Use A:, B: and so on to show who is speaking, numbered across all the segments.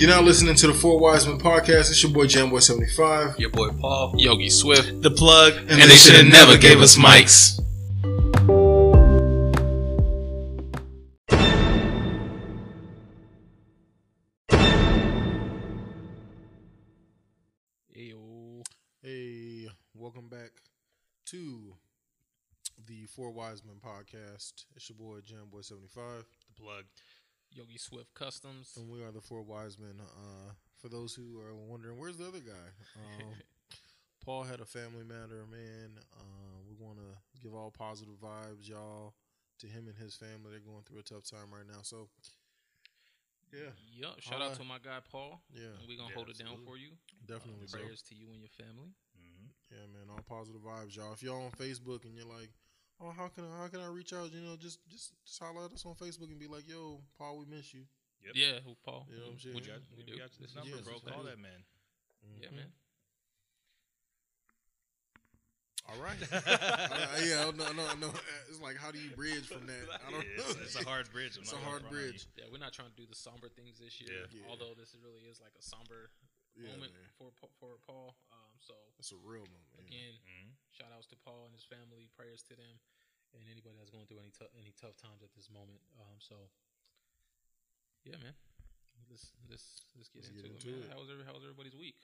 A: You're now listening to the Four Wise Men podcast. It's your boy Jamboy75.
B: Your boy Paul, Yogi Swift,
C: The plug.
A: And
B: and, they should have never gave us mics. Ayo.
A: Hey, welcome back to the Four Wise Men podcast. It's your boy Jamboy75.
C: The plug.
B: Yogi Swift Customs.
A: And we are the Four Wise Men. Uh, for those who are wondering, where's the other guy? Um, Paul had a family matter, man. Uh, we want to give all positive vibes, y'all, to him and his family. They're going through a tough time right now. So, yeah,
B: Yup. Shout
A: Alright.
B: out to my guy Paul.
A: yeah,
B: And we gonna
C: Yeah,
B: hold it down for you.
A: definitely.
B: Uh,
A: so.
B: prayers to you and your family.
C: Mm-hmm.
A: Yeah, man, all positive vibes, y'all. If y'all on Facebook and you're like, oh, how can I, how can I reach out? You know, just just just holler at us on Facebook and be like, yo, Paul, we miss you.
C: Yep.
B: Yeah, who Paul?
A: You know what I'm saying?
C: We got,
B: We
C: we
B: do.
C: got this
B: This is-
C: number,
A: yes,
C: bro. Call that man.
B: Yeah,
A: Mhm.
B: man.
A: All right. Uh, yeah, no, no, no. It's like, how do you bridge from that? I don't
C: Yeah,
A: know.
C: it's, it's a hard bridge. I'm
A: It's
C: not
A: a hard
C: front on you.
A: bridge.
B: Yeah, we're not trying to do the somber things this year.
C: Yeah.
A: Yeah.
B: Although this really is like a somber
A: Yeah,
B: moment
A: man.
B: for for Paul. Um, so
A: That's a real moment. yeah.
B: again,
C: Mhm.
B: shout outs to Paul and his family. Prayers to them and anybody that's going through any tough any tough times at this moment. Um, so yeah, man. Let's let's let's get
A: Let's
B: into,
A: get
B: it, man.
A: it.
B: How was every how was everybody's week?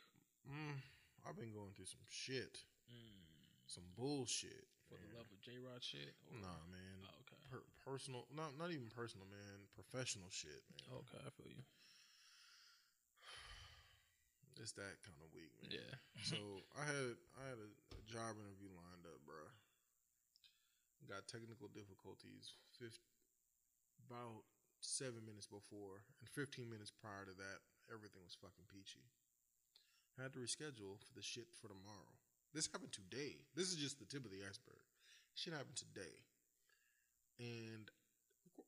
A: Mm, I've been going through some shit,
B: Mm,
A: some bullshit.
B: for the love of J Rod shit. or-
A: Nah, man.
B: Oh, okay.
A: Per- personal, not not even personal, man. Professional shit, man.
B: Okay, I feel you.
A: It's that kind of week, man.
B: Yeah.
A: So I had I had a, a job interview lined up, bruh. Got technical difficulties. About seven minutes before, and fifteen minutes prior to that, everything was fucking peachy. I had to reschedule for the shit for tomorrow. This happened today. This is just the tip of the iceberg. Shit happened today, and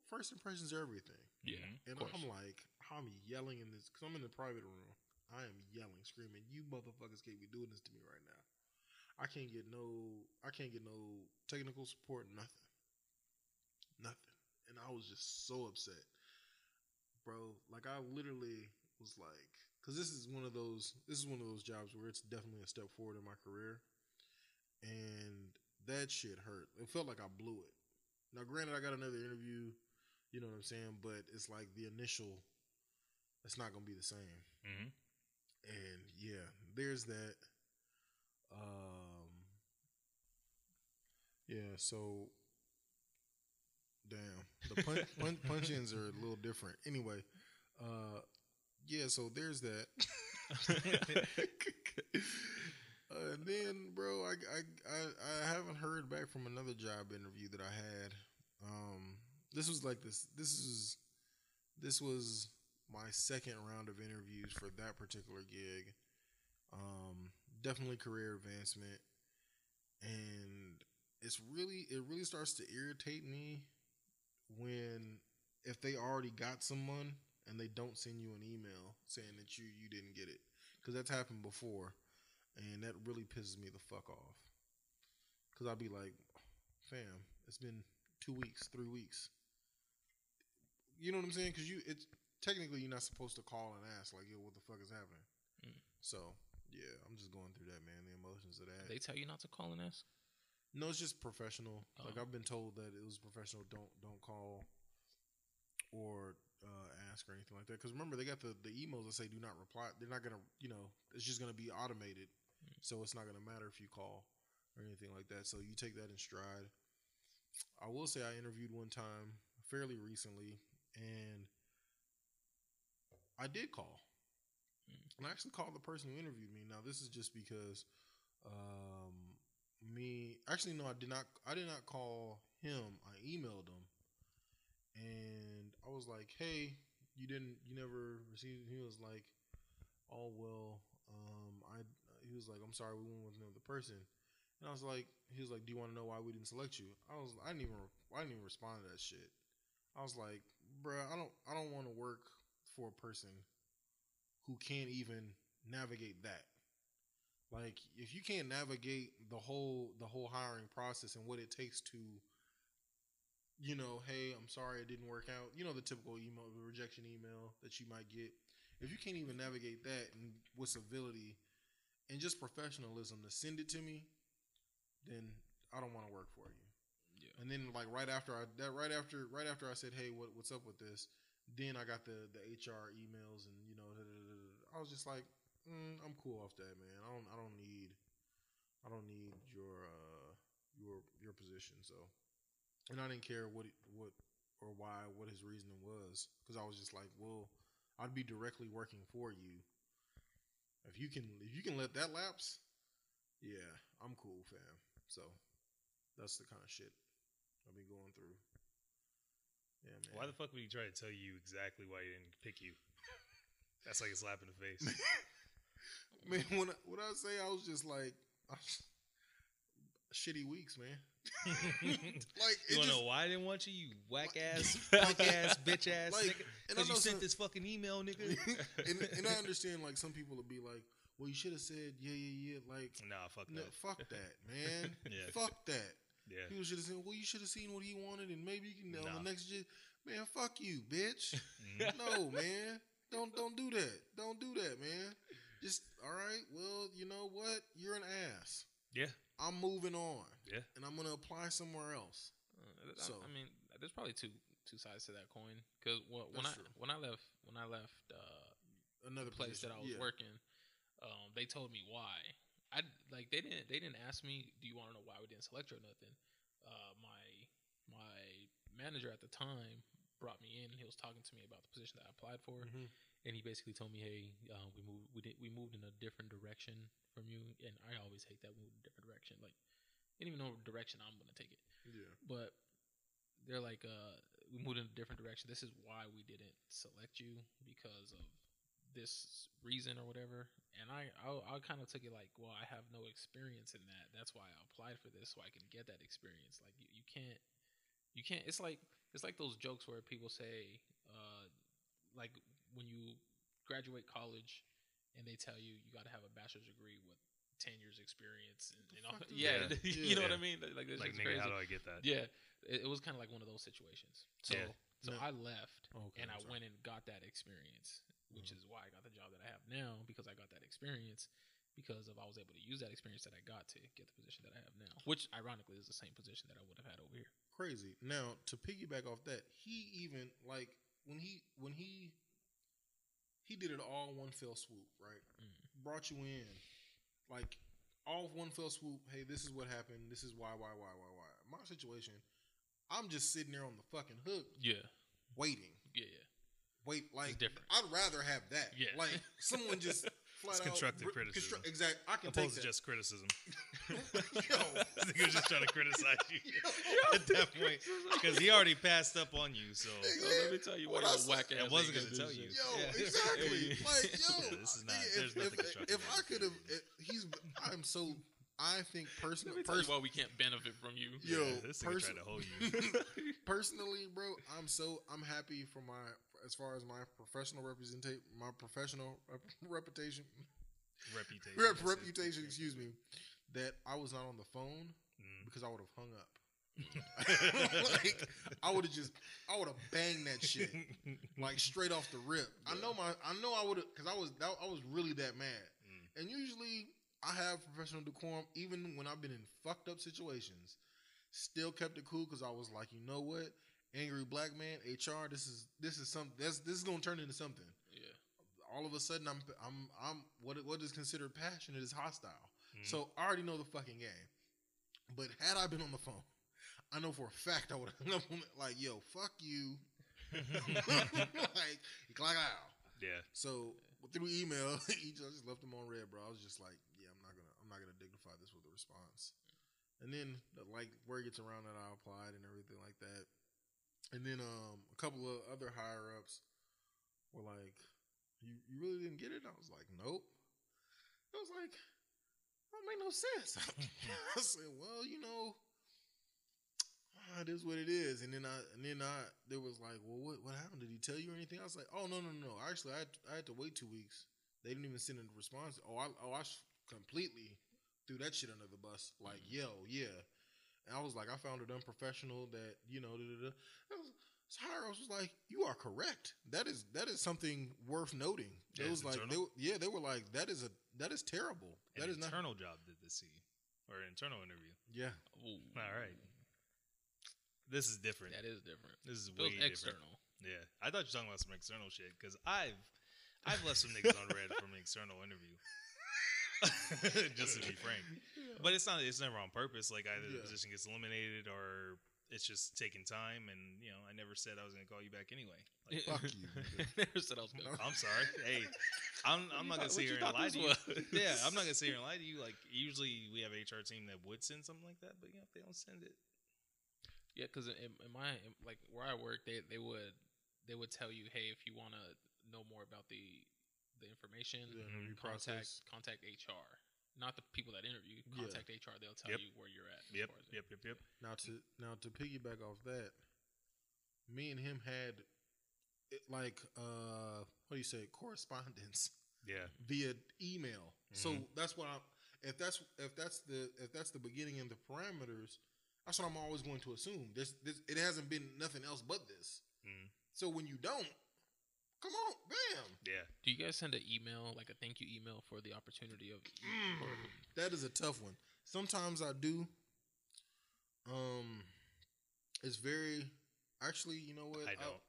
A: first impressions are everything.
B: Yeah.
A: And. I'm like, I'm yelling in this because I'm in the private room. I am yelling, screaming, "You motherfuckers can't be doing this to me right now! I can't get no, I can't get no technical support, nothing, nothing." And I was just so upset, bro. Like I literally was like, because this is one of those, this is one of those jobs where it's definitely a step forward in my career, and that shit hurt. It felt like I blew it. Now, granted, I got another interview. You know what I'm saying? But it's like the initial, it's not gonna be the same.
C: Mhm.
A: And yeah, there's that. Um, yeah. So, damn, the punch, punch, punch ins are a little different. Anyway, uh, yeah. So there's that. uh, and then, bro, I, I I I haven't heard back from another job interview that I had. Um, this was like this. This is this was my second round of interviews for that particular gig. Um, definitely career advancement, and it's really it really starts to irritate me when if they already got someone and they don't send you an email saying that you you didn't get it because that's happened before, and that really pisses me the fuck off. Because I'll be like, fam, it's been two weeks, three weeks. You know what I'm saying? Because you, it's technically you're not supposed to call and ask like, yo, what the fuck is happening?
B: Mm.
A: So yeah, I'm just going through that, man. The emotions of that.
B: They tell you not to call and ask.
A: No, it's just professional. Like
B: Oh.
A: I've been told that it was professional. Don't don't call or uh, ask or anything like that. Because remember, they got the the emails that say do not reply. They're not gonna, you know, it's just gonna be automated. So it's not gonna matter if you call or anything like that. So you take that in stride. I will say I interviewed one time fairly recently, and I did call. And I actually called the person who interviewed me. Now this is just because um, me actually no, I did not. I did not call him. I emailed him, and I was like, "Hey, you didn't. You never received." He was like, "Oh well." Um, I. He was like, "I'm sorry, we went with another person." And I was like, "He was like, do you want to know why we didn't select you?" I was. I didn't even. I didn't even respond to that shit. I was like, "Bruh, I don't. I don't want to work for a person who can't even navigate that." Like if you can't navigate the whole the whole hiring process and what it takes to you know, hey, I'm sorry it didn't work out. You know the typical email the rejection email that you might get. if you can't even navigate that and with civility and just professionalism to send it to me, then I don't want to work for you.
B: Yeah.
A: And then like right after I that right after right after I said, hey, what what's up with this? Then I got the the HR emails and you know da, da, da. I was just like, mm, I'm cool off that, man. I don't I don't need I don't need your uh your your position. So, and I didn't care what it- what or why what his reasoning was because I was just like, well, I'd be directly working for you. If you can if you can let that lapse, yeah, I'm cool, fam. So that's the kind of shit I've been going through. Yeah, man.
C: Why the fuck would he try to tell you exactly why he didn't pick you? That's like a slap in the face.
A: man, when I, when I say I was just like shitty weeks, man. Like
C: you wanna
A: just
C: know why I didn't want you? You whack ass, punk ass, bitch ass
A: Like,
C: nigga.
A: and I
C: Because you sent
A: some-
C: this fucking email, nigga.
A: and, and I understand like some people would be like, well, you should have said yeah, yeah, yeah. Like,
C: Nah, fuck
A: no,
C: that.
A: fuck that, man.
C: Yeah.
A: Fuck that.
C: Yeah.
A: People should have said, well, you should have seen what he wanted, and maybe you can
C: Nah.
A: the next gen. Man, fuck you, bitch.
C: Mhm.
A: no, man. Don't don't do that. Don't do that, man. Just all right. Well, you know what? You're an ass.
C: Yeah.
A: I'm moving on.
C: Yeah.
A: And I'm gonna apply somewhere else.
B: Uh,
A: So-
B: I mean, there's probably two two sides to that coin. Because when I
A: true.
B: when I left when I left uh,
A: Another
B: place
A: position.
B: that I was
A: yeah.
B: working, um, they told me why. I like they didn't they didn't ask me, do you want to know why we didn't select you or nothing. Uh, my my manager at the time brought me in. And he was talking to me about the position that I applied for,
A: Mhm.
B: And he basically told me, "Hey, uh, we moved we did we moved in a different direction from you." And I always hate that we moved in a different direction. Like, I didn't even know what direction I'm gonna take it
A: Yeah.
B: but they're like uh we moved in a different direction this is why we didn't select you because of this reason or whatever and i i, I kind of took it like well i have no experience in that that's why i applied for this so i can get that experience like you, you can't you can't it's like it's like those jokes where people say uh like when you graduate college and they tell you you got to have a bachelor's degree with 10 years experience and, and all,
A: fuck is
B: yeah,
C: that?
B: you know what i mean like, this
C: Like, nigga,
B: crazy
C: how do I get that?
B: yeah, it, it was kind of like one of those situations. So,
C: Yeah.
B: so
A: No.
B: I left
A: Okay,
B: and I went and got that experience, which
A: Mhm.
B: is why I got the job that I have now because I got that experience because of I was able to use that experience that I got to get the position that I have now, which ironically is the same position that I would have had over here.
A: crazy. Now to piggyback off that, he even like when he when he he did it all one fell swoop, right?
B: Mm.
A: Brought you in, like all one fell swoop. Hey, this is what happened. This is why, why, why, why, why. My situation, I'm just sitting there on the fucking hook,
B: Yeah,
A: waiting.
B: yeah, yeah.
A: Wait, like. I'd rather have that.
B: Yeah.
A: like someone just flat
C: It's constructive
A: br-
C: criticism.
A: exact. I can take
C: Opposed to just criticism.
A: Yo.
C: This nigga was just trying to criticize you
A: Yo.
C: at that point because he already passed up on you. So
B: So oh, let me tell you
A: What
B: what
A: I
B: a whack ass.
C: I wasn't gonna tell you.
A: Yo,
C: Yeah.
A: exactly.
B: Yeah.
A: Like, yo,
C: This is not-
A: nigga,
C: there's
A: if,
C: nothing
A: if,
C: constructive
A: if I could have, he's. I'm so. I think
B: Let
A: personally,
B: me tell why we can't benefit from you.
A: yo,
C: Yeah, this nigga
A: person-
C: tried to hold you.
A: personally, bro, I'm so I'm happy for my as far as my professional representation, my professional rep- reputation,
C: Reputation.
A: rep, reputation. Excuse me, that I was not on the phone
C: Mm.
A: because I would have hung up. like I would have just, I would have banged that shit like straight off the rip. I know my, I know I would have because I was, that, I was really that mad.
C: Mm.
A: And usually I have professional decorum, even when I've been in fucked up situations. Still kept it cool because I was like, you know what, angry black man, HR, this is this is something. This this is gonna turn into something.
B: Yeah.
A: All of a sudden, I'm I'm I'm what what is considered passionate is hostile.
C: Mm.
A: So I already know the fucking game. But had I been on the phone, I know for a fact I would have hung up on it like, yo, fuck you. like, clock out.
C: yeah.
A: So through email, I just left them on red, bro. I was just like, yeah, I'm not gonna, I'm not gonna dignify this with a response. And then like word gets around that I applied and everything like that. And then um a couple of other higher ups were like, "You you really didn't get it?" I was like, "Nope." I was like, "That don't make no sense." I said, "Well, you know." ah, It is what it is, and then I and then I there was like, well, what what happened? Did he tell you or anything? I was like, oh no no no. Actually, I had, I had to wait two weeks. They didn't even send a response. Oh I oh I completely threw that shit under the bus. Like yo yeah, and I was like, I found it unprofessional that you know. Da, da, da. I, was, Hyros was like, "You are correct. That is that is something worth noting."
C: Yeah,
A: it
C: it's
A: was like, they, were- yeah, they were like, "That is a that is terrible.
C: An
A: That is not."
C: internal job did this see or an internal interview.
A: Yeah,
B: Ooh,
C: All right. This is different.
B: that is different.
C: This is way different.
B: external.
C: Yeah, I thought you were talking about some external shit because I've I've left some niggas on red from an external interview. Just to be frank, but it's not. It's never on purpose. Like either the position gets eliminated or it's just taking time. And you know, I never said I was gonna call you back anyway. Like,
A: fuck you.
B: Never said I was gonna.
C: I'm sorry. Hey, I'm I'm not gonna
B: What
C: sit
B: you
C: here and lie to you. Yeah, I'm not gonna sit here and lie to you. Like usually we have a HR team that would send something like that, but you know if they don't send it,
B: Yeah, because in, in my in, like where I work, they they would they would tell you, hey, if you want to know more about the the information,
A: The interview
B: contact
A: process.
B: contact HR, not the people that interview.
A: Yeah.
B: Contact HR. They'll tell
C: Yep.
B: you where you're at. as
C: yep,
B: far as
C: yep, yep, yep.
A: Now to now to piggyback off that, me and him had it like uh what do you say correspondence
C: Yeah,
A: via email. So
C: Mhm.
A: that's what I'm. If that's if that's the if that's the beginning and the parameters, that's what I'm always going to assume. This this it hasn't been nothing else but this.
C: Mhm.
A: So when you don't, come on, bam.
C: yeah.
B: Do you guys send an email, like a thank you email, for the opportunity of?
A: Mm. That is a tough one. Sometimes I do. Um, it's very actually. You know what?
C: I
A: I'll-
C: don't.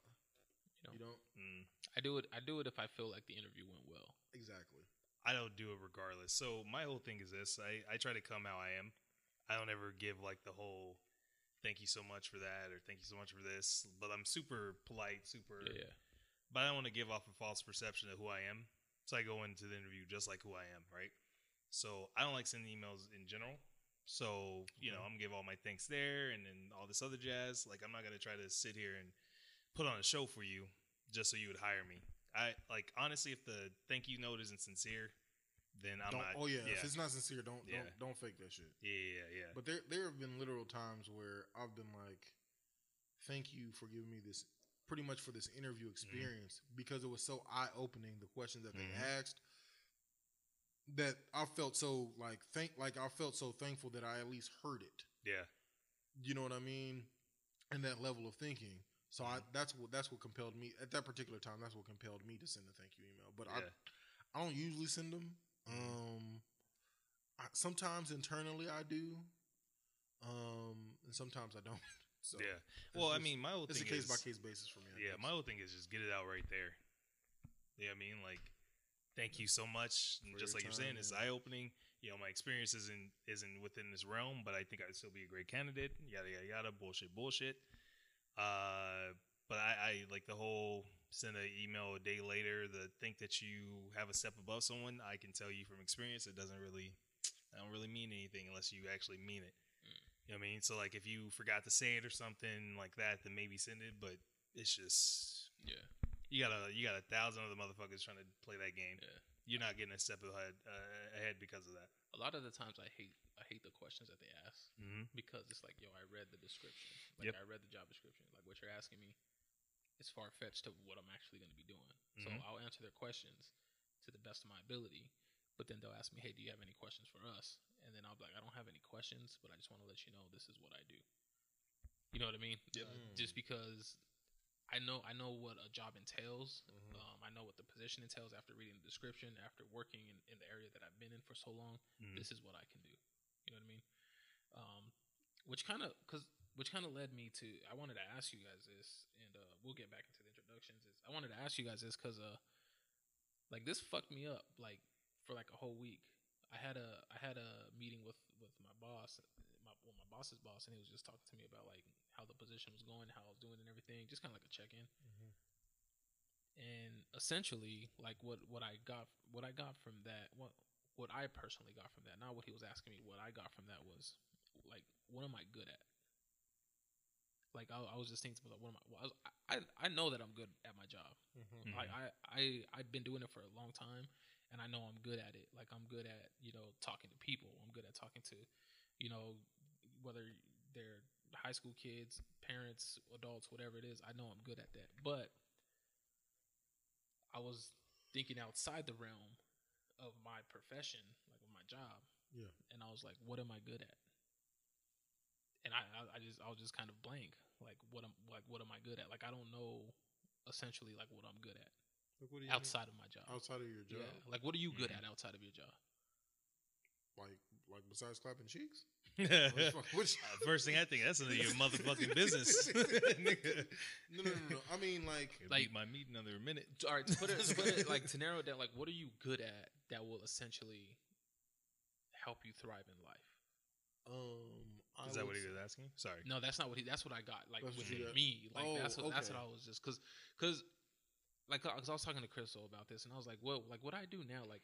B: You
A: You don't
C: Mm.
B: I do it. I do it if I feel like the interview went well.
A: exactly.
C: I don't do it regardless. So my whole thing is this: I I try to come how I am. I don't ever give like the whole thank you so much for that or thank you so much for this. But I'm super polite, super.
B: Yeah, yeah.
C: But I don't want to give off a false perception of who I am. So I go into the interview just like who I am, right? So I don't like sending emails in general. So you know, I'm gonna give all my thanks there and then all this other jazz. Like I'm not gonna try to sit here and put on a show for you just so you would hire me. I like honestly, if the thank you note isn't sincere, then I'm
A: don't,
C: not.
A: oh yeah,
C: yeah,
A: if it's not sincere, don't
C: Yeah.
A: don't don't fake that shit.
C: yeah, yeah, yeah.
A: But there there have been literal times where I've been like, "Thank you for giving me this." Pretty much for this interview experience because it was so eye opening. The questions that
C: Mhm.
A: they asked that I felt so like thank like I felt so thankful that I at least heard it.
C: yeah,
A: You know what I mean? And that level of thinking. So I that's what that's what compelled me at that particular time. That's what compelled me to send a thank you email. But
C: yeah.
A: I I don't usually send them. Um, I, sometimes internally I do. Um, and sometimes I don't. So
C: yeah. Well, I mean, my whole
A: it's a case
C: is
A: by case basis for me. I
C: Yeah,
A: guess.
C: my whole thing is just get it out right there. Know I mean? Like, thank you so much.
A: For
C: just
A: your
C: like you're
A: time,
C: saying, it's
A: yeah.
C: eye opening. You know, my experience isn't isn't within this realm, but I think I'd still be a great candidate. Yada yada yada. Bullshit, bullshit. Uh, but I, I like the whole send an email a day later. The think that you have a step above someone. I can tell you from experience, it doesn't really, I don't really mean anything unless you actually mean it. You know what I mean? So like, if you forgot to say it or something like that, then maybe send it. But it's just
B: Yeah,
C: you got a you got a thousand other motherfuckers trying to play that game.
B: yeah.
C: You're not getting a step ahead uh, ahead because of that.
B: A lot of the times, I hate I hate the questions that they ask
C: Mm-hmm.
B: because it's like, yo, I read the description. Like
C: Yep.
B: I read the job description. Like what you're asking me is far fetched to what I'm actually going to be doing. So
C: Mhm.
B: I'll answer their questions to the best of my ability. But then they'll ask me, hey, do you have any questions for us? And then I'll be like, I don't have any questions, but I just want to let you know this is what I do. You know what I mean?
C: Yep.
B: Uh, just because I know I know what a job entails.
A: Mhm.
B: Um, I know what the position entails after reading the description, after working in, in the area that I've been in for so long
C: Mhm.
B: this is what I can do. You know what I mean? Um, which kind of because which kind of led me to I wanted to ask you guys this, and uh, we'll get back into the introductions. Is I wanted to ask you guys this because uh, like this fucked me up like for like a whole week. I had a I had a meeting with with my boss, my well, my boss's boss, and he was just talking to me about like how the position was going, how I was doing, and everything. Just kind of like a check in
A: Mhm.
B: and essentially like what what I got what I got from that what what I personally got from that not what he was asking me what I got from that was like what am I good at like I, I was just thinking about what am I, well, I, was, I I know that I'm good at my job
A: Mhm.
B: I, I I I've been doing it for a long time and I know I'm good at it like I'm good at you know talking to people I'm good at talking to you know whether they're high school kids parents adults whatever it is I know I'm good at that but I was thinking outside the realm of my profession, like of my job.
A: Yeah.
B: And I was like, what am I good at? And I, I, I just, I was just kind of blank. Like, what am, like, what am I good good at? Like I don't know essentially like what I'm good at
A: Like, what do you mean?
B: outside of my job.
A: outside of your job,
B: Yeah. Like what are you good
C: Mhm.
B: at outside of your job?
A: like like besides clapping cheeks.
C: Uh, First thing I think, that's none of your motherfucking business.
A: No, no, no, no. I mean, like,
B: Like-
C: beat my meat another minute.
B: All right, to put it, to put it like to narrow it down, like what are you good at that will essentially help you thrive in life?
A: um, I
C: Is that what he was asking? Sorry.
B: No, that's not what he. That's what I got. Like
A: That's what
B: with me, like
A: Oh,
B: that's what that's what I was just because because like because I was talking to Crystal about this, and I was like, well, like what I do now, like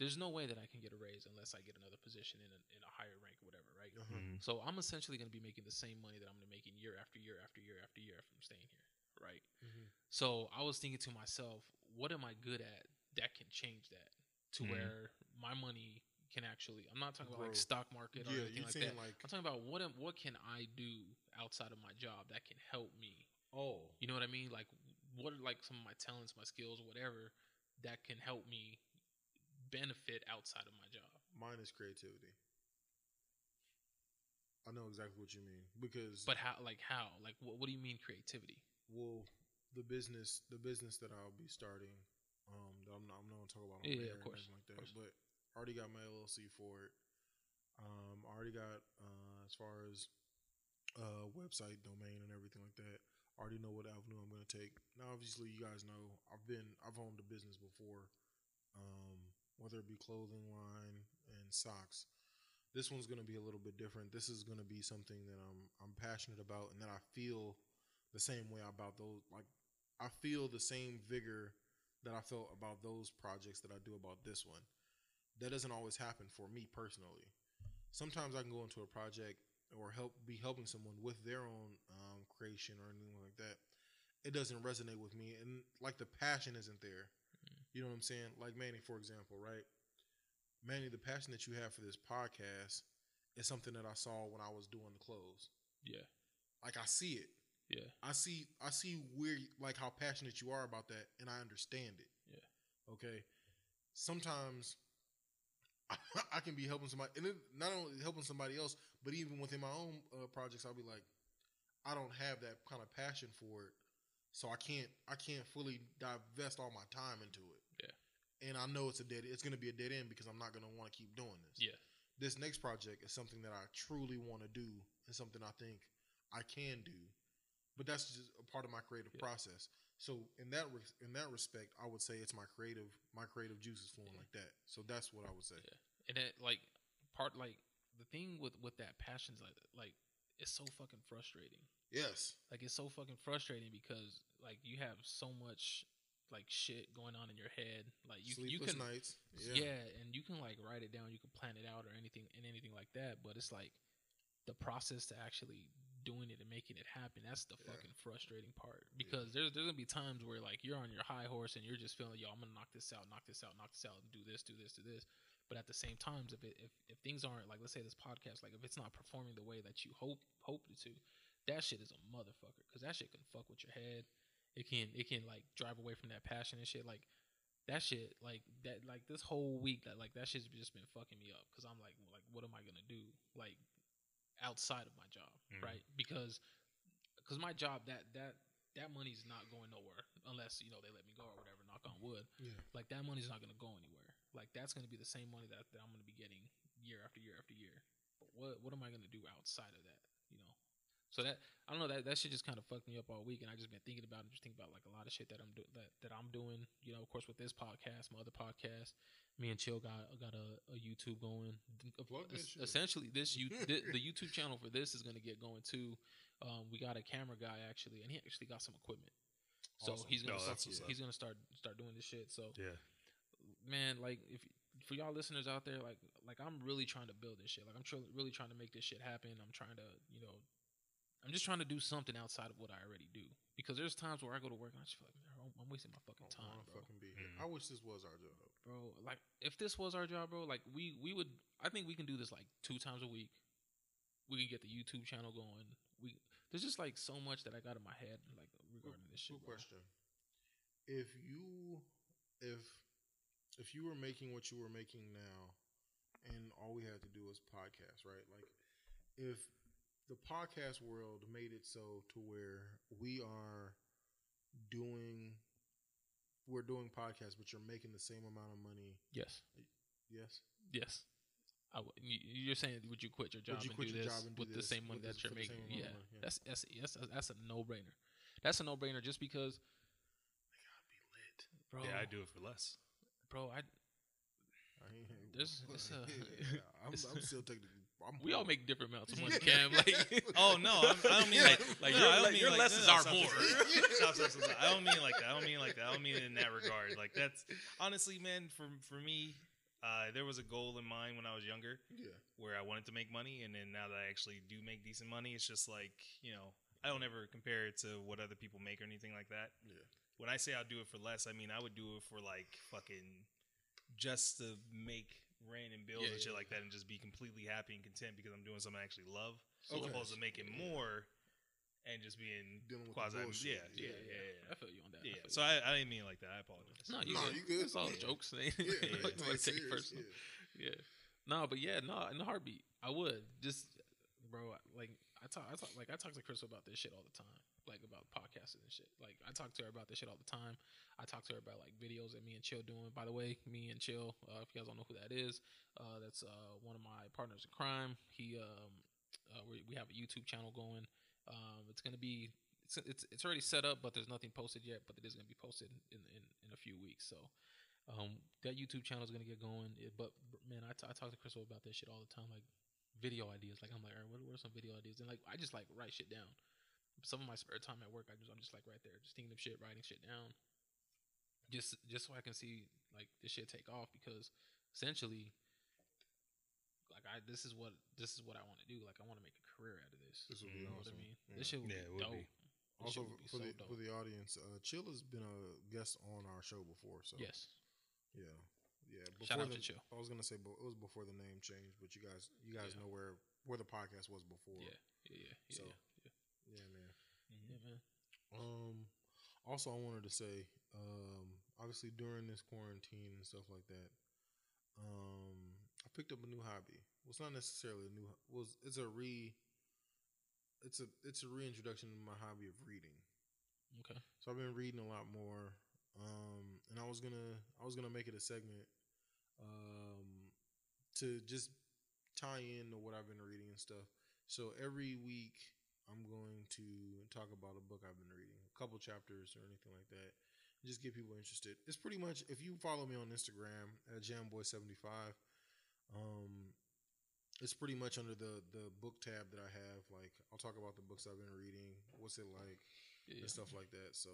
B: there's no way that I can get a raise unless I get another position in a, in a higher rank or whatever, right?
A: Uh-huh.
C: Mhm.
B: So I'm essentially going to be making the same money that I'm going to be making year after year after year after year if I'm staying here, right?
A: Mhm.
B: So I was thinking to myself, what am I good at that can change that to
C: Mhm.
B: where my money can actually? I'm not talking about like stock market or
A: Yeah,
B: anything like that.
A: like,
B: I'm talking about what am, what can I do outside of my job that can help me?
A: oh,
B: You know what I mean? Like what are like some of my talents, my skills, whatever that can help me benefit outside of my job.
A: mine is creativity. I know exactly what you mean because,
B: But how? Like how? Like what? What do you mean creativity?
A: well, the business, the business that I'll be starting, um, that I'm not, I'm not gonna talk about on
B: Yeah,
A: air
B: of course,
A: like that,
B: course.
A: but I already got my LLC for it. Um, I already got uh, as far as uh website domain and everything like that. Already know what avenue I'm gonna take. Now, obviously, you guys know I've been I've owned a business before, um, whether it be clothing line and socks. This one's gonna be a little bit different. This is gonna be something that I'm I'm passionate about and that I feel the same way about those. Like I feel the same vigor that I felt about those projects that I do about this one. That doesn't always happen for me personally. Sometimes I can go into a project or help be helping someone with their own creation or anything like that. It doesn't resonate with me, and like the passion isn't there. You know what I'm saying? Like Manny, for example, right? Manny, the passion that you have for this podcast is something that I saw when I was doing the clothes.
B: Yeah.
A: Like I see it.
B: Yeah.
A: I see I see where like how passionate you are about that and I understand it.
B: Yeah.
A: Okay. Sometimes I can be helping somebody and it, not only helping somebody else, but even within my own uh, projects I'll be like I don't have that kind of passion for it. So I can't I can't fully divest all my time into it.
B: Yeah.
A: And I know it's a dead it's going to be a dead end because I'm not going to want to keep doing this
B: Yeah.
A: this next project is something that I truly want to do and something I think I can do. But that's just a part of my creative
B: Yeah.
A: process. So in that res- in that respect, I would say it's my creative my creative juices flowing
B: Yeah.
A: like that. So that's what I would say.
B: Yeah. And that like part like the thing with with that passion's like like it's so fucking frustrating.
A: Yes.
B: Like it's so fucking frustrating because like you have so much like shit going on in your head. Like you you can
A: nights.
B: yeah.
A: Yeah.
B: and you can like write it down, you can plan it out or anything and anything like that. But it's like the process to actually doing it and making it happen. That's the
A: Yeah.
B: fucking frustrating part because there's there's gonna be times where like you're on your high horse and you're just feeling yo, I'm gonna knock this out, knock this out, knock this out, and do this, do this, do this. But at the same times, if it, if if things aren't like let's say this podcast, like if it's not performing the way that you hope hoped it to, that shit is a motherfucker because that shit can fuck with your head. It can it can like drive away from that passion and shit. Like that shit like that like this whole week that like that shit's just been fucking me up because I'm like like what am I gonna do like outside of my job
C: Mhm.
B: right because because my job that that that money's not going nowhere unless you know they let me go or whatever knock on wood
A: Yeah.
B: like that money's not gonna go anywhere like that's gonna be the same money that, that I'm gonna be getting year after year after year but what what am I gonna do outside of that you know so that I don't know that that shit just kind of fucked me up all week, and I just been thinking about it, just thinking about like a lot of shit that I'm doing that, that I'm doing. You know, of course, with this podcast, my other podcast, me and Chill got got a, a YouTube going. Es- Essentially, this you the, the YouTube channel for this is gonna get going too. Um, we got a camera guy actually, and he actually got some equipment. So
A: Awesome.
B: he's gonna
C: Oh,
B: start,
C: that's what's up.
B: he's gonna start start doing this shit. So
C: Yeah.
B: Man, like if for y'all listeners out there, like like I'm really trying to build this shit. Like I'm tr- really trying to make this shit happen. I'm trying to, you know, I'm just trying to do something outside of what I already do. Because there's times where I go to work and I just feel like, man, I'm- I'm wasting my fucking
A: don't
B: time, bro.
A: fucking be here.
C: Mm.
A: I wish this was our job.
B: Bro, like if this was our job, bro, like we we would. I think we can do this like two times a week. We can get the YouTube channel going. We there's just like so much that I got in my head like regarding this shit.
A: Good question. If you if if you were making what you were making now and all we had to do was podcast, right? Like if the podcast world made it so to where we are doing we're doing podcasts, but you're making the same amount of money.
B: Yes.
A: Yes.
B: Yes. I w- you, you're saying would you quit your job
A: Would you
B: and
A: quit
B: do
A: your
B: this
A: job and do
B: with the same money that
A: this-
B: you're making? Yeah.
A: yeah.
B: That's that's that's a, that's a no brainer. That's a no brainer just because, bro.
C: Yeah, I do it for less.
B: Bro. I
A: I ain't,
B: There's- it's a-
A: yeah, I'm,
B: it's-
A: I'm still taking. I'm
B: we all make different amounts of money, Cam. Like,
C: Oh no, I'm, I don't mean like
B: Like,
C: no,
B: your-
C: I don't
B: like,
C: mean
B: your
C: like,
B: lessons
C: no, no,
B: are more.
C: Stop, stop, stop, stop, stop. I don't mean like that. I don't mean like that. I don't mean in that regard. Like that's honestly, man. For for me, uh, there was a goal in mind when I was younger
A: Yeah.
C: where I wanted to make money, and then now that I actually do make decent money, it's just like you know I don't ever compare it to what other people make or anything like that.
A: Yeah.
C: When I say I'll do it for less, I mean I would do it for like fucking just to make rent and bills
B: Yeah,
C: and shit
B: yeah,
C: like that, and just be completely happy and content because I'm doing something I actually love,
A: Okay.
C: opposed to making
A: Yeah.
C: more and just being
A: Dealing with the
C: quasi.
A: bullshit.
C: Yeah, yeah, yeah, yeah.
B: I feel you on that.
C: Yeah,
B: feel
C: so. I, I didn't mean it like that. I apologize.
B: no, you
A: No,
B: good.
A: you good.
B: It's all
A: Yeah.
B: jokes. They,
A: Yeah. yeah,
B: like to
A: it's
B: take it personal.
A: yeah.
B: Yeah. No, but yeah, no, in the heartbeat, I would just, bro. Like I talk, I talk, like I talk to Crystal about this shit all the time, like about podcasting and shit. Like I talk to her about this shit all the time. I talk to her about like videos that me and Chill doing. By the way, me and Chill, uh, if you guys don't know who that is, uh, that's uh, one of my partners in crime. He, um, uh, we, we have a YouTube channel going. Um, it's gonna be. It's, it's, it's already set up, but there's nothing posted yet. But it is to be posted in, in, in a few weeks. So um, that YouTube channel is gonna get going. It, but but, man, I, t- I talk to Crystal about this shit all the time, like video ideas. Like I'm like, all right, what, what are some video ideas? And like I just like write shit down. Some of my spare time at work, I just I'm just like right there, just thinking of shit, writing shit down, just just so I can see like this shit take off because essentially, like I this is what this is what I want to do. Like I want to make a career out of this.
A: This would
C: You
A: be
B: You know what I
A: awesome.
B: mean?
A: Yeah.
B: This shit would
C: Yeah, it
B: be
C: would
B: dope.
C: be.
A: Also
B: shit would be
A: for
B: so
A: the
B: dope.
A: for the audience, uh, Chill has been a guest on our show before. So
B: yes.
A: yeah, yeah.
B: Shout out
A: the,
B: to Chill.
A: I was gonna say, but it was before the name changed. But you guys, you guys
B: Yeah.
A: know where where the podcast was before.
B: Yeah. Yeah. Yeah. Yeah. Yeah.
A: yeah, man. Um, also, I wanted to say, um, obviously during this quarantine and stuff like that, um, I picked up a new hobby. Well, it's not necessarily a new. Was it's a re. It's a it's a reintroduction to my hobby of reading.
B: Okay.
A: So I've been reading a lot more, um, and I was gonna I was gonna make it a segment, um, to just tie in to what I've been reading and stuff. So every week I'm going to talk about a book I've been reading, a couple chapters or anything like that, just get people interested. It's pretty much if you follow me on Instagram at jamboy75, um, it's pretty much under the the book tab that I have. Like I'll talk about the books I've been reading, what's it like,
B: Yeah.
A: and stuff like that. So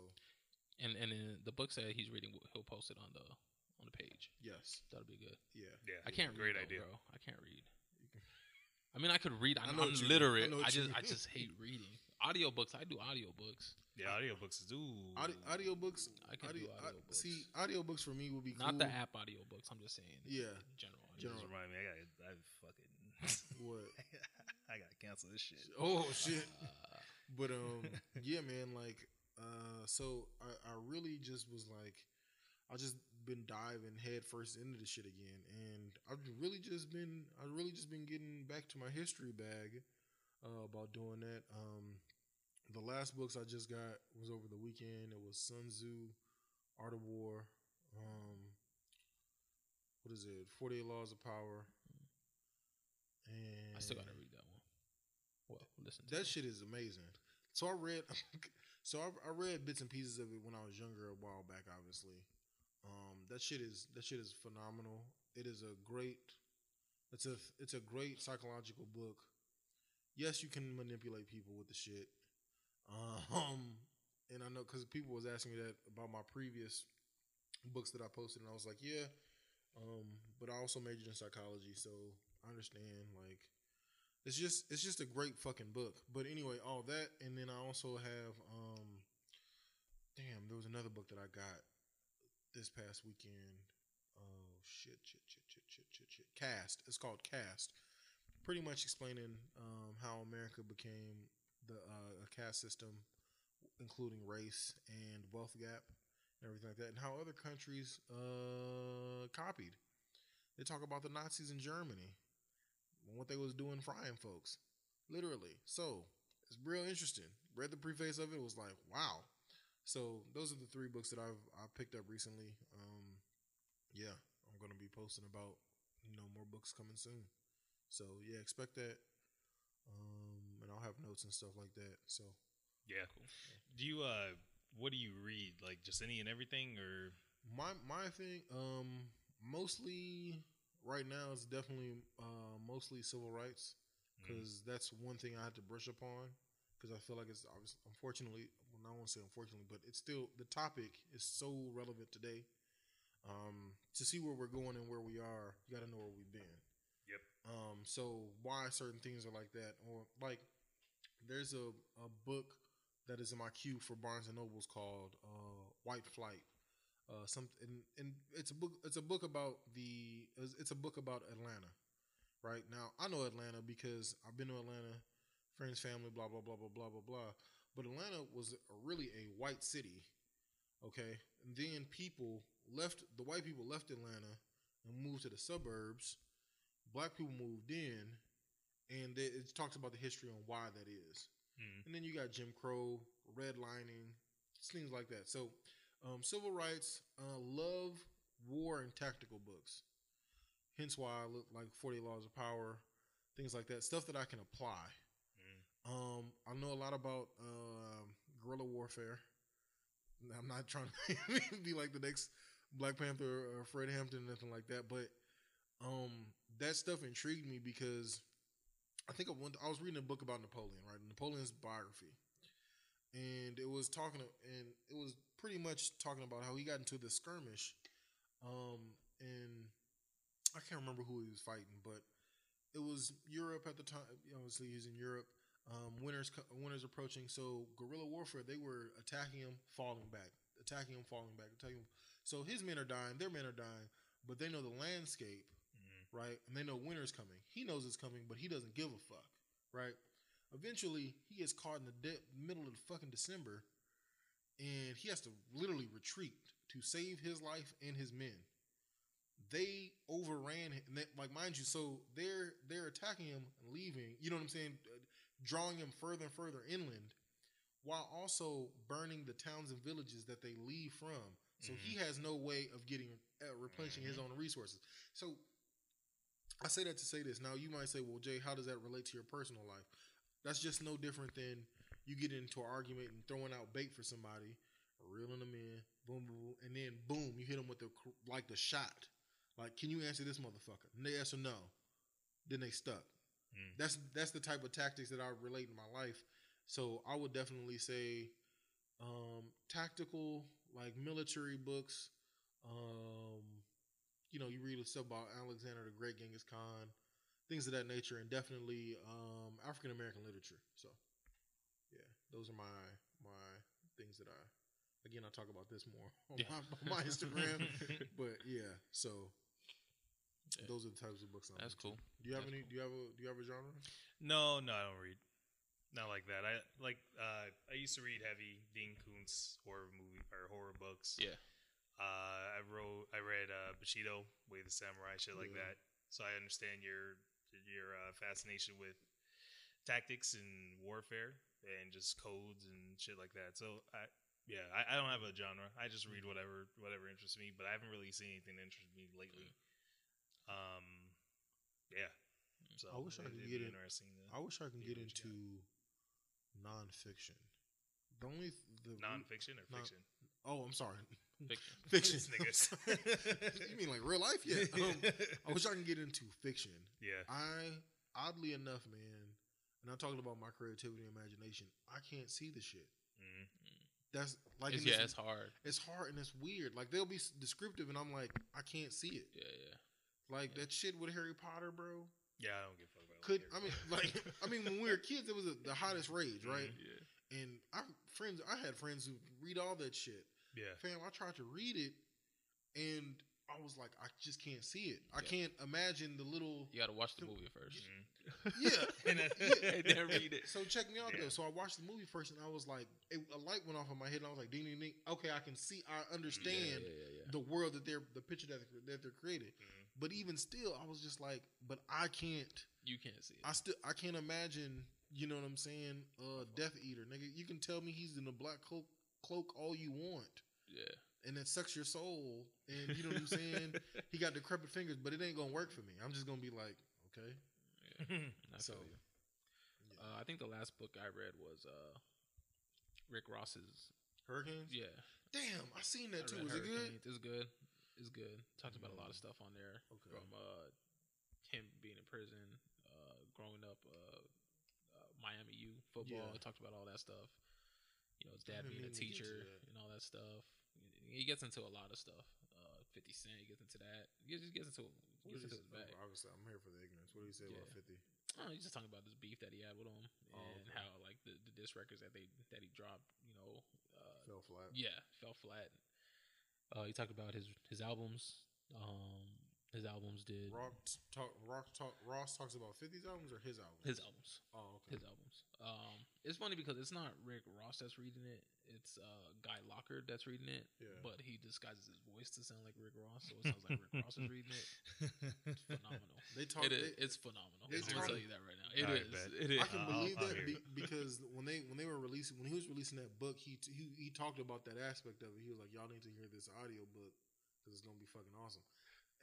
B: And and in the books that he's reading, he'll post it on the on the page.
A: yes,
B: That'll be good.
A: yeah.
C: Yeah,
B: I can't read.
C: Great
B: read,
C: idea.
B: bro. I can't read.
A: You can-
B: I mean, I could read.
A: I
B: I'm,
A: know
B: I'm
A: what you
B: literate.
A: I know
B: I, just I just hate reading. Audiobooks. I do audiobooks.
C: Yeah, audiobooks is ooh.
A: Audi- audiobooks.
B: I can
A: audio,
B: do
A: I-
B: audiobooks.
A: see, audiobooks for me would be
B: Not
A: cool.
B: the app audiobooks. I'm just saying.
A: Yeah.
B: In general.
C: You just
A: General.
C: remind me, I got, I fucking,
A: What?
C: I gotta cancel this shit.
A: Oh shit.
B: Uh,
A: But um, yeah, man. Like, uh, so I, I really just was like, I just been diving head first into the shit again, and I've really just been I've really just been getting back to my history bag uh, about doing that. Um, the last books I just got was over the weekend. It was Sun Tzu, Art of War. Um, what is it? Forty Eight Laws of Power. And
B: I still gotta read that one. Well, listen. To
A: that
B: it.
A: shit is amazing. So I read, so I, I read bits and pieces of it when I was younger a while back. Obviously, um, that shit is that shit is phenomenal. It is a great, it's a it's a great psychological book. Yes, you can manipulate people with the shit. Um, and I know because people was asking me that about my previous books that I posted, and I was like, yeah. Um, but I also majored in psychology, so I understand like it's just it's just a great fucking book. But anyway, all that and then I also have um damn, there was another book that I got this past weekend. Oh shit, shit, shit, shit, shit, shit, shit. Caste. It's called Caste. Pretty much explaining um how America became the uh, a caste system including race and wealth gap and everything like that and how other countries uh copied. They talk about the Nazis in Germany and what they was doing frying folks. literally. So it's real interesting. Read the preface of it, was like, wow. So those are the three books that I've I picked up recently. Um, yeah, I'm gonna be posting about you know more books coming soon. So yeah, expect that. Um, and I'll have notes and stuff like that. So
C: Yeah. Cool. Do you uh what do you read? Like just any and everything or
A: my my thing, um, mostly right now is definitely uh mostly civil rights
C: Mm.
A: because that's one thing I had to brush upon because I feel like it's obvious, unfortunately, I won't say unfortunately, but it's still the topic is so relevant today. Um, to see where we're going and where we are, you got to know where we've been.
C: Yep.
A: Um, so why certain things are like that, or like there's a, a book that is in my queue for Barnes and Nobles called uh, White Flight. Uh, some and, and it's a book. It's a book about the. It's it's a book about Atlanta. Right now, I know Atlanta because I've been to Atlanta, friends, family, blah blah blah blah blah blah blah. But Atlanta was a, really a white city. Okay, and then people left. The white people left Atlanta and moved to the suburbs. Black people moved in, and they, it talks about the history on why that is.
C: Mm.
A: And then you got Jim Crow, redlining, things like that. So, um, civil rights, uh, love, war, and tactical books. Hence why I look like 40 Laws of Power, things like that. Stuff that I can apply. Um, I know a lot about um guerrilla warfare. I'm not trying to be like the next Black Panther or Fred Hampton, or nothing like that. But um, that stuff intrigued me because I think I went. I was reading a book about Napoleon, right? Napoleon's biography, and it was talking, and it was pretty much talking about how he got into the skirmish, um, and I can't remember who he was fighting, but it was Europe at the time. Obviously, he's in Europe. Um, winter's winter's approaching, so guerrilla warfare. They were attacking him, falling back, attacking him, falling back, attacking him. So his men are dying, their men are dying, but they know the landscape
C: Mm.
A: right? And they know winter's coming. He knows it's coming, but he doesn't give a fuck, right? Eventually, he gets caught in the de- middle of the fucking December, and he has to literally retreat to save his life and his men. They overran him, and they, like mind you, so they're they're attacking him and leaving. You know what I'm saying? Drawing him further and further inland, while also burning the towns and villages that they leave from. So he has no way of getting uh, replenishing his own resources. So I say that to say this. Now you might say, "Well, Jay, how does that relate to your personal life?" That's just no different than you get into an argument and throwing out bait for somebody, reeling them in, boom, boom, boom, and then boom, you hit them with the like the shot. Like, can you answer this motherfucker? And they yes or no. Then they stuck.
C: Mm.
A: That's that's the type of tactics that I relate in my life. So I would definitely say um, tactical, like military books. Um, you know, you read stuff about Alexander the Great, Genghis Khan, things of that nature, and definitely um, African American literature. So, yeah, those are my my things that I. Again, I talk about this more on,
B: Yeah.
A: my, on my Instagram, but yeah. So
B: Yeah.
A: those are the types of books. I'm
B: That's
A: into.
B: cool.
A: Do you have
B: That's
A: any? Do you have a? Do you have a genre?
C: No, no, I don't read. Not like that. I like. Uh, I used to read heavy Dean Koontz horror movie or horror books.
B: Yeah.
C: Uh, I wrote. I read uh, Bushido, Way of the Samurai, shit like
A: Yeah.
C: that. So I understand your your uh, fascination with tactics and warfare and just codes and shit like that. So I. Yeah, I, I don't have a genre. I just read whatever whatever interests me, but I haven't really seen anything that interests me lately. Um, yeah. So
A: I wish I could get
C: be
A: in-
C: interesting. To,
A: I wish I can get into nonfiction. The only th- the
C: nonfiction or
A: non-
C: fiction.
A: Oh, I'm sorry.
B: Fiction.
A: Fiction,
C: niggas.
A: you mean like real life? Yeah. Um, I wish I can get into fiction.
C: yeah.
A: I oddly enough, man, and I'm talking about my creativity and imagination. I can't see the shit.
C: Mhm.
A: That's like
B: It's, yeah,
A: this-
B: it's hard.
A: it's hard and it's weird. Like they'll be descriptive, and I'm like, I can't see it.
B: Yeah, yeah.
A: Like that shit with Harry Potter, bro.
C: Yeah, I don't give a fuck about.
A: Could
C: Harry
A: I mean
C: Potter.
A: like I mean when we were kids, it was a, the hottest rage, right?
C: Mhm.
B: Yeah.
A: And I friends, I had friends who read all that shit.
C: yeah,
A: Fam, I tried to read it, and I was like, I just can't see it. I
B: Yeah.
A: can't imagine the little.
B: You got to watch the movie first.
C: Mhm.
A: Yeah.
C: And then-
A: Yeah.
B: and then read it.
A: So check me out
C: Yeah.
A: though. So I watched the movie first, and I was like, it, a light went off in my head, and I was like, ding ding ding. Okay, I can see, I understand
B: yeah, yeah, yeah.
A: the world that they're, the picture that they're, that they're creating.
C: Mhm.
A: But even still, I was just like, but I can't.
B: You can't see it.
A: I still, I can't imagine You know what I'm saying? Uh, Death Eater, nigga. You can tell me he's in a black cloak, cloak all you want,
B: Yeah.
A: and it sucks your soul. And you know what I'm saying? he got decrepit fingers, but it ain't gonna work for me. I'm just gonna be like, okay.
B: I
A: So,
B: you.
A: yeah.
B: Uh, I think the last book I read was uh, Rick Ross's.
A: Hurricanes.
B: Yeah,
A: Damn, I seen that
B: I
A: too.
B: read
A: Was it good?
B: It's good. It's good. Talked about a lot of
A: Mm.
B: stuff on there
A: Okay.
B: from uh, him being in prison, uh, growing up, uh, uh, Miami U football.
A: Yeah.
B: Talked about all that stuff. You know, his dad being a
A: mean to get to
B: teacher and all that stuff. He gets into a lot of stuff. Uh, Fifty Cent he gets into that. He just gets into gets into his bag.
A: Obviously, I'm here for the ignorance. What do you say about
B: Yeah.
A: 50?
B: Oh, he's just talking about this beef that he had with him
A: Oh,
B: and
A: okay.
B: how like the, the disc records that they that he dropped, you know, uh,
A: Fell flat.
B: yeah, fell flat. Uh, he talked about his his albums. Um, his albums did
A: Rock talk. Rock talk. Ross talks about 50's albums or his albums.
B: his albums.
A: Oh, okay.
B: His albums. Um, it's funny because it's not Rick Ross that's reading it. It's uh, Guy Locker that's reading it.
A: Yeah.
B: But he disguises his voice to sound like Rick Ross, so it sounds like Rick Ross is reading it. It's phenomenal.
A: They talk.
B: It is,
A: they-
B: it's phenomenal.
A: they
B: I'm gonna
A: talk-
B: tell you that right now. It
C: I
B: is.
C: bet.
B: It is.
A: I can
C: I'll-
A: believe
C: I'll
A: that
C: hear
A: be, because when they when they were releasing when he was releasing that book, he t- he he talked about that aspect of it. He was like, "Y'all need to hear this audio book because it's gonna be fucking awesome."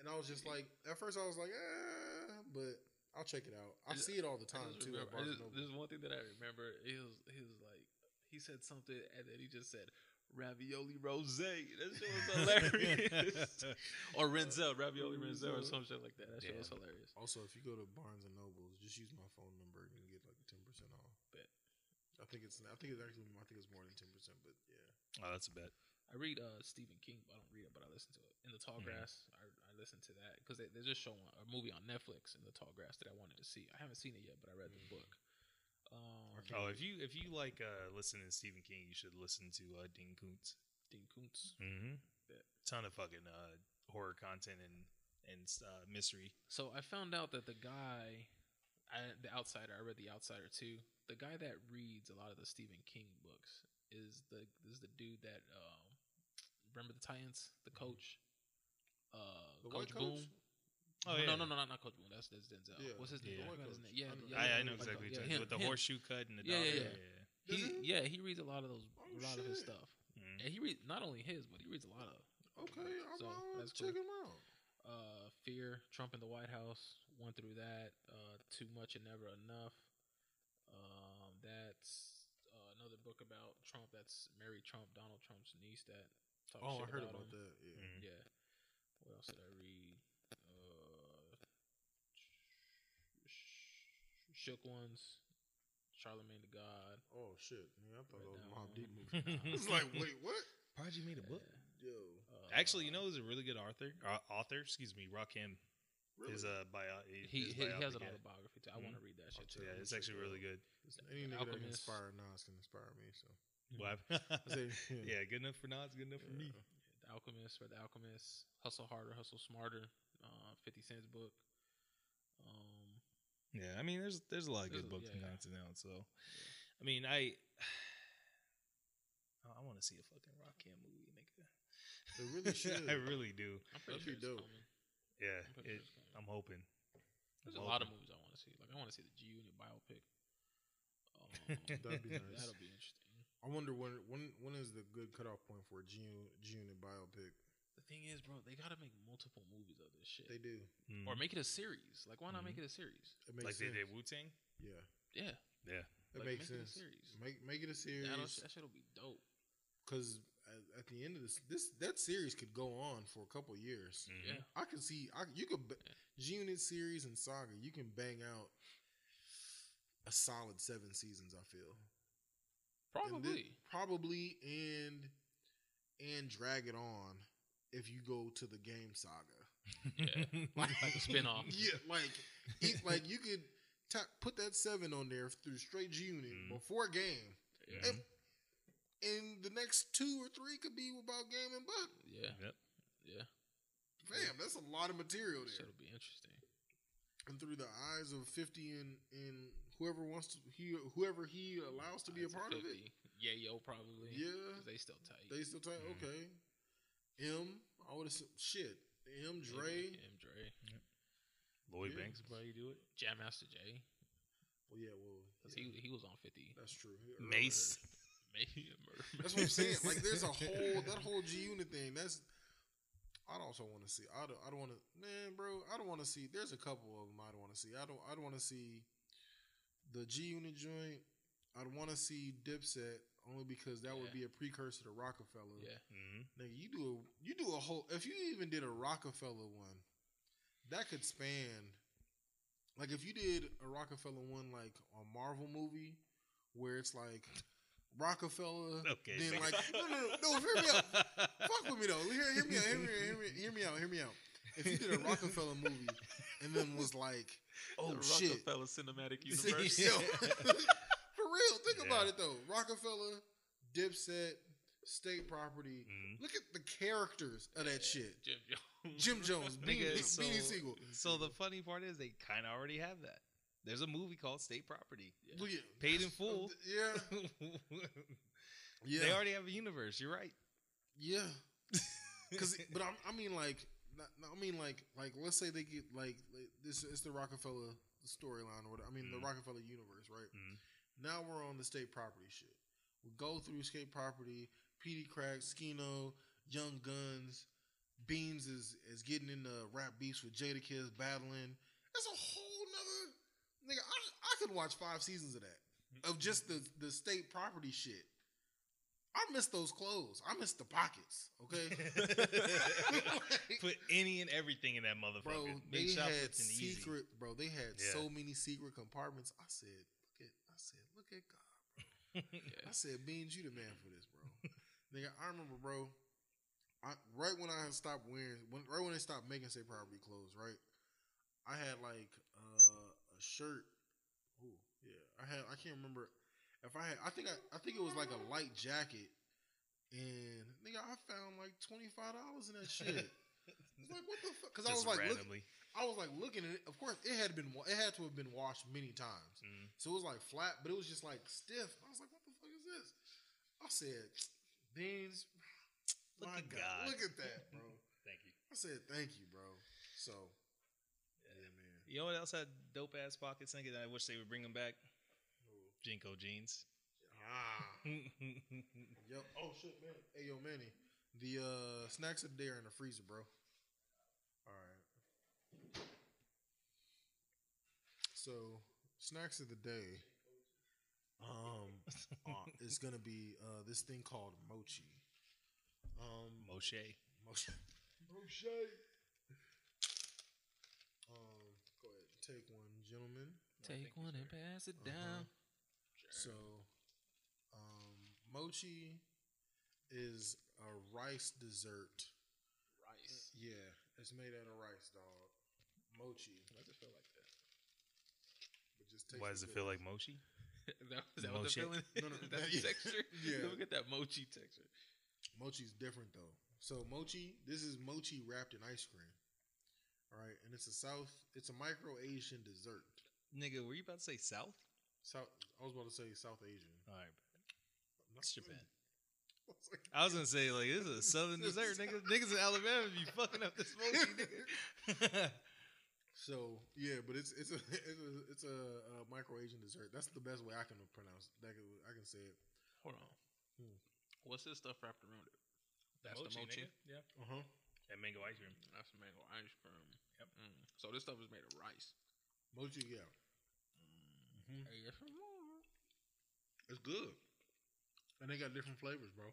A: And I was just like, at first I was like, "Ah," but I'll check it out. I
B: I
A: see it all the time too.
B: Remember- just- there's one thing that I remember. He was he was like he said something and then he just said ravioli rose. That shit was hilarious. or Renzel, ravioli Renzel, or some shit like that. That shit
C: Yeah.
B: was hilarious.
A: Also, if you go to Barnes and Nobles, just use my phone number and you can get like ten percent off.
B: Bet.
A: I think it's I think it's actually I think it's more than ten percent, but yeah.
C: oh, that's a bet.
B: I read uh Stephen King, but I don't read it, but I listen to it. In the Tall
C: Mhm.
B: Grass, I, I listen to that because they, they're just showing a movie on Netflix in the Tall Grass that I wanted to see. I haven't seen it yet, but I read the
A: Mm.
B: book. Um,
C: Oh, if you if you like uh, listening to Stephen King, you should listen to uh, Dean Koontz.
B: Dean Koontz.
C: Mm-hmm.
B: Bet.
C: Ton of fucking uh, horror content and and uh, mystery.
B: So I found out that the guy, I, the Outsider, I read the Outsider too. The guy that reads a lot of the Stephen King books is the is the dude that um, remember the Titans, the coach, uh,
A: The white
B: Coach
A: coach?
C: Oh,
B: no,
C: yeah.
B: no, no, no, not Coach Boone. That's that's Denzel.
A: Yeah.
B: What's his name? I
A: The
B: his
A: white
B: name. Yeah,
A: coach.
B: yeah,
A: I-
C: I, I know exactly
B: yeah,
C: what
B: him,
C: with the
B: him.
C: horseshoe cut and the
B: Yeah,
C: dog.
B: yeah,
C: Yeah,
B: yeah. He,
A: he?
B: yeah, he reads a lot of those,
A: Oh,
B: a lot of his
A: shit.
B: stuff,
C: Mhm.
B: and he reads not only his, but he reads a lot of
A: Okay, I'm
B: So,
A: gonna
B: that's
A: check
B: cool.
A: him out.
B: uh, Fear, Trump in the White House. Went through that. Uh, Too much and never enough. Um, that's uh, another book about Trump. That's Mary Trump, Donald Trump's niece. That talks
A: Oh, I heard
B: about,
A: about
B: him.
A: that. Yeah.
C: Mhm.
B: Yeah. What else did I read? Uh, Shook Ones, Charlemagne the God.
A: Oh shit! Man, I thought
B: Right
A: that was a
B: now.
A: Mobb Deep movie. I was like, wait, what?
C: Prodigy made a book.
A: Yo,
B: Uh,
C: Actually, you know, who's a really good author? Uh, author, excuse me, Rakim.
A: really?
C: His uh, bio.
B: he
C: his
B: he, he has an autobiography too. I want to read that shit too.
C: Yeah, it's actually really good.
A: Listen, any nigga that can
B: Alchemist.
A: inspire Nas can inspire me. So
C: What? Yeah, good enough for Nas, good enough for me.
B: The Alchemist or The Alchemist, Hustle Harder, Hustle Smarter, uh, 50 Cent's book. Um,
C: Yeah, I mean, there's there's a lot of good books
B: yeah,
C: and
B: yeah.
C: content out. So, I mean, I I want to see a fucking Rakim movie, nigga.
A: They really should.
C: I really do.
B: I'm pretty
A: That'd
B: sure it's
A: dope.
B: coming.
C: Yeah,
B: I'm
C: it,
B: sure it's.
C: I'm hoping.
B: There's a
C: I'm
B: lot of movies I want to see. Like I want to see the G Unit biopic. Um,
A: That'd be nice.
B: That'll be interesting.
A: I wonder when when when is the good cutoff point for a G G Unit biopic?
B: The thing is, bro, they gotta make multiple movies of this shit,
A: They do.
C: Mm.
B: or make it a series. Like, why not make it a series?
A: It makes
C: like they did Wu Tang.
A: Yeah,
B: Yeah,
C: Yeah,
A: it
B: Like,
A: makes
B: make it a
A: sense.
B: series.
A: Make make it a series
B: that, that shit'll be dope.
A: because at, at the end of this, this that series could go on for a couple years.
C: Mhm.
B: Yeah,
A: I can see. I you could ba-
B: Yeah.
A: G Unit series and Saga. You can bang out a solid seven seasons. I feel And thi-
B: probably.
A: probably and and drag it on if you go to the game Saga.
B: Yeah. like a spin-off.
A: Yeah, like it, like you could ta- put that seven on there through straight G Unit
C: Mhm.
A: before game,
B: Yeah,
A: and, and the next two or three could be about game and buck.
B: yeah,
C: Yep.
B: yeah.
A: Fam, that's a lot of material there.
B: Shit'll be interesting.
A: And through the eyes of fifty and and whoever wants to he whoever he allows to be a
B: Odds
A: part of it.
B: Yeah, yo, probably.
A: Yeah,
B: they still tight.
A: they still talk.
C: Mhm.
A: Okay, M. I would have shit. M. Dre.
B: M. Dre,
C: Lloyd
A: Yeah.
C: Banks probably do it.
B: Jam Master Jay.
A: Well, yeah, well,
B: because
A: yeah,
B: he he was on fifty.
A: that's true. He-
C: Mace.
B: Maybe a murder.
A: That's what I'm saying. Like, there's a whole that whole G Unit thing. That's I'd also want to see. I don't. I don't want to. Man, bro, I don't want to see. There's a couple of them I don't want to see. I don't. I don't want to see the G Unit joint. I'd want to see Dipset only because that would be a precursor to Rockefeller.
B: yeah,
C: hmm
A: Nigga, you do a you do a whole. If you even did a Rockefeller one, that could span. Like if you did a Rockefeller one, like a Marvel movie, where it's like Rockefeller,
C: Okay.
A: then like no no no, no hear me out, fuck with me though. Hear, hear me out, hear me, hear me, hear me out, hear me out. If you did a Rockefeller movie and then was like, oh
B: the
A: shit,
B: Rockefeller Cinematic Universe.
A: for real, think
C: Yeah.
A: about it though. Rockefeller, Dipset, State Property.
C: Mhm.
A: Look at the characters of that shit.
B: Jim Jones.
A: Jim Jones, Beanie,
C: Nigga, so,
A: Beanie Sigel.
C: so the funny part is they kind of already have that. There's a movie called State Property.
B: Yeah.
A: Look at-
C: Paid in full.
A: Yeah, yeah,
C: They already have a universe. You're right.
A: yeah. Because, but I, I mean, like, not, I mean, like, like, let's say they get like, this. It's the Rockefeller storyline or whatever. I mean, the
C: Mhm.
A: Rockefeller universe, right?
C: Mhm.
A: Now we're on the state property shit. We go through state property. Peedi Crakk, Skino, Young Gunz, Beans is is getting into rap beefs with Jadakiss battling. That's a whole nother nigga. I, I could watch five seasons of that of just the the state property shit. I miss those clothes. I miss the pockets. Okay,
C: Put any and everything in that motherfucker.
A: bro, they had
C: shoplifting easy.
A: secret. Bro, they had
C: Yeah.
A: so many secret compartments. I said, look at. I said, look at God.
B: Yeah.
A: I said, Beans, you the man for this, bro. Nigga, I remember, bro. I, right when I stopped wearing, when, right when they stopped making say property clothes, right? I had like uh, a shirt. Ooh, yeah. I had. I can't remember if I had. I think I. I think it was like a light jacket, and nigga, I found like twenty five dollars in that shit. It's like what the fuck? Because I was like, look. I was like looking at it. Of course, it had been. It had to have been washed many times.
C: Mhm.
A: So it was like flat, but it was just like stiff. I was like, what the fuck is this? I said, Beans,
C: Look
A: my
C: at
A: God,
C: God.
A: look at that, bro.
C: Thank you.
A: I said, thank you, bro. So, yeah, man.
C: You know what else had dope ass pockets? Nigga, that I wish they would bring them back. JNCO jeans.
A: Ah, yep. Oh shit, man. Hey, yo, Manny, the uh, snacks of the day are in the freezer, bro. All right. So, snacks of the day. Um, uh, is gonna be uh this thing called mochi. Um,
C: Moshe.
A: Moshe. Moshe. Um, go ahead, take one, gentlemen.
B: Take one and pass it
A: Uh-huh.
B: down.
A: So, um, mochi is a rice dessert.
B: Rice.
A: Yeah, it's made out of rice, dog. Mochi,
B: Why does it feel like that?
A: but just tastes
C: Why does it
A: good.
C: feel like mochi?
B: Is that, is that what the
C: Mochi?
B: feeling?
A: No, no,
B: That's the
A: yeah.
B: texture.
A: Yeah.
B: Look at that mochi texture.
A: Mochi's different though. So mochi, this is mochi wrapped in ice cream. All right, and it's a South, it's a micro Asian dessert.
C: Nigga, were you about to say South?
A: South, I was about to say South Asian.
C: All right.
A: Not
C: It's Japan.
A: I was like,
C: I was gonna say like this is a southern dessert, nigga. Niggas in Alabama be fucking up this mochi, nigga.
A: So yeah, but it's it's a it's a, it's a, uh micro Asian dessert. That's the best way I can pronounce. That can- I can say it.
B: Hold on.
A: Hmm.
B: What's this stuff wrapped around it? That's the mochi.
C: nigga. Yeah.
A: Uh huh.
C: And mango ice cream.
B: That's the mango ice cream.
C: Yep.
B: Mm. So this stuff is made of rice.
A: Mochi, yeah,
B: Mm. Hey, yes, some more.
A: it's good, and they got different flavors, bro.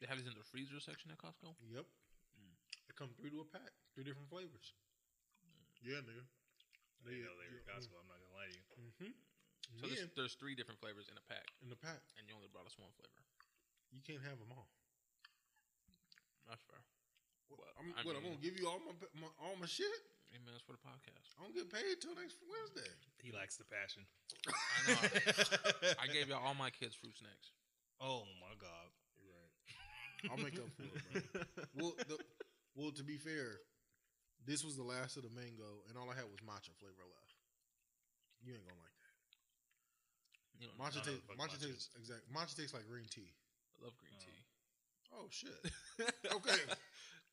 B: They have these in the freezer section at Costco.
A: Yep,
B: Mm.
A: they come three to a pack, three different flavors. Yeah, nigga.
C: I didn't know they were Costco. I'm not gonna lie to you.
A: Mm-hmm.
B: So there's, there's three different flavors in a pack,
A: in the pack,
B: and you only brought us one flavor.
A: you can't have them all.
B: That's fair.
A: What,
B: Well,
A: I'm,
B: I
A: what, I'm gonna give you all my, my all my shit.
B: Hey man, that's for the podcast.
A: I don't get paid till next Wednesday.
C: He lacks the passion.
B: I know. I gave y'all all my kids fruit snacks.
C: oh my god.
A: You're right. I'll make up for it, bro. well, the, well, to be fair, this was the last of the mango, and all I had was matcha flavor left. You ain't gonna like that.
B: You
A: Matcha
C: don't know
A: tastes. Matcha
C: matcha
A: tastes exact. Matcha tastes like green tea.
B: I love green
C: Oh.
B: tea.
A: Oh, oh shit. Okay.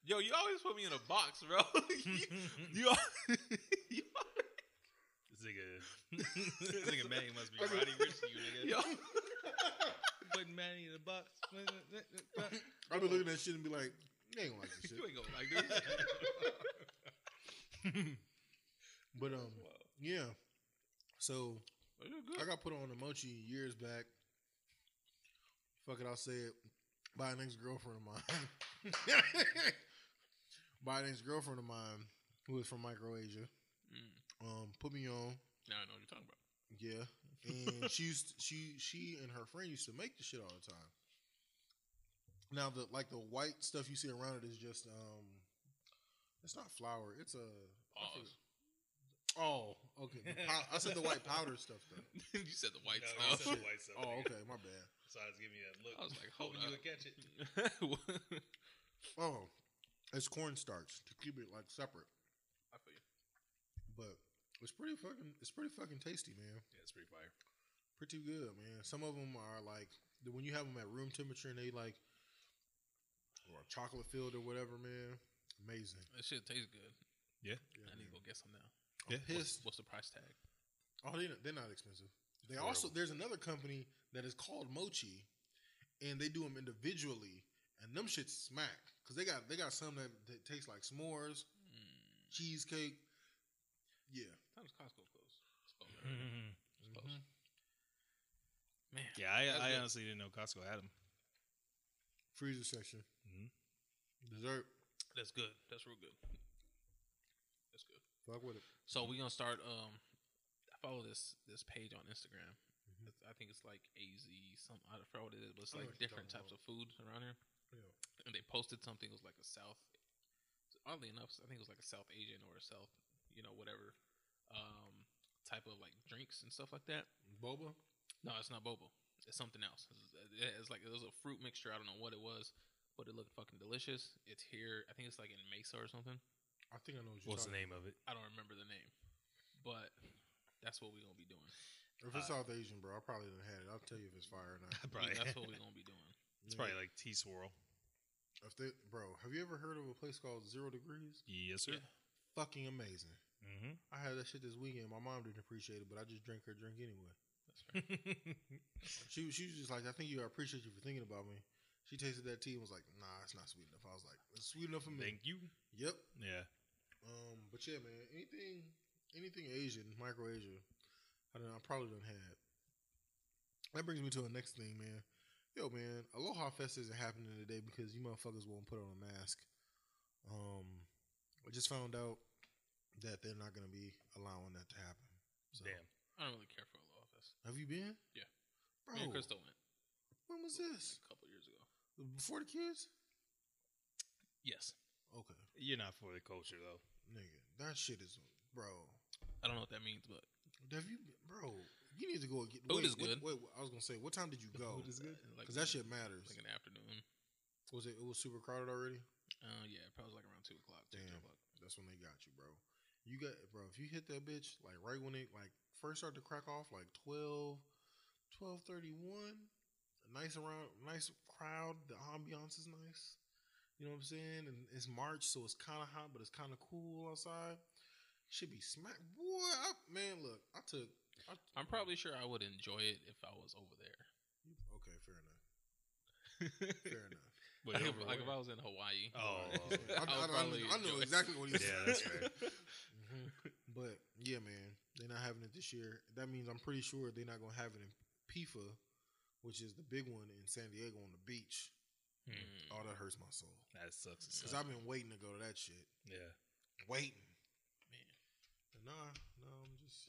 B: Yo, you always put me in a box, bro. you, you, al- you al-
C: This nigga Nigga Manny must be Roddy Ricch you, nigga.
B: Yo.
C: Putting Manny in the box.
A: I've been looking at shit and be like, you ain't gonna like this shit.
B: you ain't gonna like this.
A: But um, yeah. So I got put on a mochi years back. Fuck it, I'll say it. By an ex girlfriend of mine. By an ex girlfriend of mine who was from Microasia.
B: Mm.
A: Um, put me on.
B: Now I know what you're talking about.
A: Yeah. And she used she she and her friend used to make the shit all the time. Now the like the white stuff you see around it is just um it's not flour, it's a
B: Pause.
A: Oh, okay. Pow- I said the white powder stuff though.
B: you said the white
C: No, you
B: stuff.
C: said the white stuff.
A: Oh,
C: nigga.
A: okay, my bad.
C: So I was giving you that look.
B: I was like, hold
C: hoping you
B: up.
C: would catch it.
A: Oh, it's cornstarch to keep it like separate,
B: I feel you.
A: but it's pretty fucking. It's pretty fucking tasty, man.
C: Yeah, it's pretty fire.
A: Pretty good, man. Some of them are like when you have them at room temperature and they like or chocolate filled or whatever, man. Amazing.
B: That shit tastes good.
C: Yeah.
A: Yeah,
B: I need to go get some now.
A: I'm
C: Yeah.
A: pissed.
B: What's the price tag?
A: Oh, they they're not expensive. They
C: It's
A: also there's another company that is called Mochi, and they do them individually, and them shits smack because they got they got some that, that taste like s'mores,
B: Mm.
A: cheesecake. Yeah.
B: Times Costco close. It's close.
C: Mm-hmm.
B: It's close.
A: Mhm.
B: Man.
C: Yeah, I, I honestly didn't know Costco had them.
A: Freezer section,
C: Mm-hmm.
A: dessert.
B: That's good. That's real good. That's good.
A: Fuck with it.
B: So we're gonna start. Um, I follow this this page on Instagram.
A: Mhm.
B: I think it's like AZ. Some I forgot what it is, but it's like different
A: talking
B: types of food around here.
A: Yeah.
B: And they posted something. It was like a South. Oddly enough, I think it was like a South Asian or a South, you know, whatever, um, type of like drinks and stuff like that.
A: Boba.
B: No, it's not boba. It's something else. It's, it's like it was a fruit mixture. I don't know what it was, but it looked fucking delicious. It's here. I think it's like in Mesa or something.
A: I think I know what you're
C: What's the
A: talking
C: name of it?
B: I don't remember the name, but that's what we're gonna be doing.
A: If it's
C: Uh,
A: South Asian, bro, I probably didn't have it. I'll tell you if it's fire or not.
B: I mean,
C: Probably.
B: that's what we're gonna be doing.
C: It's probably like tea Swirl.
A: If they, bro, have you ever heard of a place called Zero Degrees?
C: Yes, sir.
B: Yeah.
A: Fucking amazing.
C: Mm-hmm.
A: I had that shit this weekend. My mom didn't appreciate it, but I just drank her drink anyway.
B: That's right.
A: She she was just like, I think you I appreciate you for thinking about me. She tasted that tea and was like, Nah, it's not sweet enough. I was like, It's sweet enough for me.
C: Thank you.
A: Yep.
C: Yeah.
A: Um, but yeah, man, anything anything Asian, micro Asia, I don't know, I probably don't have. That brings me to the next thing, man. Yo, man, Aloha Fest isn't happening today because you motherfuckers won't put on a mask. Um, I just found out that they're not gonna be allowing that to happen. So,
C: Damn.
B: I don't really care for Aloha Fest.
A: have you been?
B: Yeah.
A: bro.
B: Me and Crystal went
A: when was this?
B: a couple years ago.
A: Before the kids?
B: Yes.
A: Okay,
C: You're not for the culture though.
A: nigga, that shit is, bro.
B: I don't know what that means, but
A: Have you, bro? You need to go get.
B: Food
A: wait,
B: is good.
A: Wait, I was gonna say, what time did you go?
C: Food is good.
B: uh, like
A: Because that shit matters.
B: like an afternoon.
A: Was it? It was super crowded already.
B: Uh, yeah, probably like around two o'clock.
A: Damn.
B: o'clock.
A: That's when they got you, bro. You got, bro. If you hit that bitch like right when it like first started to crack off, like 12, 1231, nice around, nice crowd. The ambiance is nice. You know what I'm saying? And it's March, so it's kind of hot, but it's kind of cool outside. Should be smack, boy. I, man, look, I took. I,
B: I'm probably sure I would enjoy it if I was over there.
A: okay. Fair enough. Fair enough.
C: But
B: like, if, like if? I was in Hawaii.
C: Oh,
A: I, I, I,
B: probably
A: I know exactly what he's
C: Yeah,
A: saying.
C: that's fair.
A: Mhm. But yeah, man, they're not having it this year. That means I'm pretty sure they're not gonna have it in PIFA, which is the big one in San Diego on the beach.
C: Hmm.
B: Mm.
A: Oh, that hurts my soul
C: that sucks.
A: because. I've been waiting to go to that shit,
C: yeah.
A: waiting.
B: Man.
A: But nah, no, I'm just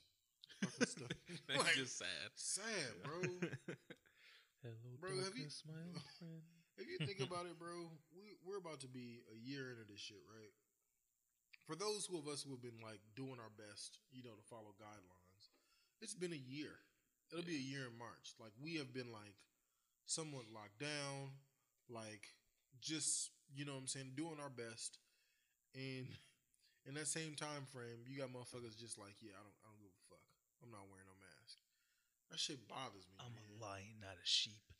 A: fucking stuck.
B: That's
A: Like,
B: just sad.
A: sad, bro.
B: Hello,
A: Bro, have you-
B: darkness, my old friend.
A: If you think about it, bro, we, we're about to be a year into this shit, right? For those who of us who have been like doing our best, you know, to follow guidelines, it's been a year. It'll be a year in March. Like we have been like somewhat locked down, like just you know what I'm saying, doing our best. And in that same time frame, you got motherfuckers just like, yeah, I don't, I don't give a fuck. I'm not wearing no mask. That shit bothers me.
C: I'm
A: man.
C: a lion, not a sheep.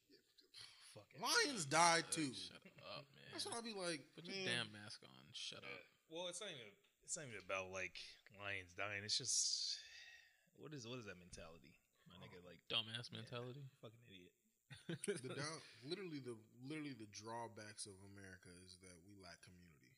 C: Fuck it.
A: Lions died
B: Uh,
A: too.
B: Shut up, man.
A: That's what I'll be like.
B: Put
A: man,
B: your damn mask on. Shut up.
C: well, it's not even. It's not even about like lions dying. It's just What is what is that mentality? My nigga, like
B: Dumbass mentality.
C: fucking idiot.
A: the down, literally the literally the drawbacks of America is that we lack community.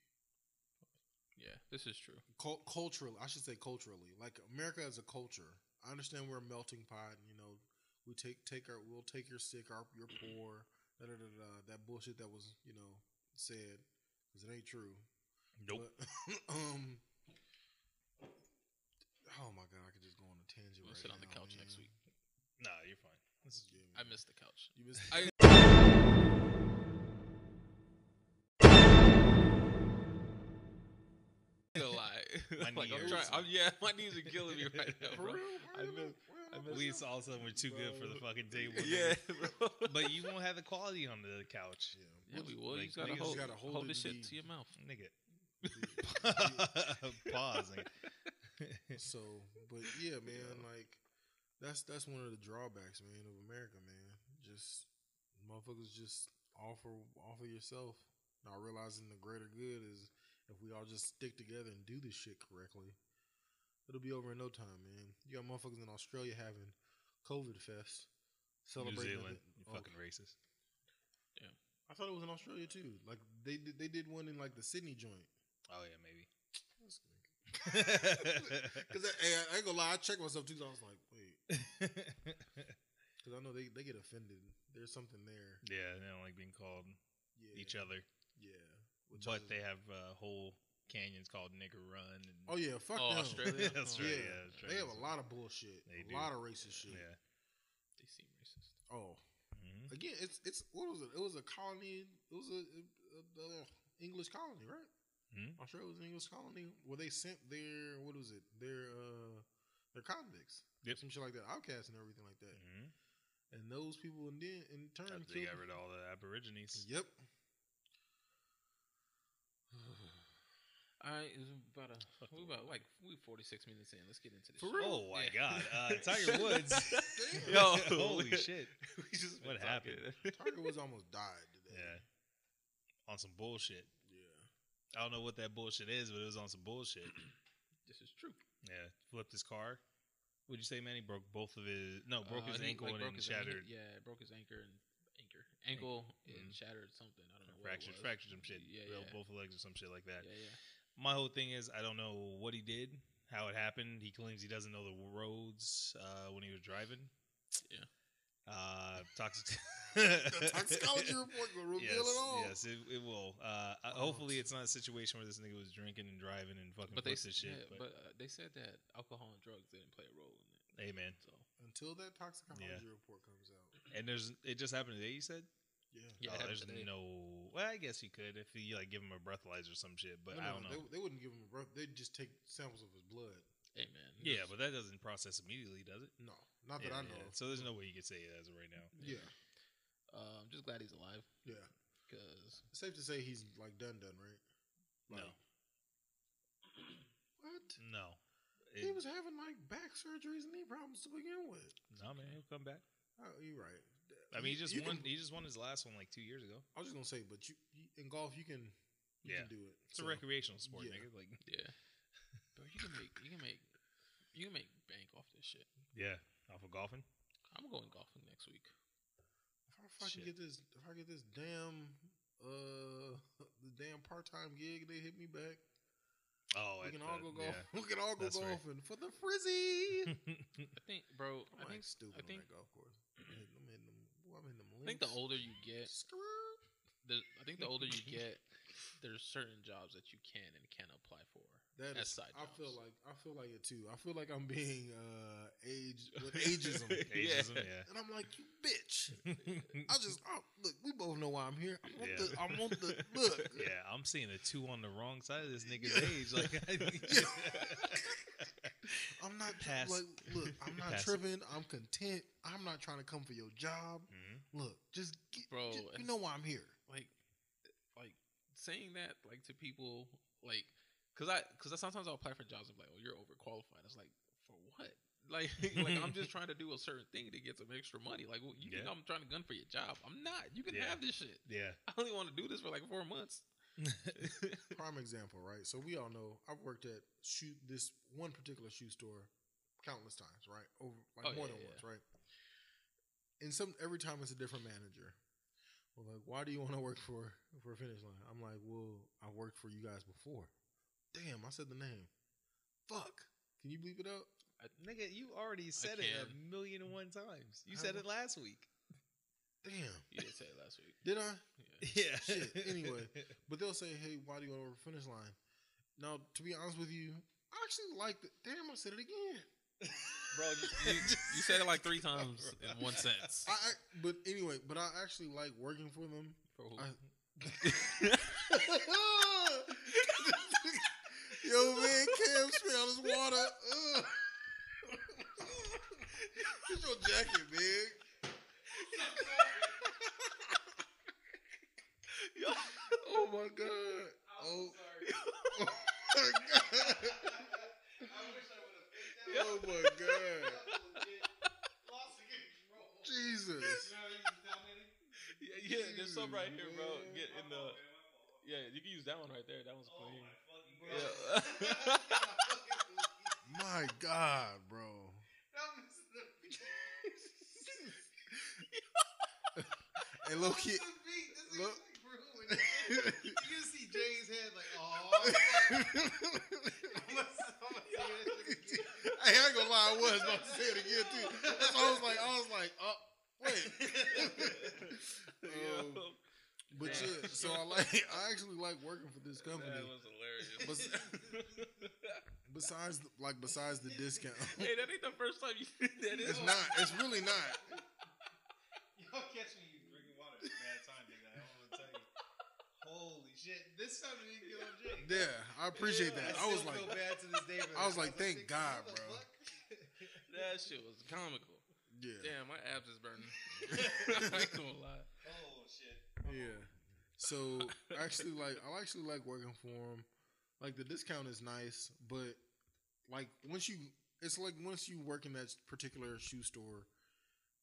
B: Yeah, this is true.
A: Cul- culturally, I should say culturally, like America as a culture. I understand we're a melting pot. You know, we take take our we'll take your sick, our you're poor. Da, da, da, da, that bullshit that was you know said because it ain't true.
C: Nope.
A: But, um. Oh my god, I could just go on a tangent.
B: We'll
A: right
B: sit on the
A: now,
B: couch next week.
C: nah, you're fine. This is
A: Yeah,
B: I
A: man.
B: missed the couch.
A: You missed.
B: I- Gonna lie.
C: My
B: like I'm
C: knees.
B: trying. I'm, yeah, my knees are killing me right now,
A: For
B: bro.
A: real?
B: I
A: Real?
B: I miss-
C: we all of a sudden we're too good for the fucking table.
B: Yeah, bro.
C: but you won't have the quality on the couch,
A: Yeah.
B: Yeah, we will.
C: like,
B: you gotta
C: niggas
B: hold,
A: gotta hold
B: hold,
A: it
B: this shit
A: be-
B: to your mouth.
C: nigga.
A: You-
C: Pause. nigga.
A: So, but yeah, man, like that's that's one of the drawbacks, man, of America, man. Just motherfuckers just offer offer yourself, not realizing the greater good is if we all just stick together and do this shit correctly, it'll be over in no time, man. You got motherfuckers in Australia having COVID fest, Celebrating
C: New
A: celebrating.
C: Zealand, you
A: oh,
C: fucking racist. Yeah.
A: I thought it was in Australia too. Like they did, they did one in like the Sydney joint.
C: Oh yeah, maybe.
A: Because hey, I ain't gonna lie, I checked myself too. So I was like, wait, because I know they, they get offended. There's something there.
C: yeah, they don't like being called
A: Yeah,
C: each other,
A: Yeah, Which
C: but
A: just-
C: they have a whole canyons called Nigger Run. And
A: Oh yeah, fuck
B: Oh,
A: them.
B: Australia?
C: Australia,
A: Yeah,
C: yeah,
A: they have a lot of bullshit.
C: They
A: a
C: do.
A: lot of racist shit.
C: yeah.
B: They seem racist.
A: Oh,
C: Mhm.
A: again, it's it's what was it? It was a colony. It was a, a, a- a English colony, right?
C: Mhm.
A: Australia was an English colony where they sent their what was it? Their uh their convicts,
C: Yep.
A: some shit like that, outcasts and everything like that.
C: Mhm.
A: And those people in, then in turn
C: After They got rid of all the Aborigines.
A: Yep.
B: All right, it's about a we about like we 46 minutes in. Let's get into this.
A: For
B: shit.
A: real?
C: Oh my
B: Yeah.
C: God, uh, Tiger Woods.
B: Yo,
C: holy shit!
B: we just
C: What
B: happened? talking.
A: Tiger Woods almost died today.
C: Yeah, on some bullshit.
A: Yeah.
C: I don't know what that bullshit is, but it was on some bullshit.
B: This is true.
C: Yeah, flipped his car. Would you say, Manny broke both of his. No, broke
B: Uh,
C: his ankle
B: like,
C: and
B: broke
C: then
B: his
C: shattered,
B: Anchor, yeah, broke his anchor and anchor ankle and
C: Mhm.
B: shattered something. I don't know.
C: fractured,
B: what it was.
C: fractured some shit.
B: Yeah, yeah.
C: both legs or some shit like that.
B: Yeah, yeah.
C: My whole thing is, I don't know what he did, how it happened. He claims he doesn't know the roads uh, when he was driving.
B: Yeah.
C: Uh, toxic.
A: The toxicology report will reveal
C: yes,
A: it all.
C: yes, it, it will. Uh, uh,
A: Oh,
C: hopefully, it's not a situation where this nigga was drinking and driving and fucking
B: But they
C: this shit.
B: yeah,
C: but,
B: but uh, they said that alcohol and drugs didn't play a role in it.
C: Amen.
B: So
A: Until that toxicology
C: Yeah.
A: report comes out.
C: and there's it just happened today. You said,
A: Yeah.
B: Yeah,
C: oh, there's
B: today.
C: no. Well, I guess you could if you like give him a breathalyzer or some shit, but
A: No,
C: I don't know.
A: They, they wouldn't give him a breath. They'd just take samples of his blood.
B: hey man,
C: yeah, but that doesn't process immediately, does it?
A: No, not that
C: Yeah,
A: I know.
C: yeah. So there's no way you could say it as of right now.
A: Yeah.
B: uh, I'm just glad he's alive
A: Yeah.
B: because
A: safe to say he's like done, done, right?
C: No,
A: What?
C: no.
A: he was having like back surgeries and knee problems to begin with.
C: no man, he'll come back.
A: Oh, you're right.
C: I mean, he just
A: You
C: won.
A: can-
C: he just won his last one like two years ago.
A: I was just gonna say, but you, you in golf, you can, you
C: Yeah.
A: can do it.
C: It's a recreational sport,
A: yeah.
C: nigga. Like,
B: yeah, bro, you can make you can make you can make bank off this shit.
C: yeah, off of golfing.
B: I'm going golfing next week.
A: If I fucking
C: Shit.
A: get this, if I get this damn, uh, the damn part time gig, they hit me back.
C: Oh,
A: we can all go golf.
C: yeah.
A: We can all go
C: That's fair.
A: golfing for the frizzy.
B: I think, bro.
A: I'm
B: I
A: like
B: think
A: stupid
B: I think
A: on that golf course. I'm hitting, I'm hitting them. boy, I'm hitting them
B: I think the older you get, the, I think the older you get, there's certain jobs that you can and can't apply for.
A: That
B: As
A: is,
B: side
A: I feel like I feel like it too. I feel like I'm being uh age with ageism,
C: Ageism, yeah.
A: and I'm like, you bitch. I just oh, look. We both know why I'm here. I want
C: Yeah.
A: the. I want the look.
C: yeah, I'm seeing a two on the wrong side of this nigga's age. Like,
A: I'm not
C: Pass.
A: like look. I'm not
C: Pass.
A: tripping. I'm content. I'm not trying to come for your job.
C: Mhm.
A: Look, just get,
B: Bro,
A: just- you know why I'm here.
B: like like saying that like to people like because I because I sometimes I'll apply for jobs and be like oh you're overqualified. It's like for what? Like like I'm just trying to do a certain thing to get some extra money. Like well, you think I'm trying to gun for your job? I'm not. You can
C: Yeah.
B: have this shit.
C: yeah,
B: I only want to do this for like four months.
A: Prime example, right? So we all know I've worked at shoe this one particular shoe store countless times, right? Over like
B: Oh,
A: more
B: yeah,
A: than
B: yeah,
A: once, right? And some every time it's a different manager. Well, like, why do you want to work for for Finish Line? I'm like, well, I worked for you guys before. Damn, I said the name. Fuck. Can you bleep it out?
D: Nigga, you already said it a
B: can.
D: million and one times. You
A: How
D: said
A: mu-
D: it last week.
A: Damn.
B: You did say it last week.
A: Did I?
B: Yeah.
D: Yeah.
A: Shit, anyway. But they'll say, hey, why do you want to work for Finish Line? Now, to be honest with you, I actually like the. Damn, I said it again.
D: Bro,
B: You, you said it like three times in one sentence.
A: I, I but anyway, but I actually like working for them.
B: For who?
A: I- Yo, man, Cam smell his water. Ugh. Get your jacket, man. oh my god. Oh, oh my god. Oh my god. Jesus.
B: yeah, yeah, there's some right here, bro. Get in the. Yeah, you can use that one right there. That one's clean. Yeah.
A: My God, bro. Hey, low key. Look.
D: you see Jay's head like, oh.
A: Hey, I ain't gonna lie, I was about to say it again too. That's I was like, I was like, oh, wait. Um, but yeah, so I like, I actually like working for this company.
B: That was hilarious.
A: Besides, like, besides the discount,
B: hey, that ain't the first time you did that.
A: it's not. It's really not.
D: Y'all catch me drinking water at a bad time, nigga. I want to tell you. Holy shit. This time we didn't get on Jay.
A: Yeah, I appreciate that. I was
D: still
A: like,
D: feel bad to this day.
A: I was like, thank God, bro.
B: That shit was comical.
A: yeah,
B: Damn, my abs is burning. I ain't gonna lie.
D: Oh shit.
A: yeah. So actually like, I actually like working for them. Like the discount is nice, but like once you, it's like once you work in that particular shoe store,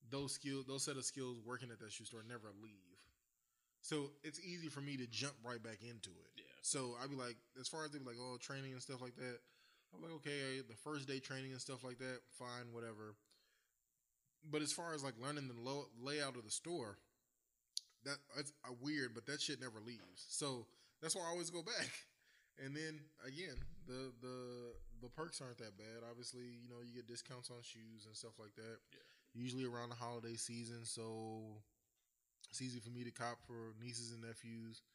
A: those skills, those set of skills working at that shoe store never leave. So it's easy for me to jump right back into it.
B: Yeah.
A: So I'd be like, as far as they be like, oh, training and stuff like that. I'm like, okay, the first day training and stuff like that, fine, whatever. But as far as like learning the low, layout of the store, that that's uh, weird, but that shit never leaves. So that's why I always go back. And then again, the the the perks aren't that bad. Obviously, you know, you get discounts on shoes and stuff like that.
B: Yeah.
A: Usually around the holiday season, so it's easy for me to cop for nieces and nephews,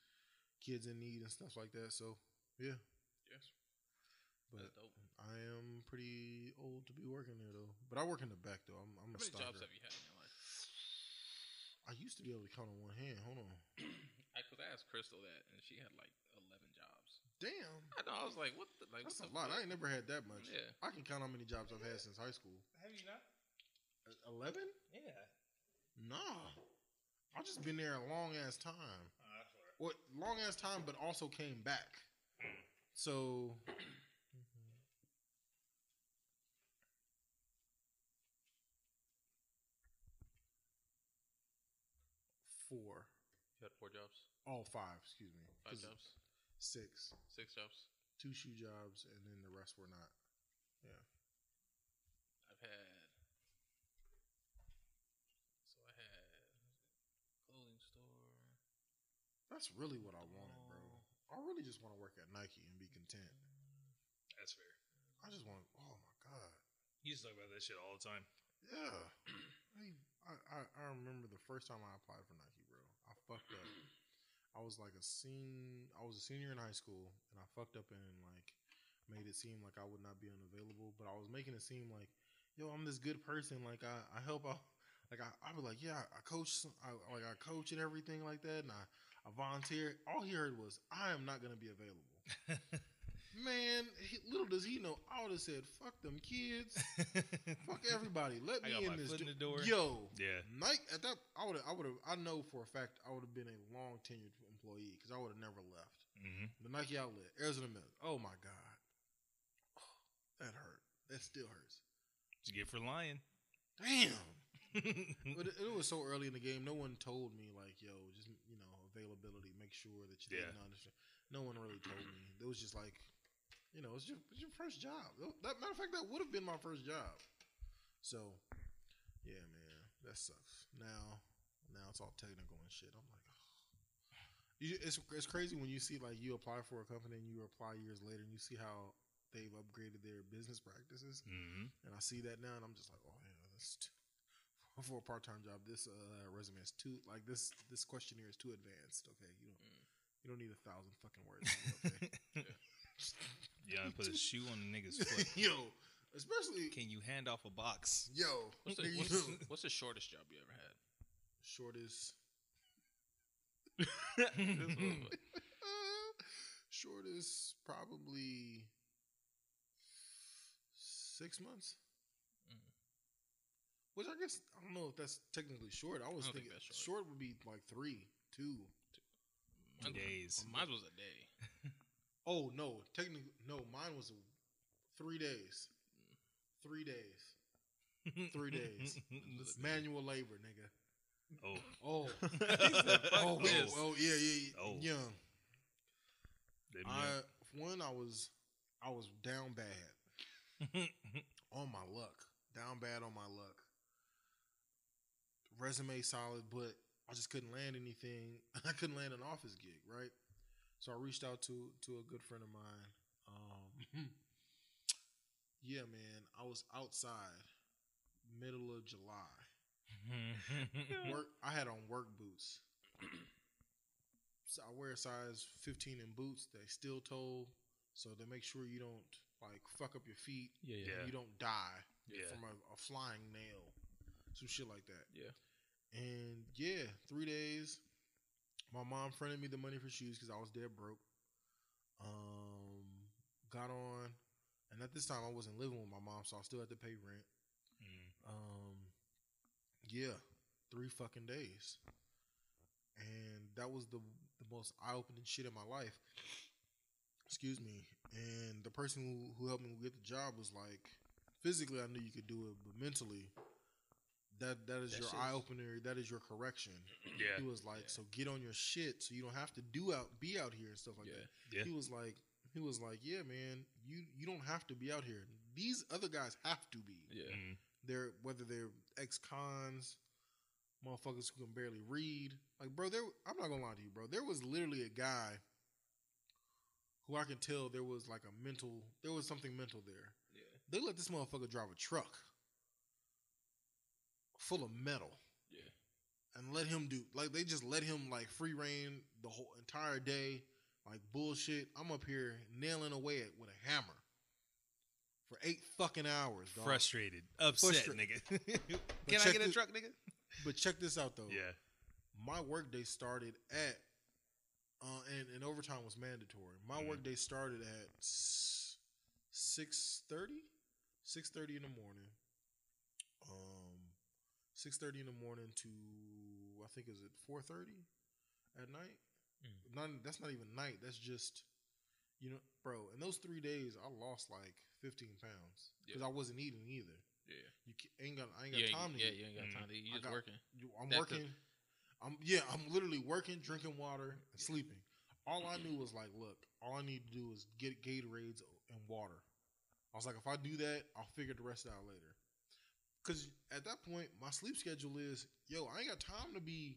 A: kids in need and stuff like that. So yeah,
B: Yes.
A: but I am pretty old to be working there though. But I work in the back though. I'm, I'm
B: How
A: a
B: many jobs have you had in your life?
A: I used to be able to count on one hand. Hold on.
B: I could ask Crystal that, and she had like eleven jobs.
A: Damn.
B: I know. I was like, what? The, like,
A: That's a
B: what the
A: lot.
B: fuck?
A: I ain't never had that much.
B: Yeah.
A: I can count how many jobs I've had since high school.
D: Have you not?
A: Eleven?
D: Yeah.
A: Nah. I've just been there a long ass time.
D: Oh.
A: What long ass time, but also came back. So four.
B: You had four jobs.
A: All five, excuse me.
B: Five jobs.
A: Six.
B: Six jobs.
A: Two shoe jobs and then the rest were not. Yeah.
B: I've had. So I had clothing store.
A: That's really what I wanted, bro. I really just want to work at Nike and be content.
C: That's fair.
A: I just want oh my god.
C: You used to talk about that shit all the time.
A: Yeah. I, I I remember the first time I applied for Nike, bro. I fucked up. I was like a sen I was a senior in high school and I fucked up and like made it seem like I would not be unavailable, but I was making it seem like, yo, I'm this good person. Like I, I help out. Like I, I was like, yeah, I coach, I, like I coach and everything like that, and I, I volunteer. All he heard was, I am not gonna be available. Man, he, little does he know, I would have said, fuck them kids, fuck everybody. Let
C: I
A: me in this.
C: in the door.
A: Yo,
C: Yeah.
A: Nike at that, I would have, I would have, I know for a fact, I would have been a long tenured employee because I would have never left.
C: hmm
A: The Nike outlet, Arizona Mills. Oh my god, oh, that hurt. That still hurts.
C: You get for lying?
A: Damn. but it, it was so early in the game. No one told me like, yo, just availability. Make sure that you
C: Yeah.
A: didn't understand. No one really told me. It was just like, You know, it's your it's your first job. That matter of fact, that would have been my first job. So, yeah, man, that sucks. Now, now it's all technical and shit. I'm like, you, it's it's crazy when you see like you apply for a company and you apply years later and you see how they've upgraded their business practices.
C: Mm-hmm.
A: And I see that now, and I'm just like, oh yeah, this t- for a part time job. This uh, resume is too like this. This questionnaire is too advanced. Okay, you don't
B: Mm.
A: you don't need a thousand fucking words. Okay?
C: Yeah, I put a shoe on a nigga's foot.
A: yo, especially
C: Can you hand off a box?
A: yo,
B: What's the, what's,
A: yo.
B: what's the shortest job you ever had?
A: shortest shortest probably six months. Which I guess I don't know if that's technically short. I was
B: I don't think
A: thinking
B: that's
A: short.
B: short.
A: would be like three, two.
B: mine was-
C: Days.
B: Mine was a day.
A: Oh no, technically no. Mine was three days. Three days. Three days. It's manual labor, nigga.
C: oh,
A: Oh,
C: oh said,
A: oh,
C: this."
A: oh, oh, yeah, yeah, yeah.
C: Oh.
A: young. I one, I was, I was down bad. on my luck. Down bad on my luck. Resume solid, but I just couldn't land anything. I couldn't land an office gig, right? So I reached out to to a good friend of mine. Um, yeah, man, I was outside, middle of July. Work. I had on work boots. so I wear a size 15 in boots. They steel toe, so they make sure you don't like fuck up your feet
B: Yeah, yeah.
C: Yeah.
A: you don't die
C: Yeah.
A: from a, a flying nail, some shit like that.
B: Yeah.
A: And yeah, three days. My mom fronted me the money for shoes because I was dead broke. Um, got on, and at this time I wasn't living with my mom, so I still had to pay rent.
C: Mm.
A: Um, yeah, three fucking days, and that was the the most eye opening shit in my life. Excuse me. And the person who, who helped me get the job was like, physically I knew you could do it, but mentally, that that is
B: That
A: your eye opener. That is your correction.
C: Yeah.
A: He was like,
B: Yeah.
A: so get on your shit, so you don't have to do out be out here and stuff like
B: Yeah.
A: that.
C: Yeah.
A: He was like, he was like, yeah, man, you you don't have to be out here. These other guys have to be
B: Yeah.
C: Mm.
A: they're whether they're ex cons, motherfuckers who can barely read. Like, bro, there. I'm not gonna lie to you, bro. There was literally a guy who I can tell there was like a mental. There was something mental there.
B: Yeah.
A: They let this motherfucker drive a truck full of metal
B: Yeah.
A: and let him do like they just let him like free reign the whole entire day, like bullshit. I'm up here nailing away at with a hammer for eight fucking hours. Dog.
C: Frustrated, upset,
A: Frustra-
C: nigga. Can I get a truck, nigga?
A: But check this out though.
C: Yeah.
A: my work day started at uh, and, and overtime was mandatory. My
C: Mhm.
A: work day started at six thirty, six thirty in the morning. Um, six thirty in the morning to I think is it four thirty at night.
B: Mm.
A: Not that's not even night. That's just you know, bro. In those three days, I lost like fifteen pounds because I wasn't eating either.
B: Yeah.
A: You ain't got I ain't got
B: Yeah,
A: time to
B: yeah,
A: eat.
B: you ain't got
C: Mm.
B: time to eat. You
A: I
B: just
A: got-
B: working.
A: You- I'm
B: That could-
A: working. I'm yeah. I'm literally working, drinking water, and sleeping. All I knew was like, look, all I need to do is get Gatorades and water. I was like, if I do that, I'll figure the rest out later. Because at that point, my sleep schedule is, yo, I ain't got time to be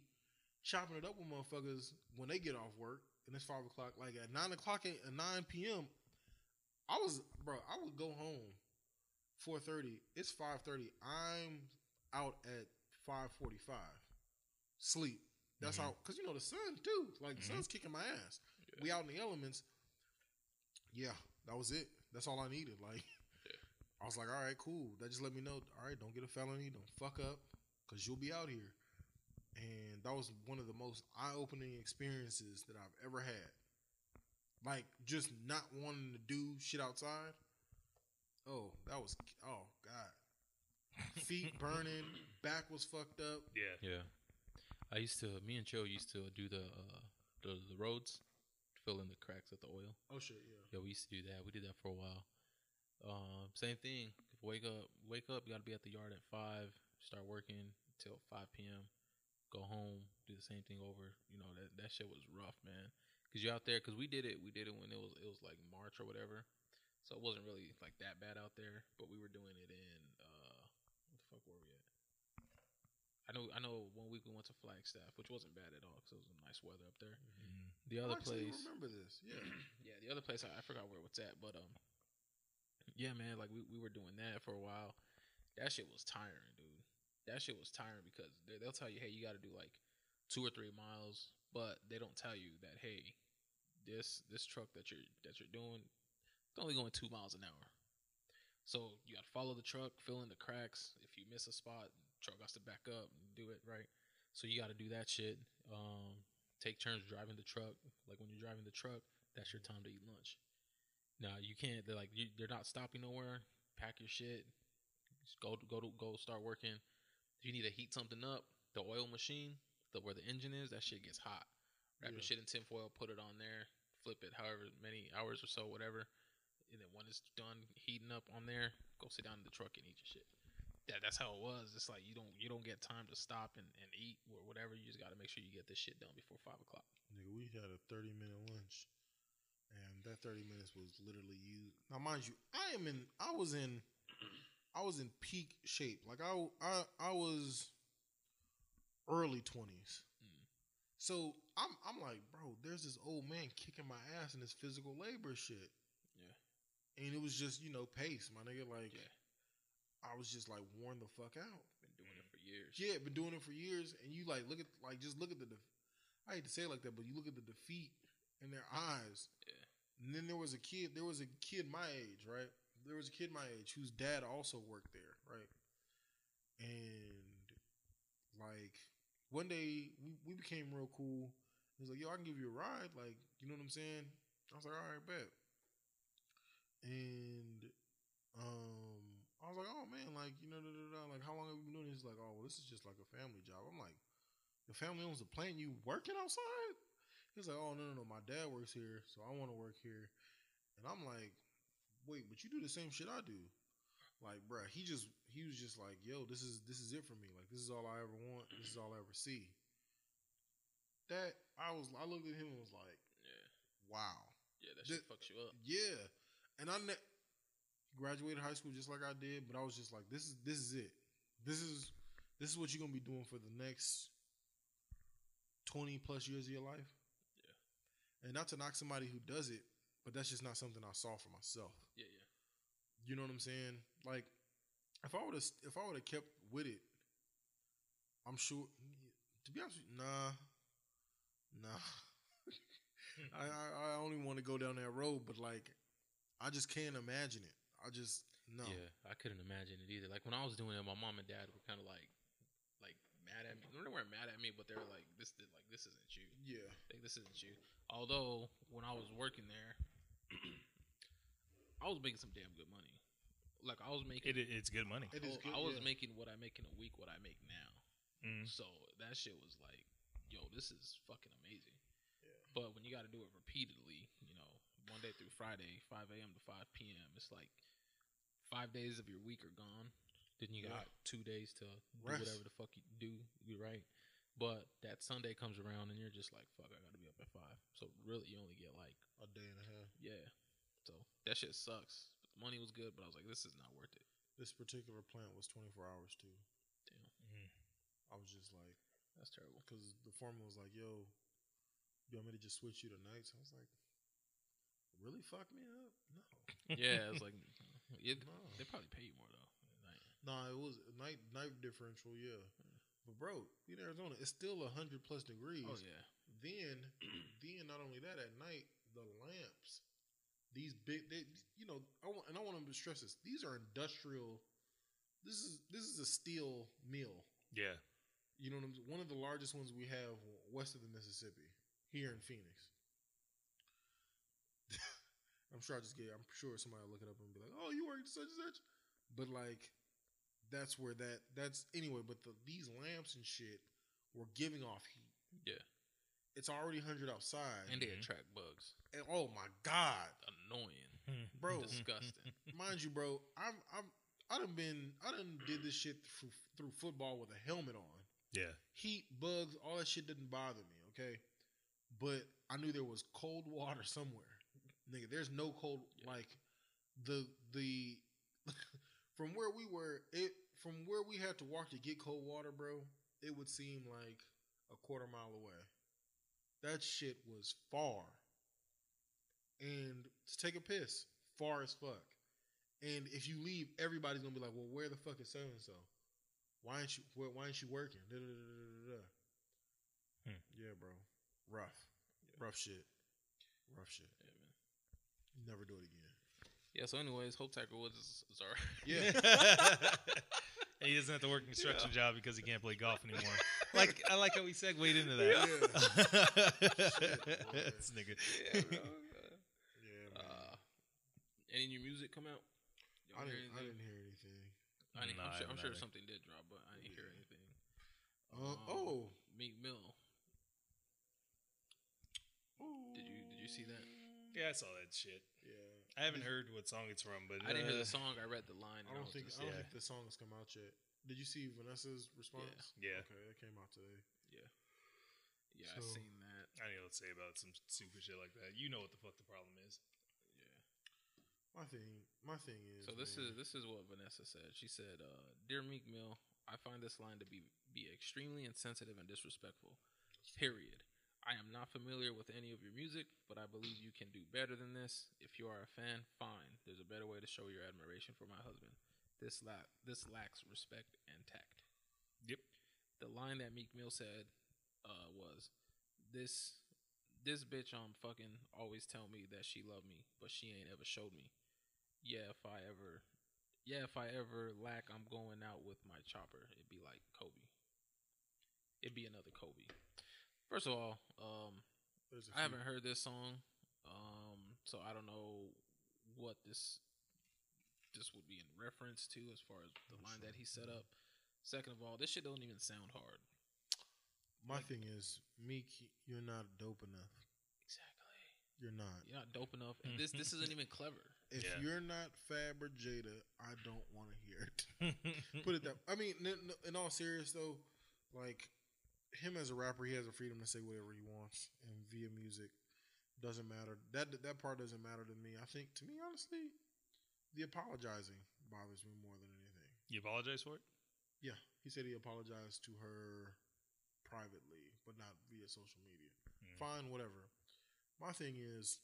A: chopping it up with motherfuckers when they get off work and it's five o'clock. Like at nine o'clock at at nine p.m., I was, bro, I would go home four thirty. It's five thirty. I'm out at five forty five. Sleep. That's
C: Mhm.
A: how, because you know the sun too. Like the
C: Mhm.
A: sun's kicking my ass.
B: Yeah.
A: We out in the elements. Yeah, that was it. That's all I needed. Like. I was like, all right, cool. That just let me know. All right, don't get a felony. Don't fuck up, because you'll be out here. And that was one of the most eye opening experiences that I've ever had. Like, just not wanting to do shit outside. Oh, that was oh god. Feet burning, back was fucked up.
C: Yeah.
B: Yeah. I used to. Me and Joe used to do the uh, the the roads, fill in the cracks with the oil.
A: Oh shit, yeah.
B: Yeah, we used to do that. We did that for a while. Um, same thing. Wake up, wake up. You got to be at the yard at five. Start working till five p.m. Go home, do the same thing over. You know that that shit was rough, man. Cause you're out there. Cause we did it. We did it when it was it was like March or whatever. so it wasn't really like that bad out there. But we were doing it in uh, what the fuck were we at? I know, I know. One week we went to Flagstaff, which wasn't bad at all because it was nice weather up there. The other
A: actually
B: place,
A: remember this. Yeah.
B: yeah, the other place I, I forgot where it's at, but um, yeah, man, like we, we were doing that for a while. That shit was tiring, dude. That shit was tiring because they, they'll tell you, hey, you got to do like two or three miles, but they don't tell you that, hey, this this truck that you're that you're doing, it's only going two miles an hour. So you got to follow the truck, fill in the cracks. If you miss a spot, truck has to back up and do it right. So you got to do that shit. Um, take turns driving the truck. Like when you're driving the truck, that's your time to eat lunch. Now you can't. They're like you, they're not stopping nowhere. Pack your shit. Just go go to go start working. If you need to heat something up, the oil machine, the where the engine is, that shit gets hot. Wrap your shit in tinfoil, put it on there, flip it however many hours or so, whatever. And then when it's done heating up on there, go sit down in the truck and eat your shit. Yeah, that's how it was. It's like you don't you don't get time to stop and, and eat or whatever. You just got to make sure you get this shit done before five o'clock.
A: Nigga, we had a 30 minute lunch. That 30 minutes was literally you. Now, mind you, I am in, I was in, I was in peak shape. Like, I, I, I was early 20s.
B: Mm.
A: So I'm, I'm like, bro, there's this old man kicking my ass in this physical labor shit.
B: Yeah.
A: And it was just, you know, pace, my nigga. Like,
B: Yeah.
A: I was just like worn the fuck out.
B: Been doing it for years.
A: Yeah, been doing it for years, and you like look at like just look at the. Def- I hate to say it like that, but you look at the defeat in their eyes.
B: Yeah.
A: And then there was a kid. There was a kid my age, right? There was a kid my age whose dad also worked there, right? And like one day we, we became real cool. He was like, "Yo, I can give you a ride." Like, you know what I'm saying? I was like, "All right, bet." And um, I was like, "Oh man, like you know, da, da, da. like how long have you been doing this?" He's like, "Oh, well, this is just like a family job." I'm like, "Your family owns the plant. You working outside?" He's like, "Oh no, no, no. My dad works here, so I want to work here." And I'm like, "Wait, but you do the same shit I do." Like, bruh, he just he was just like, "Yo, this is this is it for me. Like, this is all I ever want. This is all I ever see." That I was, I looked at him and was like,
B: Yeah.
A: "Wow."
B: Yeah. That shit fucks you up.
A: Yeah, and I ne- graduated high school just like I did, but I was just like, this is this is it. This is this is what you're gonna be doing for the next twenty plus years of your life. And not to knock somebody who does it, but that's just not something I saw for myself.
B: Yeah. Yeah.
A: You know what I'm saying? Like, if I would have if I would have kept with it, I'm sure. To be honest, with you, nah, nah. I, I I only want to go down that road, but like, I just can't imagine it. I just no.
B: Yeah, I couldn't imagine it either. Like when I was doing it, my mom and dad were kind of like mad at me. They weren't mad at me, but they were like, "This, is like this isn't you.
A: Yeah.
B: Like this isn't you." Although when I was working there, I was making some damn good money. Like I was making,
C: It, it's good money.
A: It is
B: I-
A: good.
B: I was
A: yeah.
B: making what I make in a week, what I make now.
C: Mm.
B: So that shit was like, yo, this is fucking amazing.
A: Yeah.
B: But when you got to do it repeatedly, you know, Monday through Friday, 5 a.m. to 5 p.m., it's like five days of your week are gone. Then you got two days to do
A: Rest.
B: whatever the fuck you do. You right. But that Sunday comes around and you're just like, fuck, I got to be up at five. So really, you only get like,
A: a day and a half.
B: yeah. So that shit sucks. But the money was good, but I was like, this is not worth it.
A: This particular plant was 24 hours too.
B: Damn,
C: Mm.
A: I was just like,
B: that's terrible.
A: because the foreman was like, "Yo, you want me to just switch you to nights?" I was like, "Really? Fuck me up? No,
B: yeah, it's like, it,
A: no,
B: they probably pay you more though.
A: No." It was night night differential, yeah. But bro, in Arizona, it's still hundred plus degrees.
B: Oh yeah.
A: Then, then not only that, at night the lamps, these big, they, you know, I want and I want to stress this. These are industrial. This is this is a steel mill.
C: Yeah.
A: You know what I'm One of the largest ones we have west of the Mississippi, here in Phoenix. I'm sure I just get. I'm sure somebody will look it up and be like, "Oh, you work such and such," but like, that's where that. That's anyway. But the, these lamps and shit were giving off heat.
B: Yeah.
A: It's already hundred outside,
B: And they
C: Mhm.
B: attract bugs.
A: and oh my god,
B: Annoying.
A: bro!
B: Disgusting.
A: mind you, bro, I've I've I done been I done did this shit through, through football with a helmet on.
C: Yeah.
A: heat, bugs, all that shit didn't bother me, okay? But I knew there was cold water somewhere. Nigga, there's no cold
B: Yeah.
A: like the the from where we were it from where we had to walk to get cold water, bro. It would seem like a quarter mile away. That shit was far, and to take a piss, far as fuck. And if you leave, everybody's gonna be like, "Well, where the fuck is so and so? Why ain't you? Why, why ain't you working?" Da, da, da.
C: Hmm.
A: Yeah, bro. Rough, rough shit, rough shit.
B: Yeah, man.
A: Never do it again.
B: Yeah. So, anyways, Hope Tiger Woods is, is our
A: Yeah.
C: And he doesn't have to work a construction job because he can't play golf anymore. Like I like how we segued into that. this nigga.
B: yeah, bro.
A: Yeah, man.
B: Uh, any new music come out?
A: I didn't. I didn't hear anything.
B: I didn't,
C: Nah,
B: I'm sure, I'm sure something did drop, but I didn't hear anything.
A: Uh,
B: Um,
A: oh.
B: Meek Mill. Did you did you see that?
C: Yeah, I saw that shit.
A: Yeah.
C: I haven't heard what song it's from, but
B: I didn't hear
C: uh,
B: the song. I read the line.
A: I don't think.
B: just-
A: I don't
C: yeah.
A: think the song has come out yet. Did you see Vanessa's response?
C: Yeah.
A: Okay, it came out today.
B: yeah, Yeah, I
A: so-
B: seen that.
C: I don't know what to say about some stupid shit like that. You know what the fuck the problem is.
B: Yeah.
A: My thing. My thing is.
B: So this
A: man,
B: is this is what Vanessa said. She said, uh, "Dear Meek Mill, I find this line to be be extremely insensitive and disrespectful. Period. I am not familiar with any of your music, but I believe you can do better than this. If you are a fan, fine. There's a better way to show your admiration for my husband. This la- this lacks respect and tact."
C: Yep.
B: The line that Meek Mill said uh, was, "This this bitch um fucking always tell me that she love me, but she ain't ever showed me. Yeah, if I ever, yeah, if I ever lack, I'm going out with my chopper. It'd be like Kobe. It'd be another Kobe. First of all, um,
A: there's a
B: I
A: few-
B: haven't heard this song, um, so I don't know what this this would be in reference to as far as the
A: I'm
B: line
A: sure.
B: that he set up. Second of all, this shit don't even sound hard.
A: My thing is, Meek, you're not dope enough.
B: Exactly.
A: You're not.
B: You're not dope enough, and this this isn't even clever.
A: If
C: Yeah.
A: you're not Fab or Jada, I don't want to hear it. Put it that. I mean, n- n- in all serious though, like him as a rapper, he has a freedom to say whatever he wants, and via music doesn't matter. That that part doesn't matter to me. I think to me, honestly, the apologizing bothers me more than anything.
C: you apologize for it?
A: Yeah, he said he apologized to her privately, but not via social media.
C: Mm.
A: Fine, whatever. My thing is,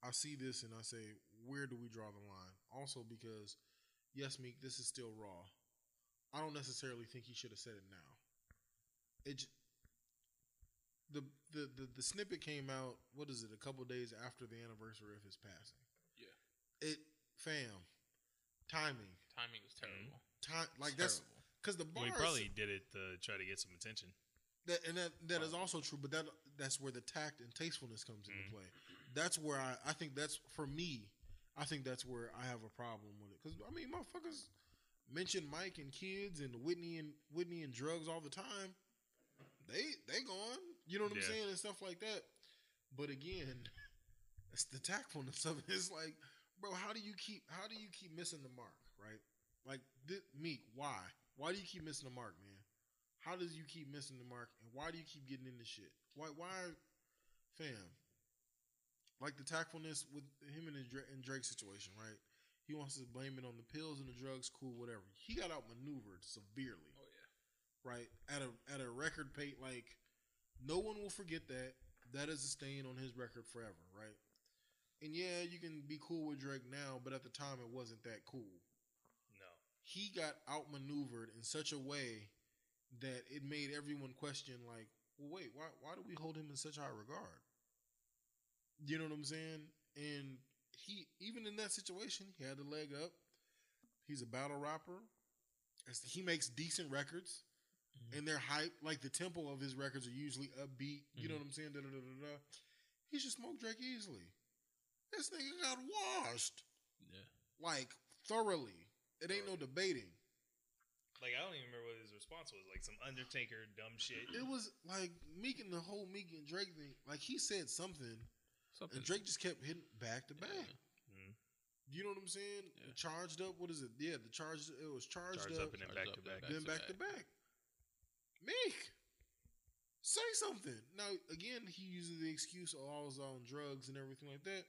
A: I see this and I say, where do we draw the line? Also, because yes, Meek, this is still raw. I don't necessarily think he should have said it now. It j- the, the the the snippet came out. What is it? A couple days after the anniversary of his passing.
B: Yeah.
A: It, fam, timing,
B: Timing was terrible.
A: time like
B: It's
A: that's
B: terrible.
A: because the
C: Well,
A: bars
C: he probably did it to try to get some attention.
A: that and that that is also true, but that that's where the tact and tastefulness comes into
C: Mhm.
A: play. That's where I I think that's for me. I think that's where I have a problem with it because I mean, motherfuckers mention Mike and kids and Whitney and Whitney and drugs all the time. They they gone, you know what I'm saying, and stuff like that. But again, it's the tactfulness of it. It's like, bro, how do you keep how do you keep missing the mark, right? Like thi- Meek, why? Why do you keep missing the mark, man? How does you keep missing the mark, and why do you keep getting into shit? Why, why, fam? Like the tactfulness with him and, the Dra- and Drake situation, right? He wants to blame it on the pills and the drugs, cool, whatever. He got outmaneuvered severely,
B: yeah.
A: Right? At a at a record pace like no one will forget that. That is a stain on his record forever, right? And yeah, you can be cool with Drake now, but at the time it wasn't that cool
C: No.
A: he got outmaneuvered in such a way that it made everyone question like well wait why why do we hold him in such high regard you know what i'm saying and he even in that situation he had the leg up he's a battle rapper he makes decent records
B: Mhm.
A: and they're hype like the tempo of his records are usually upbeat you know
B: Mhm.
A: what i'm saying da, da, da, da, da. he should smoke drake easily this nigga got washed
B: Yeah.
A: like thoroughly it ain't no debating
C: Like I don't even remember what his response was. Like some Undertaker dumb shit.
A: It was like Meek and the whole Meek and Drake thing. Like he said something,
B: Something.
A: and Drake just kept hitting back to back.
B: Yeah.
C: Mhm.
A: You know what I'm saying?
B: Yeah.
A: Charged up. What is it? Yeah, the charged. It was charged,
C: Charged
A: up,
C: up and then
B: Charged
C: back
B: up,
C: to back.
B: back.
A: then
B: to
A: back to
B: back.
A: Meek, say something. Now again, he uses the excuse, "Oh, I was on drugs and everything like that."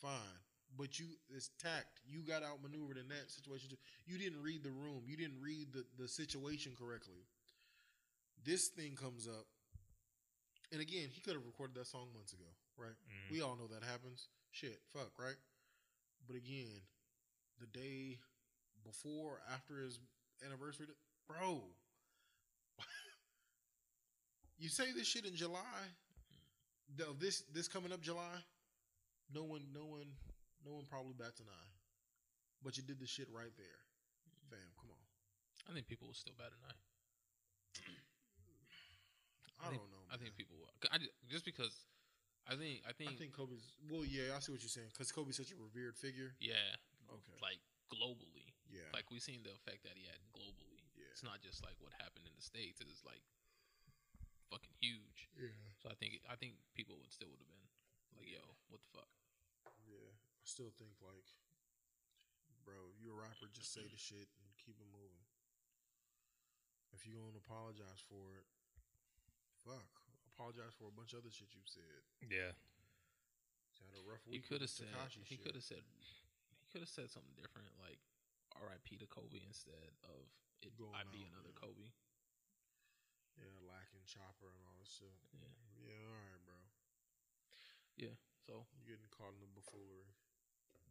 A: Fine, but you it's tact. You got outmaneuvered in that situation. Too. You didn't read the room. You didn't read the the situation correctly. This thing comes up, and again, he could have recorded that song months ago, right?
C: Mhm.
A: We all know that happens. Shit, fuck, right? But again, the day before, after his anniversary, bro, you say this shit in July. Mm-hmm. The, this this coming up July, no one, no one, no one probably bats an eye. But you did the shit right there, mm-hmm. fam. Come on.
B: I think people will still bat an eye.
A: I,
B: think,
A: don't know.
B: I think people will. I just because I think I think,
A: I think Kobe's. Well, yeah, I see what you're saying because Kobe's such a revered figure.
B: yeah,
A: Okay.
B: like globally,
A: Yeah.
B: like we've seen the effect that he had globally.
A: Yeah.
B: It's not just like what happened in the states. It's like fucking huge.
A: yeah.
B: So I think I think people would still would have been like, yo, what the fuck?
A: Yeah. I still think like, bro, if you're a rapper, just say the shit and keep it moving. If you gonna apologize for it, fuck. Apologize for a bunch of other shit you've said.
C: Yeah.
A: You had a rough week
B: He
A: could
B: have said
A: Tekashi
B: he could have said he could have said something different like R.I.P. to Kobe instead of it,
A: Going
B: I be another
A: yeah.
B: Kobe.
A: Yeah, lacking chopper and all this shit.
B: Yeah.
A: Yeah, all right, bro.
B: Yeah. So
A: You're getting caught in the buffoonery.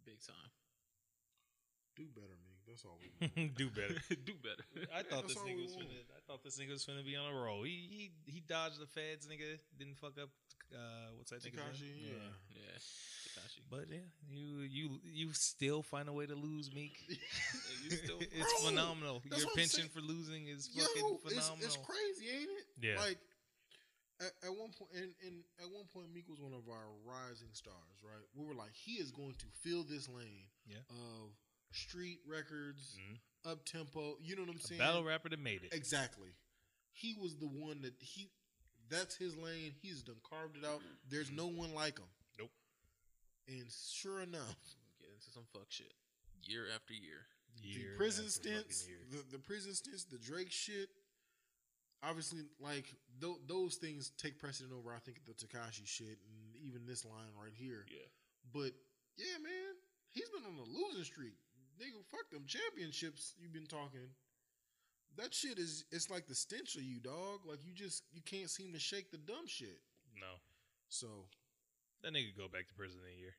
B: big time.
A: Do better, Meek. That's all we want.
C: Do better.
B: Do better.
C: I thought
A: That's
C: this
A: all
C: nigga
A: we
C: was
A: want.
C: finna, I thought this nigga was finna be on a roll. He he he dodged the feds, nigga. Didn't fuck up. Uh, what's that nigga's
A: Tekashi,
C: name?
A: yeah.
B: yeah. Tekashi.
C: But yeah, you you you still find a way to lose, Meek.
B: still
C: it's
A: Bro,
C: phenomenal. Your
A: what I'm
C: penchant for losing is
A: Yo,
C: fucking
A: it's,
C: phenomenal.
A: it's crazy, ain't it?
C: Yeah.
A: Like at, at one point, and, and at one point, Meek was one of our rising stars, right? We were like, he is going to fill this lane
C: Yeah.
A: of street records,
C: Mhm.
A: up tempo. You know what I'm
C: A
A: saying?
C: battle rapper that made it.
A: Exactly. He was the one that he. That's his lane. He's done carved it out. There's no one like him.
C: Nope.
A: And sure enough,
B: get into some fuck shit year after year.
C: Year
A: the prison stints, the, the prison stints, the Drake shit. Obviously, like th- those things take precedent over. I think the Tekashi shit and even this line right here.
B: Yeah.
A: But yeah, man, he's been on a losing streak. Nigga, fuck them championships you've been talking. That shit is it's like the stench of you, dog. Like you just you can't seem to shake the dumb shit.
C: No,
A: So
C: that nigga go back to prison in a year.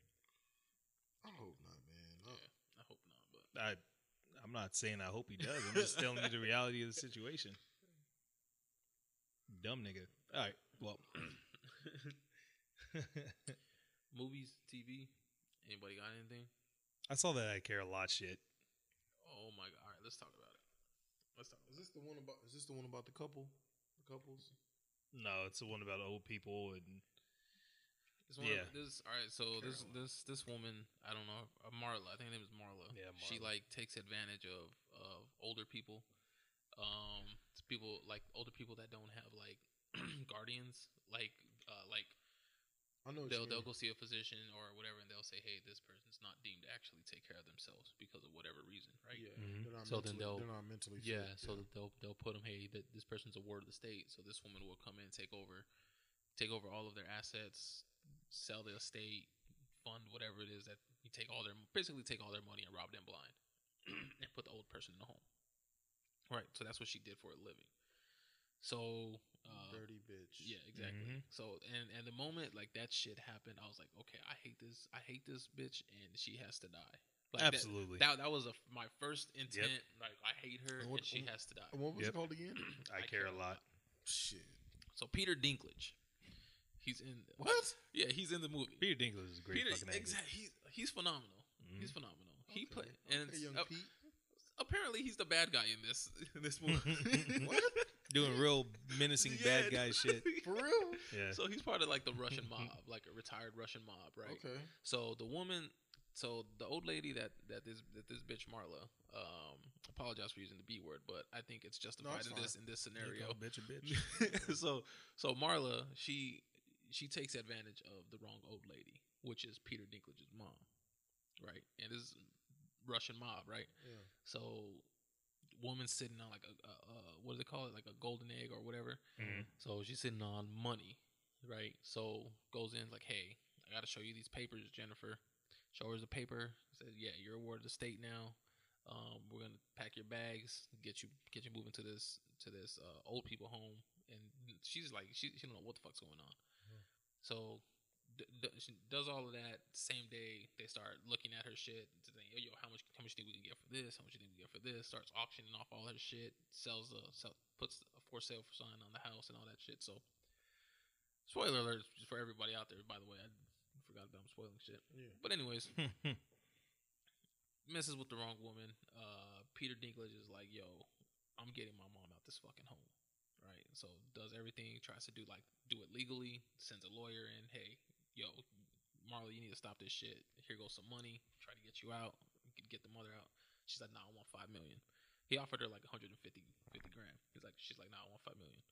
A: I hope not, man. I-
B: Yeah. I hope not, but
C: I I'm not saying I hope he does. I'm just telling you the reality of the situation. Dumb nigga. All right. Well,
B: movies, TV. Anybody got anything?
C: I saw that I care a lot shit.
B: Oh my god! All right, let's talk about it. Let's talk.
A: Is this the one about? Is this the one about the couple? The couples?
C: No, it's the one about old people and
B: This one,
C: Yeah.
B: This all right. So this this this woman, I don't know, uh, Marla. I think her name is Marla.
C: Yeah,
B: She like takes advantage of of older people. Um, it's people like older people that don't have like guardians. Like uh, like
A: I know.
B: they'll they'll go see a physician or whatever, and they'll say, hey, this person's not deemed to actually take care of themselves because of whatever reason, right?
A: Yeah,
C: Mhm.
A: they're not
B: So then
A: mentally,
B: they'll-
A: they're not mentally.
B: Yeah,
A: fit,
B: so that they'll they'll put them. Hey, that this person's a ward of the state, so this woman will come in, take over, take over all of their assets, sell the estate, fund whatever it is that you take all their basically take all their money and rob them blind, and put the old person in the home. Right, so that's what she did for a living. So, uh,
A: dirty bitch.
B: yeah, exactly.
C: Mhm.
B: So, and and the moment like that shit happened, I was like, okay, I hate this, I hate this bitch, and she has to die. Like
C: absolutely.
B: that that was a, my first intent. Like I hate her,
A: And what-
B: and she
A: what-
B: has to die.
A: What was
C: Yep.
A: it called again?
C: I, care a lot.
A: Shit.
B: So Peter Dinklage, he's in.
A: What?
B: Yeah, he's in the movie.
C: Peter Dinklage is a great
B: Peter,
C: fucking actor.
B: exactly. He's he's phenomenal.
C: Mhm.
B: He's phenomenal. He
A: Okay.
B: played, and
A: Okay, young
B: uh,
A: Pete.
B: Apparently he's the bad guy in this in this movie.
A: What?
C: Doing real menacing
B: Yeah,
C: bad guy shit.
A: For real?
C: Yeah.
B: So he's part of like the Russian mob, like a retired Russian mob, right?
A: Okay.
B: So the woman, so the old lady that that this that this bitch Marla, um, apologize for using the B word, but I think it's justified
A: it's
B: in
A: fine.
B: this in this scenario.
C: call bitch a bitch.
B: so so Marla, she she takes advantage of the wrong old lady, which is Peter Dinklage's mom, right? And this is Russian mob, right?
A: Yeah.
B: So woman's sitting on like a, a, a what do they call it, like a golden egg or whatever.
C: Mhm.
B: So she's sitting on money, right? So goes in like, hey, I got to show you these papers, Jennifer. Show her the paper. Says, "Yeah, you're awarded the state now. Um, we're gonna pack your bags, get you get you moving to this to this uh, old people home." And she's like, she she don't know what the fuck's going on. So d- she does all of that. Same day, they start looking at her shit. To think, yo, how much how much do we can get for this? How much do we can get for this? Starts auctioning off all her shit. Sells a sell, puts a for sale sign on the house and all that shit. So, spoiler alert just for everybody out there. By the way, I forgot that I'm spoiling shit.
A: Yeah.
B: But anyways, messes with the wrong woman. Uh, Peter Dinklage is like, yo, I'm getting my mom out this fucking home. Right. So does everything, tries to do like do it legally, sends a lawyer in, hey, yo, Marley, you need to stop this shit. Here goes some money. Try to get you out. Get the mother out. She's like, nah, I want five million. He offered her like 150 50 grand. He's like, she's like, nah, I want five million.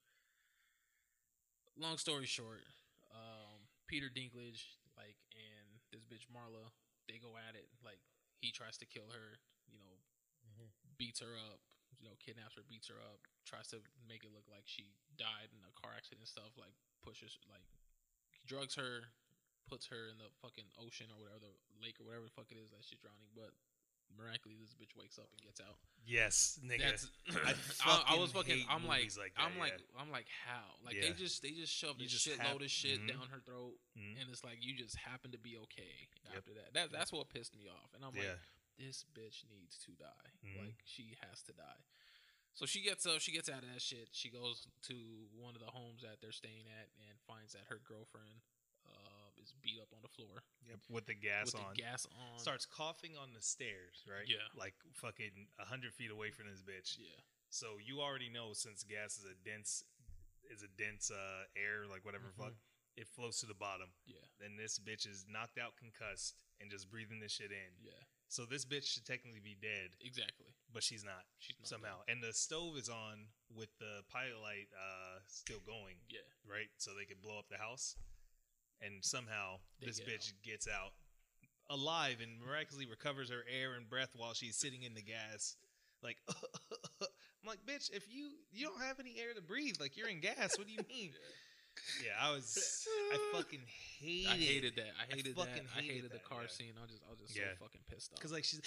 B: Long story short, um, Peter Dinklage, like, and this bitch Marla, they go at it. Like, he tries to kill her, you know,
A: Mhm.
B: beats her up, you know, kidnaps her, beats her up, tries to make it look like she died in a car accident and stuff, like pushes like drugs her, puts her in the fucking ocean or whatever, the lake or whatever the fuck it is that she's drowning, but miraculously this bitch wakes up and gets out.
C: yes, nigga.
B: That's
C: I
B: I, I was
C: fucking
B: I'm like,
C: like that,
B: I'm like
C: yeah.
B: I'm like how? Like
C: Yeah.
B: they just they just shoved
C: You
B: a
C: just
B: shitload
C: hap-
B: of shit
C: Mhm.
B: down her throat
C: Mhm.
B: and it's like you just happen to be okay
C: Yep.
B: after that. That that's what pissed me off. And I'm
C: yeah.
B: like, this bitch needs to die.
C: Mhm.
B: Like she has to die. So she gets up, she gets out of that shit. She goes to one of the homes that they're staying at and finds that her girlfriend is beat up on the floor
C: Yep. With the gas
B: with
C: on.
B: the gas on.
C: Starts coughing on the stairs, right?
B: Yeah.
C: Like fucking a hundred feet away from this bitch.
B: Yeah,
C: So you already know since gas is a dense is a dense uh, air, like whatever
B: Mm-hmm.
C: fuck, it flows to the bottom.
B: yeah,
C: Then this bitch is knocked out, concussed, and just breathing this shit in.
B: yeah.
C: So this bitch should technically be dead,
B: Exactly.
C: but she's not
B: She's not
C: somehow. And the stove is on with the pilot light uh, still going,
B: Yeah,
C: right? So they could blow up the house. And somehow
B: They
C: this
B: get
C: bitch gets out alive and miraculously recovers her air and breath while she's sitting in the gas. Like, I'm like, bitch, if you you don't have any air to breathe, like you're in gas. What do you mean? yeah, I was, I fucking hated,
B: I hated that. I hated that.
C: fucking
B: I
C: hated
B: hated the car
C: yeah.
B: scene. I was just, I was just
C: Yeah.
B: so fucking pissed off.
C: because like she's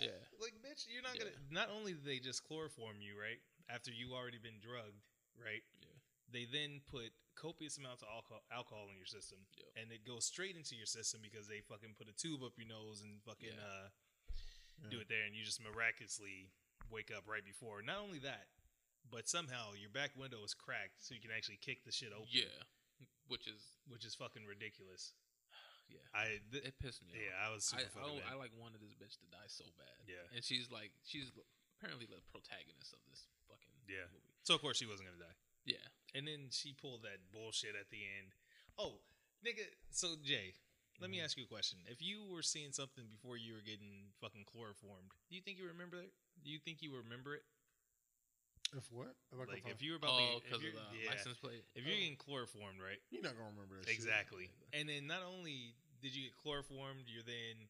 B: yeah,
C: like, bitch, you're not
B: Yeah.
C: gonna. Not only do they just chloroform you, right, after you already been drugged, right?
B: Yeah.
C: They then put copious amounts of alcohol, alcohol in your system,
B: Yep.
C: and it goes straight into your system because they fucking put a tube up your nose and fucking
B: Yeah.
C: uh, do it there, and you just miraculously wake up right before. Not only that, but somehow your back window is cracked, so you can actually kick the shit open.
B: yeah, which is
C: which is fucking ridiculous.
B: yeah,
C: I th-
B: it pissed me off.
C: yeah, I was super
B: I, I,
C: fucking.
B: I like wanted this bitch to die so bad.
C: Yeah.
B: and she's like, she's apparently the protagonist of this fucking
C: Yeah.
B: movie.
C: so of course she wasn't gonna die.
B: Yeah,
C: And then she pulled that bullshit at the end. Oh, nigga. So Jay, let me
A: Mhm.
C: ask you a question. If you were seeing something before you were getting fucking chloroformed, do you think you remember it? Do you think you remember it?
A: If what? Like,
C: Like
A: if,
C: if you were about
B: oh,
C: to,
B: because
C: if
B: of the
C: yeah,
B: license plate.
C: if you're
B: Oh.
C: getting chloroformed, right?
A: you're not gonna remember that. shit.
C: Exactly. And then not only did you get chloroformed, you're then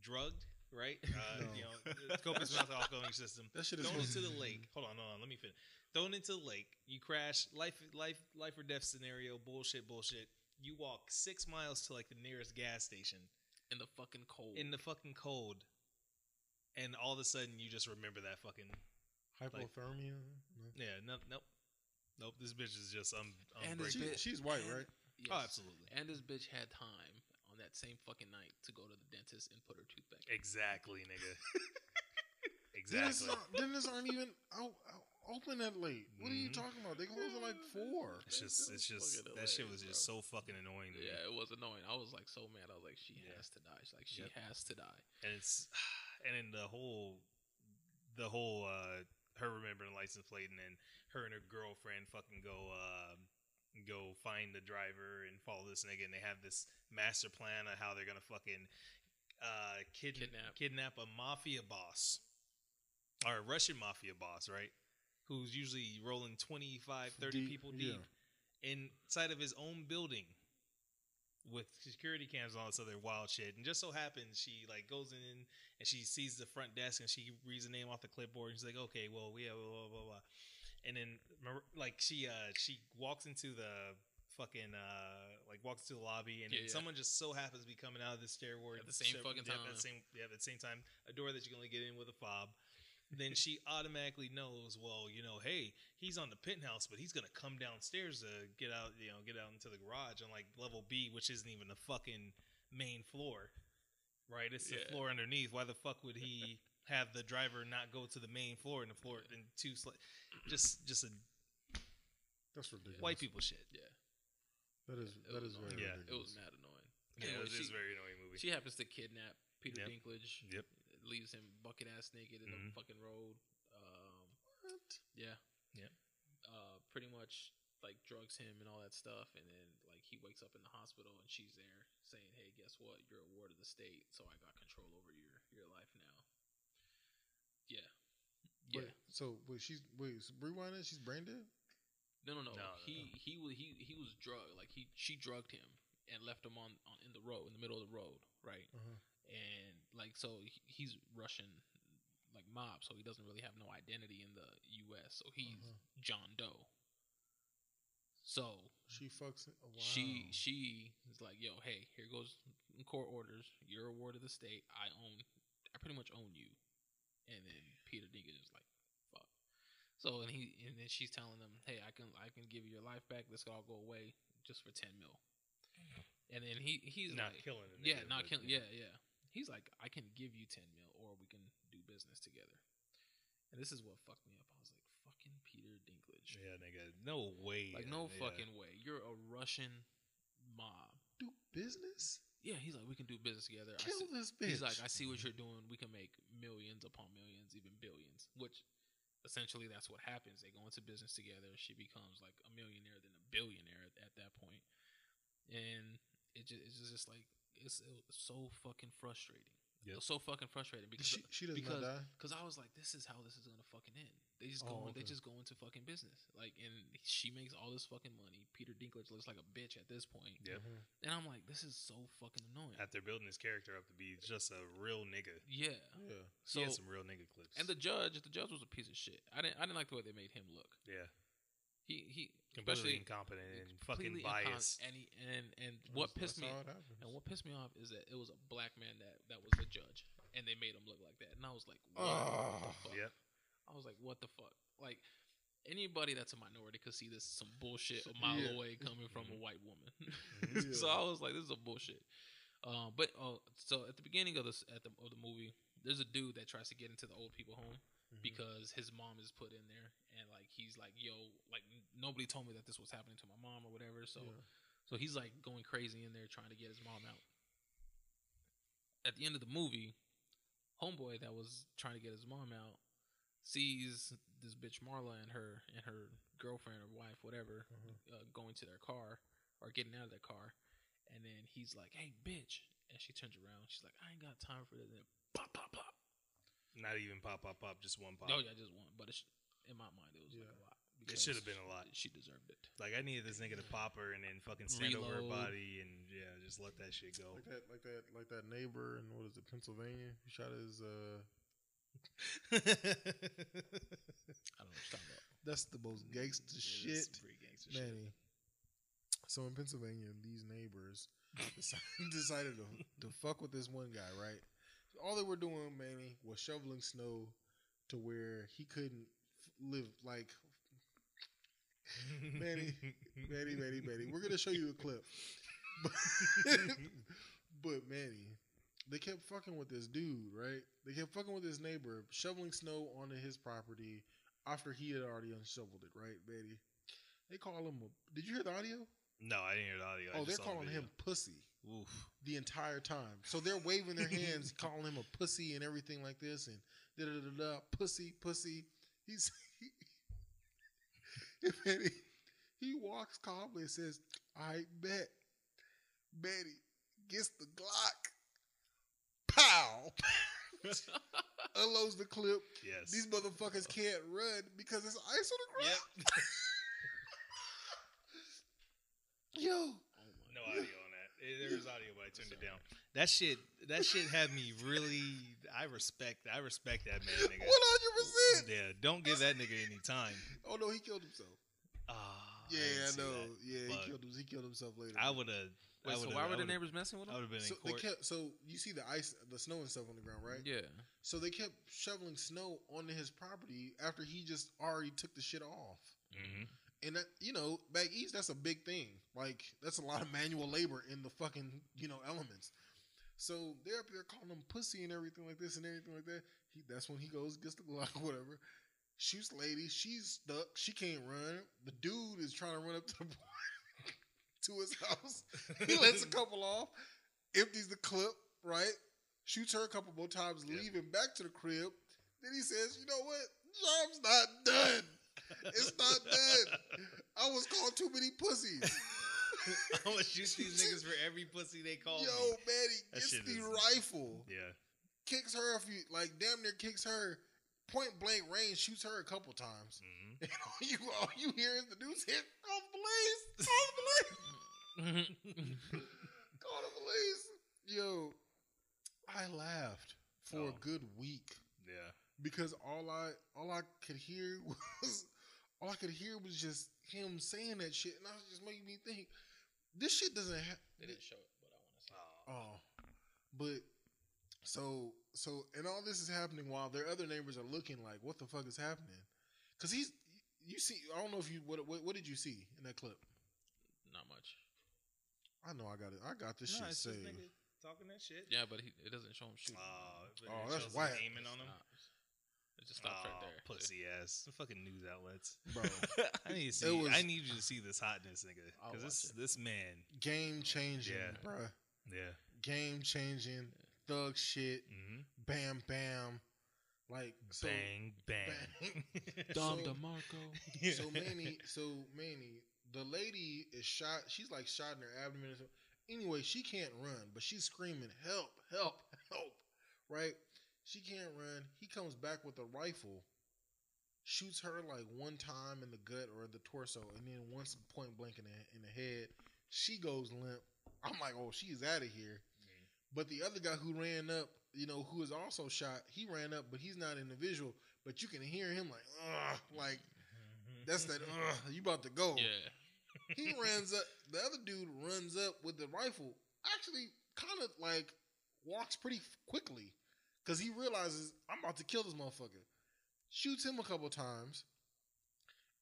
C: drugged, right? Uh,
A: No.
C: You know, copious amounts of alcohol in your system.
A: That shit is
C: Thrown
A: supposed
C: into the lake. Hold on, hold on. Let me finish. Thrown into the lake. You crash. Life, life, life or death scenario. Bullshit, bullshit. You walk six miles to like the nearest gas station
B: in the fucking cold.
C: in the fucking cold, and all of a sudden you just remember that fucking
A: hypothermia. No.
C: yeah. No, nope, nope. This bitch is just um.
B: And
A: She, she's white, right?
B: Yes.
C: Oh, absolutely.
B: And this bitch had time on that same fucking night to go to the dentist and put her tooth back.
C: Exactly, nigga. Exactly.
A: aren't, dentists aren't even out, out, open that late. What are you
C: Mhm.
A: talking about? They close at like four.
C: It's just, it's just
B: fucking
C: that shit was
B: hilarious,
C: just so fucking annoying to me.
B: Yeah, it was annoying. I was like so mad. I was like, she
C: Yeah.
B: has to die. She's like, she
C: Yep.
B: has to die.
C: and it's and then the whole the whole uh her remembering the license plate and then her and her girlfriend fucking go uh go find the driver and follow this nigga and they have this master plan of how they're gonna fucking uh kid-
B: Kidnap.
C: kidnap a mafia boss or a russian mafia boss right who's usually rolling 25 30
A: Deep,
C: people
A: yeah.
C: deep inside of his own building with security cams and all this other wild shit. And just so happens she like goes in and she sees the front desk and she reads the name off the clipboard and she's like, okay, well, yeah, blah blah blah. blah. And then like she uh she walks into the fucking uh like walks to the lobby and
B: Yeah,
C: someone just so happens to be coming out of the stairway
B: At the same fucking
C: yeah,
B: time.
C: At the same, yeah, at the same time, a door that you can only get in with a fob. then she automatically knows, well, you know, hey, he's on the penthouse, but he's gonna come downstairs to get out, you know, get out into the garage on like level B, which isn't even the fucking main floor, right? It's the floor underneath. Why the fuck would he have the driver not go to the main floor and the floor and two, sli- just just a
A: That's ridiculous.
C: white people shit.
B: Yeah,
A: That is
B: It
A: that
B: was
A: very
B: annoying.
C: Yeah.
B: it
A: ridiculous.
B: was mad annoying.
C: Yeah,
B: Anyway,
C: it was
B: she,
C: a very annoying movie.
B: she happens to kidnap Peter
C: Yep.
B: Dinklage.
C: Yep.
B: Leaves him bucket ass naked in
C: Mhm.
B: the fucking road. Um,
A: What?
B: yeah.
C: Yep.
B: Uh, pretty much like drugs him and all that stuff, and then like he wakes up in the hospital and she's there saying, "Hey, guess what? You're a ward of the state, so I got control over your your life now." Yeah. Yeah.
A: Wait, so wait, she's wait, so rewind it. She's brain dead.
B: No, no, no.
C: No, no,
B: he he was he he was drugged. Like he she drugged him and left him on, on in the road in the middle of the road, right?
A: Uh-huh.
B: And like so he, he's Russian like mob, so he doesn't really have no identity in the U.S. So he's
A: Uh-huh.
B: John Doe. So
A: She fucks. Oh, wow.
B: she she is like, yo, hey, here goes court orders. You're a ward of the state. I own. I pretty much own you. And then Peter Dinklage is like, fuck. So and he and then she's telling them, hey, I can I can give you your life back. This could all go away just for ten mil. And then he he's
C: not
B: like,
C: killing the
B: yeah, not killing. Yeah, yeah. He's like, I can give you ten mil, or we can do business together. And this is what fucked me up. I was like, fucking Peter Dinklage.
C: Yeah, nigga. No way.
B: Like no
C: yeah.
B: fucking way. You're a Russian mob.
A: do business.
B: Yeah, he's like, we can do business together. I
A: Kill
B: see-
A: this bitch.
B: he's like, I see what you're doing. We can make millions upon millions, even billions. Which, essentially, that's what happens. They go into business together. She becomes like a millionaire, then a billionaire at, at that point. And it just, it's just like it's, it was so fucking frustrating. It was so fucking frustrating because
A: she, she does
B: because
A: not die.
B: because I was like, this is how this is gonna fucking end. They just
A: Oh,
B: go, they just go into fucking business. Like, and she makes all this fucking money. Peter Dinklage looks like a bitch at this point,
C: Yep.
A: Mhm.
B: and I'm like, this is so fucking annoying.
C: After building his character up to be just a real nigga.
B: yeah.
A: Yeah.
C: So,
B: So
C: he had some real nigga clips.
B: and the judge, the judge was a piece of shit. I didn't, I didn't like the way they made him look.
C: yeah,
B: He, he,
C: completely incompetent and fucking biased.
B: And he, and and what pissed me
A: how it happens.
B: and what pissed me off is that it was a black man that that was the judge, and they made him look like that, and I was like, what
A: Ah.
B: the fuck?
C: Yep.
B: I was like, what the fuck? Like anybody that's a minority could see this is some bullshit a mile
A: Yeah.
B: away coming from a
C: Mhm.
B: white woman.
A: Yeah.
B: so I was like, this is a bullshit. Um, but oh, so at the beginning of this at the of the movie, there's a dude that tries to get into the old people home
A: Mhm.
B: because his mom is put in there, and like he's like, yo, like nobody told me that this was happening to my mom or whatever. So
A: Yeah.
B: so he's like going crazy in there trying to get his mom out. At the end of the movie, homeboy that was trying to get his mom out sees this bitch Marla and her and her girlfriend or wife, whatever,
A: Mhm.
B: uh, going to their car or getting out of their car, and then he's like, "Hey, bitch!" And she turns around. She's like, "I ain't got time for this." And then pop, pop, pop.
C: Not even pop, pop, pop. Just one pop.
B: Oh yeah, just one. But it's, in my mind, it was like
A: Yeah.
B: a lot.
C: It should have been a lot.
B: She deserved it.
C: Like I needed this nigga to pop her and then fucking stand over her
B: Reload.
C: body and yeah, just let that shit go.
A: Like that, like that, like that neighbor in what is it, Pennsylvania? He shot his. uh
B: I don't know what you're talking about.
A: That's the most gangster
C: Yeah,
A: shit,
C: that's some pretty gangster shit.
A: Manny. So in Pennsylvania, these neighbors decided, decided to, to fuck with this one guy, right? All they were doing, Manny, was shoveling snow to where he couldn't f- live. Like, Manny, Manny, Manny, Manny. We're gonna show you a clip, but, but Manny, they kept fucking with this dude, right? They kept fucking with his neighbor, shoveling snow onto his property after he had already unshoveled it, right, Manny? They call him. A, did you hear the audio?
C: No, I didn't hear the audio. I
A: oh, they're
C: just the
A: calling him pussy
C: Oof.
A: the entire time. So they're waving their hands, calling him a pussy and everything like this, and da da da da, pussy, pussy. He's he, he, he walks calmly and says, "I bet, Betty gets the Glock, pow, unloads the clip.
C: Yes.
A: These motherfuckers can't run because it's ice on the ground.
C: Yep.
A: Yo,
C: no audio on that. Eh, There was audio, but I turned it down. That shit. That shit had me really. I respect. I respect that man, nigga.
A: one hundred percent.
C: Yeah. Don't give that nigga any time.
A: Oh no, he killed himself.
C: Ah.
A: Yeah,
C: didn't
A: I know.
C: that.
A: Yeah, he killed. He killed himself later.
C: I would have.
B: Wait, so why were the neighbors messing with him?
C: I
B: him?
C: would have been
A: so
C: in
A: they
C: court.
A: kept. So you see the ice, the snow and stuff on the ground, right?
B: Yeah.
A: So they kept shoveling snow onto his property after he just already took the shit off.
C: hmm
A: And that you know, back east, that's a big thing. Like that's a lot of manual labor in the fucking you know elements. So they're up there calling him pussy and everything like this and everything like that. He that's when he goes gets the Glock or whatever, shoots lady. She's stuck. She can't run. The dude is trying to run up to the to his house. He lets a couple off, empties the clip, right? Shoots her a couple more times,
C: Yeah.
A: leaving back to the crib. Then he says, "You know what? Job's not done. It's not done. I was called too many pussies.
C: I'm gonna shoot these niggas for every pussy they call
A: Yo,
C: me.
A: man, he
C: That
A: gets the
C: is-
A: rifle,
C: Yeah.
A: kicks her a few, like damn near kicks her, point blank range, shoots her a couple times.
C: hmm
A: And all you all you hear is the dudes hit, call the police, call the police, call the police. Yo, I laughed for
C: Oh.
A: a good week
C: Yeah.
A: because all I all I could hear was all I could hear was just him saying that shit, and I was just making me think this shit doesn't have.
B: They didn't show it, but I want to see. it.
A: Oh, but so so and all this is happening while their other neighbors are looking like, what the fuck is happening? Because he's you see, I don't know if you what, what what did you see in that clip?
B: Not much.
A: I know I got it. I got this
C: Nah,
A: shit
C: it's just
A: saved.
C: talking that shit.
B: Yeah, but he, it doesn't show him shooting.
C: Oh,
A: Oh, that's
C: shows him
A: whack.
C: Aiming on him.
B: Stops. It just stops right
C: Oh,
B: there.
C: Pussy ass. The fucking news outlets.
A: Bro,
C: I need to see.
A: was-
C: I need you to see this hotness, nigga. Because this
B: watch
C: this man.
A: game changing,
C: Yeah.
A: bruh.
C: Yeah.
A: Game changing, thug shit,
C: hmm
A: bam bam, like so,
C: bang bang.
A: bang.
B: Dom
A: So-
B: DeMarco.
A: so Manny, so Manny, the lady is shot. She's like shot in her abdomen. Or something. Anyway, she can't run, but she's screaming, "Help! Help! Help!" Right? She can't run. He comes back with a rifle, shoots her like one time in the gut or the torso, and then once point blank in the in the head. She goes limp. I'm like, "Oh, she's out of here." But the other guy who ran up, you know, who is also shot, he ran up, but he's not in the visual. But you can hear him like, ugh, like that's that. Ugh, you about to go?
B: Yeah.
A: He runs up. The other dude runs up with the rifle. Actually, kind of like walks pretty quickly because he realizes I'm about to kill this motherfucker. Shoots him a couple times,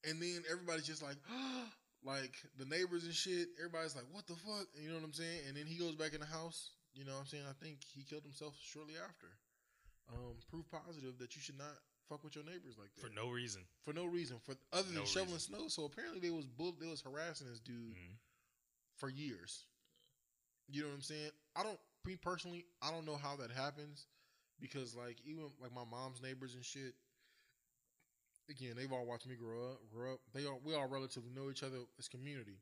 A: and then everybody's just like, like the neighbors and shit. Everybody's like, "What the fuck?" You know what I'm saying? And then he goes back in the house. You know what I'm saying? I think he killed himself shortly after. Um, proof positive that you should not fuck with your neighbors like that
C: For no reason.
A: for no reason, for other than
C: No
A: shoveling
C: reason.
A: snow. So apparently they was bull, they was harassing this dude
C: Mhm.
A: for years. You know what I'm saying? I don't, me personally, I don't know how that happens because like even like my mom's neighbors and shit. Again, they've all watched me grow up. Grow up. They all we all relatively know each other as community.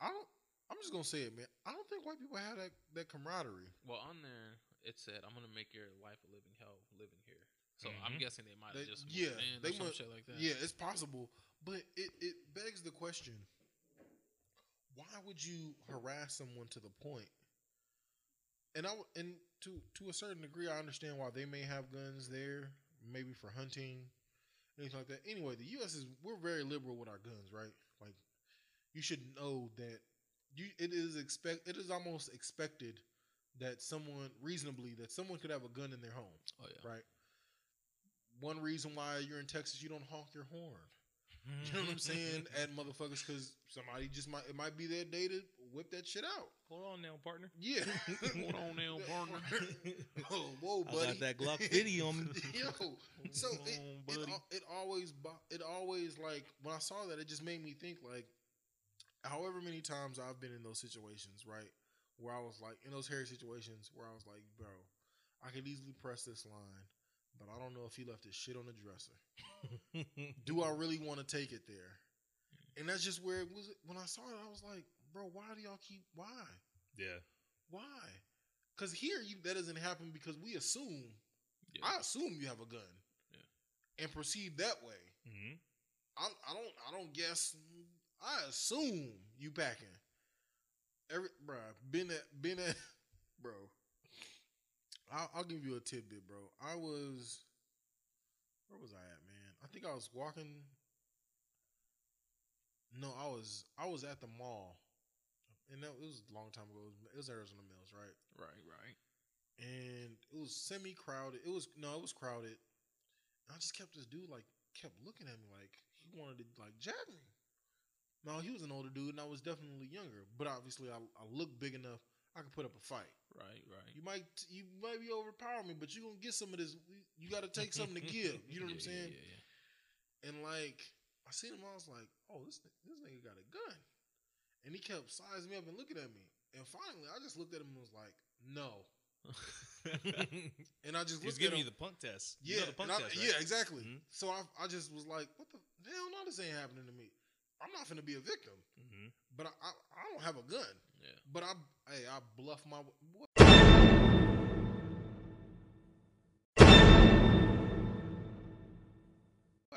A: I don't. I'm just gonna say it, man. I don't think white people have that that camaraderie.
B: Well, on there it said, "I'm gonna make your life a living hell living here." So I'm
C: Mhm.
B: guessing they might have just moved
A: yeah,
B: in
A: they
B: or some
A: mu-
B: shit like that.
A: Yeah, it's possible, but it it begs the question: Why would you harass someone to the point? And I and to to a certain degree, I understand why they may have guns there, maybe for hunting, anything like that. Anyway, the U.S. is we're very liberal with our guns, right? Like you should know that you it is expect it is almost expected that someone reasonably that someone could have a gun in their home
B: Oh yeah.
A: right? One reason why you're in Texas, you don't honk your horn. You know what I'm saying? Mm-hmm. At motherfuckers, because somebody just might it might be their day to whip that shit out.
C: Hold on now, partner.
A: Yeah.
B: Hold on now, partner.
A: oh, whoa, buddy.
C: I
A: buddy.
C: got that Glock 50 on me.
A: Yo, so
C: Hold
A: it,
C: on,
A: it, it always it always like when I saw that, it just made me think like, however many times I've been in those situations, right, where I was like in those hairy situations where I was like, bro, I could easily press this line, but I don't know if he left his shit on the dresser. do I really want to take it there? And that's just where it was. When I saw it, I was like, bro, why do y'all keep? Why?
C: yeah.
A: Why? Because here you that doesn't happen because we assume.
B: Yeah.
A: I assume you have a gun.
B: Yeah.
A: And proceed that way.
C: hmm
A: I, I don't. I don't guess. I assume you packing. Every bro, been at been at, bro. I'll, I'll give you a tidbit, bro. I was, where was I at, man? I think I was walking. No, I was I was at the mall, and that it was a long time ago. It was, it was Arizona Mills, right?
B: Right, right.
A: And it was semi crowded. It was no, it was crowded. And I just kept this dude like kept looking at me like he wanted to like jab me. No, he was an older dude, and I was definitely younger. But obviously, I, I looked big enough. I could put up a fight.
B: Right, right.
A: You might you might be overpowering me, but you gonna get some of this. You got to take something to give. You know what I'm saying?
B: Yeah, yeah.
A: And like I seen him, I was like, "Oh, this this nigga got a gun," and he kept sizing me up and looking at me. And finally, I just looked at him and was like, "No," and I just at
C: giving
A: him.
C: you the punk test.
A: yeah,
C: you know the punk
A: I-
C: test, right?
A: yeah, exactly.
C: Mhm.
A: So I I just was like, "What the hell? No, this ain't happening to me. I'm not gonna be a victim."
C: Mhm.
A: But I, I I don't have a gun.
B: Yeah.
A: But I hey I bluff my. What?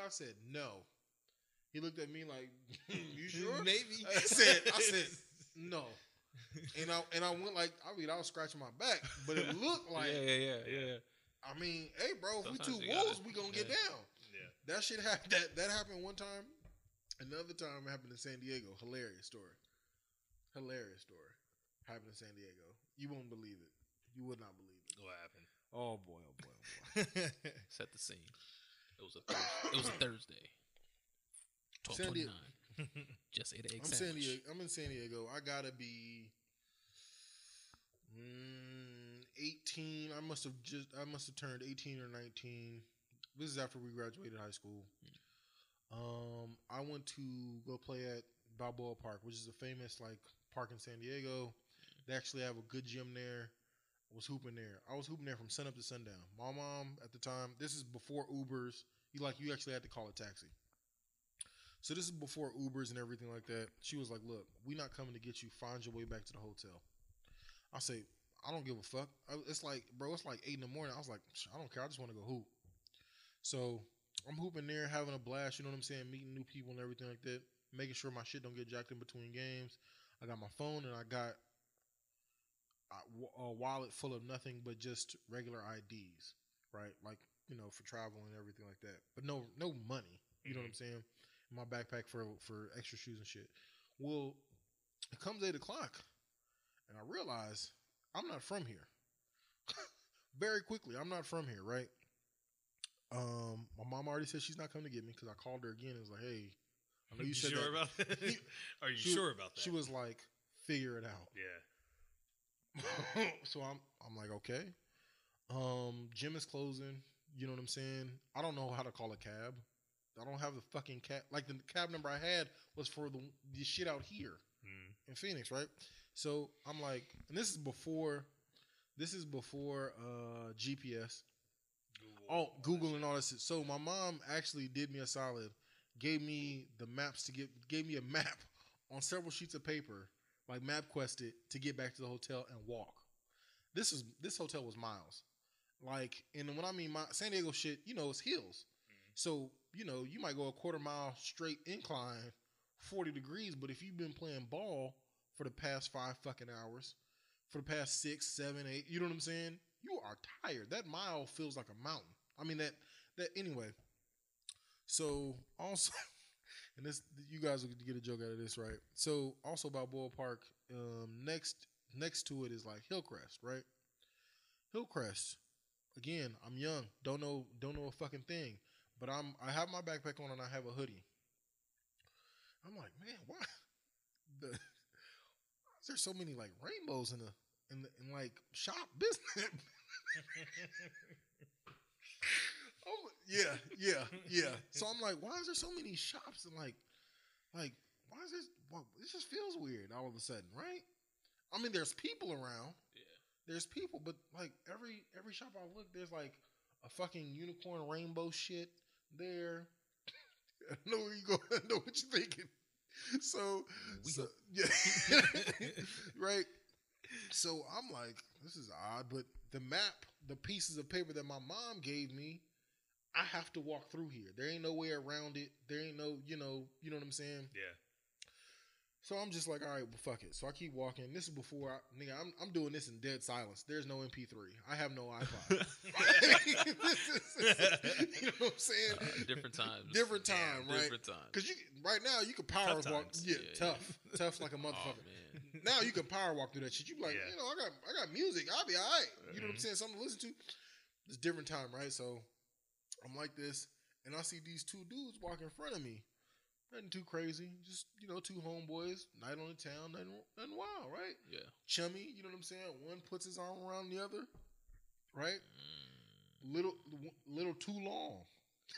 A: I said no. He looked at me like, "You sure?"
C: Maybe.
A: I said, I said no, and I and I went like I mean I was scratching my back, but it looked like
B: yeah, yeah, yeah, yeah.
A: I mean, hey bro, if we two wolves, we gonna get down.
C: Yeah.
A: That shit happened. That that happened one time. Another time it happened in San Diego. Hilarious story. Hilarious story. Happened in San Diego. You won't believe it. You would not believe it.
C: What happened?
A: Oh boy. Oh boy. Oh boy.
B: Set the scene. It was a Thursday. it was a Thursday. Twelve twenty nine. Just ate an egg
A: I'm San. Diego. I'm in San Diego. I gotta be mm, 18. I must have just. I must have turned 18 or 19. This is after we graduated high school. Um, I went to go play at Balboa Park, which is a famous like park in San Diego. They actually have a good gym there. I was hooping there. I was hooping there from sun up to sundown. My mom at the time. This is before Ubers. You like you actually had to call a taxi. So this is before Ubers and everything like that. She was like, "Look, we're not coming to get you. Find your way back to the hotel." I say, "I don't give a fuck." It's like, bro, it's like eight in the morning. I was like, "I don't care. I just want to go hoop." So I'm hooping there, having a blast. You know what I'm saying? Meeting new people and everything like that. Making sure my shit don't get jacked in between games. I got my phone and I got a wallet full of nothing but just regular IDs, right? Like you know for travel and everything like that. But no, no money. You know what I'm saying? My backpack for for extra shoes and shit. Well, it comes eight o'clock, and I realize I'm not from here. Very quickly, I'm not from here, right? Um, my mom already said she's not coming to get me because I called her again and was like, "Hey, I know you,
C: you
A: said
C: sure
A: that."
C: about that? Are you
A: She-
C: sure about that?
A: She was like, "Figure it out."
C: Yeah.
A: so I'm I'm like, okay. Um, gym is closing. You know what I'm saying? I don't know how to call a cab. I don't have the fucking cab. Like the cab number I had was for the, the shit out here
C: Mm.
A: in Phoenix, right? So I'm like, and this is before, this is before uh GPS. Oh, Google and all that shit. So my mom actually did me a solid, gave me the maps to get, gave me a map on several sheets of paper, like MapQuest it to get back to the hotel and walk. This is this hotel was miles, like, and when I mean my San Diego shit, you know, it's hills. Mm. So you know, you might go a quarter mile straight incline, forty degrees, but if you've been playing ball for the past five fucking hours, for the past six, seven, eight, you know what I'm saying? You are tired. That mile feels like a mountain. I mean that that anyway. So also, and this you guys will get a joke out of this, right? So also Balboa Park, um, next next to it is like Hillcrest, right? Hillcrest. Again, I'm young, don't know don't know a fucking thing, but I'm I have my backpack on and I have a hoodie. I'm like, man, why the why is there so many like rainbows in the in the in like shop business? oh yeah, yeah, yeah. So I'm like, why is there so many shops and like like why is this well, it just feels weird all of a sudden, right? I mean there's people around.
B: Yeah.
A: There's people, but like every every shop I look, there's like a fucking unicorn rainbow shit there. I know where you go. I know what you're thinking. So, so yeah, right. So I'm like, this is odd, but the map, the pieces of paper that my mom gave me, I have to walk through here. There ain't no way around it. There ain't no, you know, you know what I'm saying.
C: Yeah.
A: So I'm just like, all right, well, fuck it. So I keep walking. This is before, I, nigga, I'm, I'm doing this in dead silence. There's no MP3. I have no iPod. you know what I'm saying?
B: Uh, different times.
A: Different
C: Damn,
A: time, right?
B: Different times.
A: Because you right now you can power
C: Tough
A: walk.
C: times.
A: Yeah,
B: Yeah, yeah.
A: tough, tough like a
B: Oh
A: motherfucker.
B: man.
A: now you can power walk through that shit. You be like,
C: Yeah.
A: you know, I got I got music. I'll be all right. You know what I'm
C: Mhm.
A: saying? Something to listen to. It's different time, right? So I'm like this, and I see these two dudes walk in front of me. Nothing too crazy. Just you know, two homeboys, night on the town, nothing, nothing wild, right?
B: Yeah.
A: Chummy, you know what I'm saying? One puts his arm around the other, right?
B: Mm.
A: Little, little too long.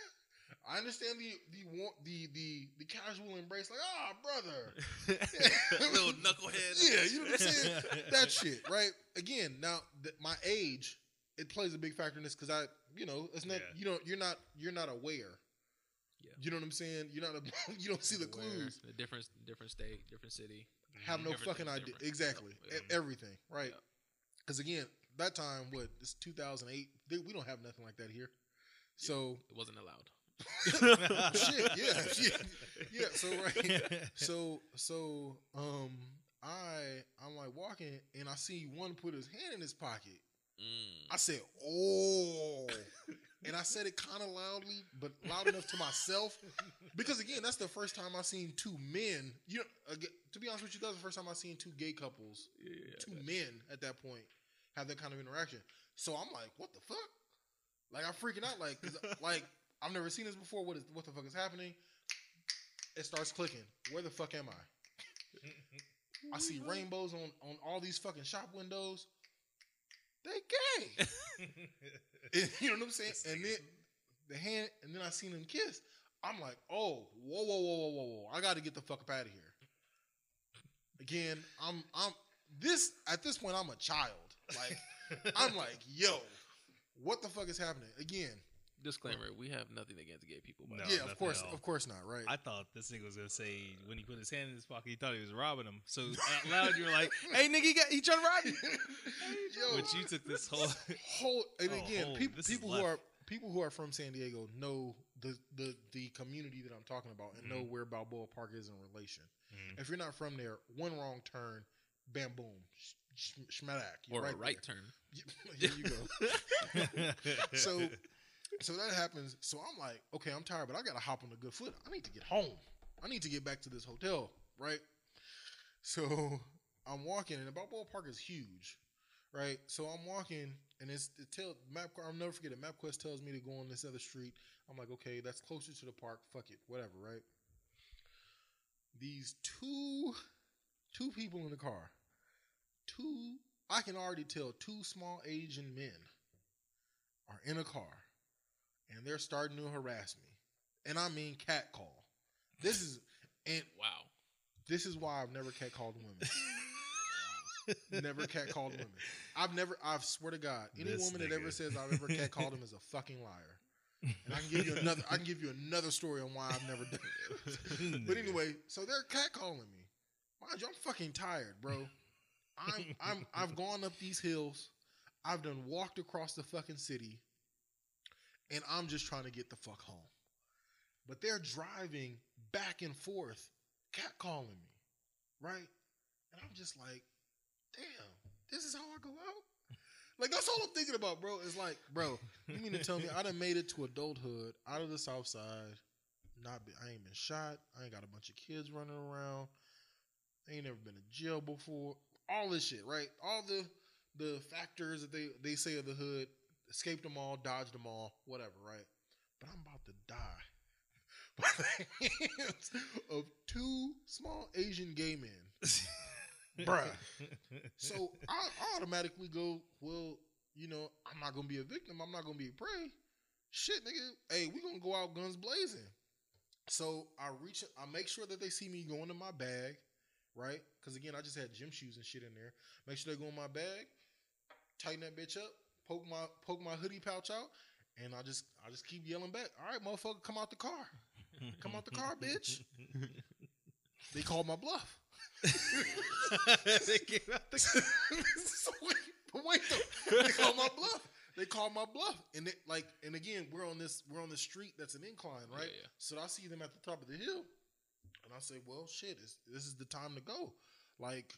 A: I understand the the the the the casual embrace, like ah, brother,
B: Little knucklehead.
A: yeah, you know what I'm saying? that shit, right? Again, now th- my age it plays a big factor in this because I, you know, it's not
C: Yeah.
A: you don't you're not you're not aware.
B: Yeah.
A: You know what I'm saying? You're not a, you don't see the
B: Aware,
A: clues.
B: A different, different state, different city.
A: Have no fucking idea.
B: different.
A: Exactly,
B: Yeah.
A: E- everything, right?
B: Yeah.
A: Because again, that time, what it's 2008. Th- We don't have nothing like that here. So
B: It wasn't allowed.
A: shit, yeah, yeah, yeah. So right, so so um, I I'm like walking and I see one put his hand in his pocket.
B: Mm.
A: I said, "Oh," and I said it kind of loudly, but loud enough to myself, because again, that's the first time I've seen two men. You know, again, to be honest with you, that's the first time I seen two gay couples,
B: Yeah.
A: two men at that point, have that kind of interaction. So I'm like, "What the fuck?" Like I'm freaking out, like, 'cause, like I've never seen this before. What is what the fuck is happening? It starts clicking. Where the fuck am I? I see rainbows on on all these fucking shop windows. They gay. And you know what I'm saying? And then the hand, and then I seen them kiss. I'm like, oh, whoa, whoa, whoa, whoa, whoa, whoa! I got to get the fuck up out of here. Again, I'm, I'm this at this point. I'm a child. Like, I'm like, yo, what the fuck is happening? Again,
B: Disclaimer: We have nothing against gay people. By
C: No,
A: yeah, of course, of course not, right?
C: I thought this nigga was gonna say when he put his hand in his pocket, he thought he was robbing him. So out loud, you were like, "Hey, nigga, he got he trying to rob you."
A: Yo,
C: But you took this whole.
A: whole and
C: Oh,
A: again,
C: whole-
A: people people who are people who are from San Diego know the the the community that I'm talking about and know
C: Mhm.
A: where Balboa Park is in relation.
C: Mhm.
A: If you're not from there, one wrong turn, bam, boom, sh- sh- schmadak, you're
B: or
A: right
B: a right
A: there.
B: turn.
A: Here you go. so so that happens. So I'm like, okay, I'm tired, but I gotta hop on a good foot. I need to get home. I need to get back to this hotel, right? So I'm walking, and the Balboa Park is huge, right? So I'm walking, and it's it tell map. I'll never forget it. MapQuest tells me to go on this other street. I'm like, okay, that's closer to the park. Fuck it, whatever, right? These two two people in the car, two I can already tell two small Asian men are in a car and they're starting to harass me. And I mean cat call. This is and
B: Wow.
A: this is why I've never cat called women. never cat called women. I've never I swear to God, any
C: This
A: woman that ever says I've ever cat called him is a fucking liar. And I can give you another I can give you another story on why I've never done it. But anyway, so they're catcalling me. Mind you, I'm fucking tired, bro. I'm I'm I've gone up these hills. I've done walked across the fucking city. And I'm just trying to get the fuck home. But they're driving back and forth, catcalling me. Right? And I'm just like, damn, this is how I go out? Like that's all I'm thinking about, bro. It's like, bro, you mean to tell me I done made it to adulthood out of the south side not been, I ain't been shot. I ain't got a bunch of kids running around. I ain't never been to jail before. All this shit, right? All the the factors that they they say of the hood, escaped them all, dodged them all, whatever, right? But I'm about to die by the hands of two small Asian gay men, bruh. So I, I automatically go, well, you know, I'm not gonna be a victim. I'm not gonna be a prey. Shit, nigga. Hey, we gonna go out guns blazing. So I reach, I make sure that they see me going into my bag, right? Because again, I just had gym shoes and shit in there. Make sure they go in my bag, tighten that bitch up, poke my poke my hoodie pouch out, and I just I just keep yelling back. All right, motherfucker, come out the car. Come out the car, bitch. They called my bluff.
C: they came out the
A: so wait, but wait though. They called my bluff. They called my bluff, and it, like, and again, we're on this, we're on the street that's an incline, right?
B: Yeah, yeah.
A: So I see them at the top of the hill. And I say, well, shit, this is the time to go. Like,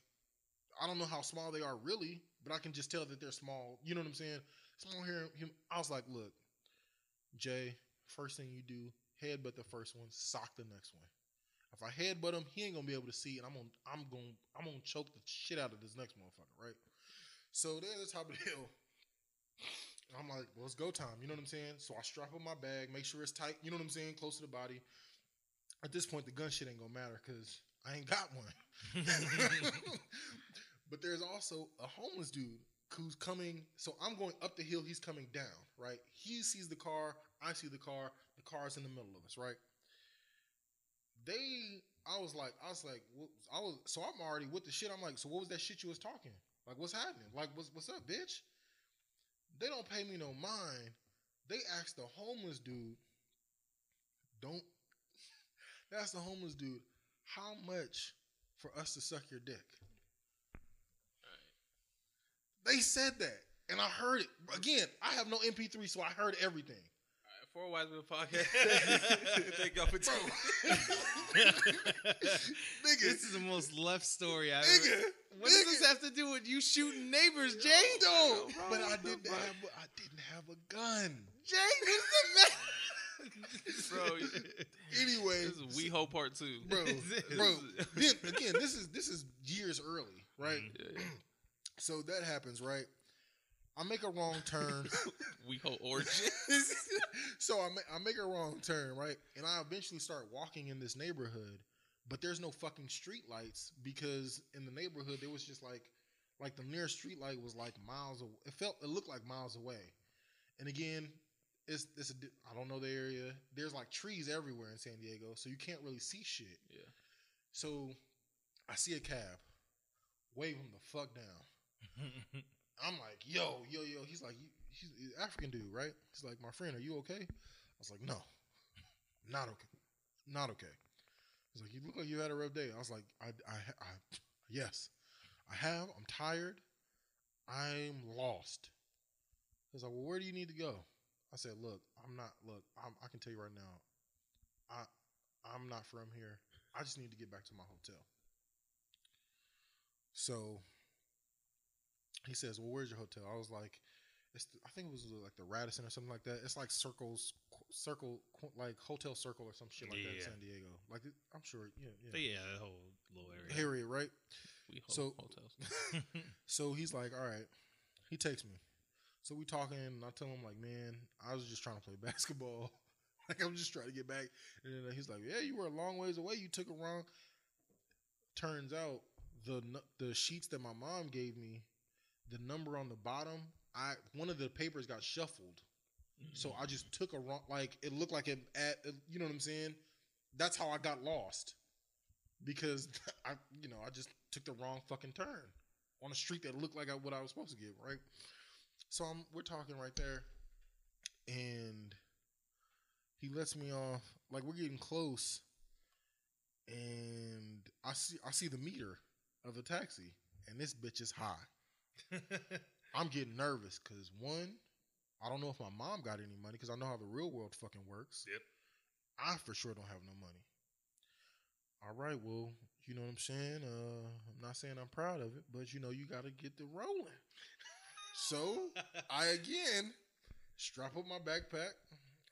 A: I don't know how small they are really, but I can just tell that they're small. You know what I'm saying? Small here. him- I was like, look, Jay, first thing you do, headbutt the first one, sock the next one. If I headbutt him, he ain't gonna be able to see, and I'm gonna, I'm gonna, I'm gonna choke the shit out of this next motherfucker, right? So there's the top of the hill. I'm like, well, it's go time. You know what I'm saying? So I strap up my bag, make sure it's tight. You know what I'm saying? Close to the body. At this point, the gun shit ain't gonna matter because I ain't got one. but there's also a homeless dude who's coming. So I'm going up the hill. He's coming down. Right. He sees the car. I see the car. The car's in the middle of us. Right. They. I was like, I was like, I was. So I'm already with the shit. I'm like, so what was that shit you was talking? Like, what's happening? Like, what's what's up, bitch? They don't pay me no mind. They asked the homeless dude, don't. Asked the homeless dude, how much for us to suck your dick? They said that, and I heard it again. I have no MP3, so I heard everything.
B: Four Wise Men podcast. Thank y'all for
A: Bro,
B: tuning.
A: nigga,
D: This is the most left story I've
A: nigga,
D: ever. What does this have to do with you shooting neighbors, Jay?
A: No,
B: bro,
A: but I didn't
B: fuck?
A: have. a- I didn't have a gun.
D: Jay, what's the
B: Bro,
A: Anyway,
B: this is WeHo part two.
A: bro, bro. Then again, this is this is years early, right?
B: Yeah, yeah.
A: So that happens, right? I make a wrong turn.
B: WeHo origin.
A: so I make, I make a wrong turn, right? And I eventually start walking in this neighborhood, but there's no fucking street lights because in the neighborhood there was just like like the nearest street light was like miles away. It felt it looked like miles away. And again, it's it's a I don't know the area. There's like trees everywhere in San Diego, so you can't really see shit.
B: Yeah.
A: So I see a cab, wave him the fuck down. I'm like, yo, yo, yo. He's like, he's he's an African dude, right? He's like, my friend, are you okay? I was like, no, not okay, not okay. He's like, you look like you had a rough day. I was like, I, I, I yes, I have. I'm tired. I'm lost. He's like, well, where do you need to go? I said, look, I'm not. Look, I'm, I can tell you right now, I, I'm not from here. I just need to get back to my hotel. So he says, "Well, where's your hotel?" I was like, "It's the, I think it was uh, like the Radisson or something like that. It's like Circles, Circle, like Hotel Circle or some shit like that in
C: Yeah.
A: San Diego. Like I'm sure, yeah, yeah,
C: yeah, that whole little area.
A: Harriet, right?
B: WeHo
A: So-
B: hotels.
A: So he's like, "All right." He takes me. So we talking, and I tell him like, "Man, I was just trying to play basketball. like I'm just trying to get back." And then uh, he's like, "Yeah, you were a long ways away. You took it wrong." Turns out the the sheets that my mom gave me, the number on the bottom, I one of the papers got shuffled. So mm. I just took a wrong, like it looked like it at, you know what I'm saying? That's how I got lost because I, you know, I just took the wrong fucking turn on a street that looked like I, what I was supposed to get, right? So I'm, we're talking right there, and he lets me off. Like we're getting close, and I see I see the meter of the taxi, and this bitch is high. I'm getting nervous because one, I don't know if my mom got any money because I know how the real world fucking works.
C: Yep.
A: I for sure don't have no money. All right, well, you know what I'm saying. Uh, I'm not saying I'm proud of it, but you know you got to get the rolling. so I again strap up my backpack.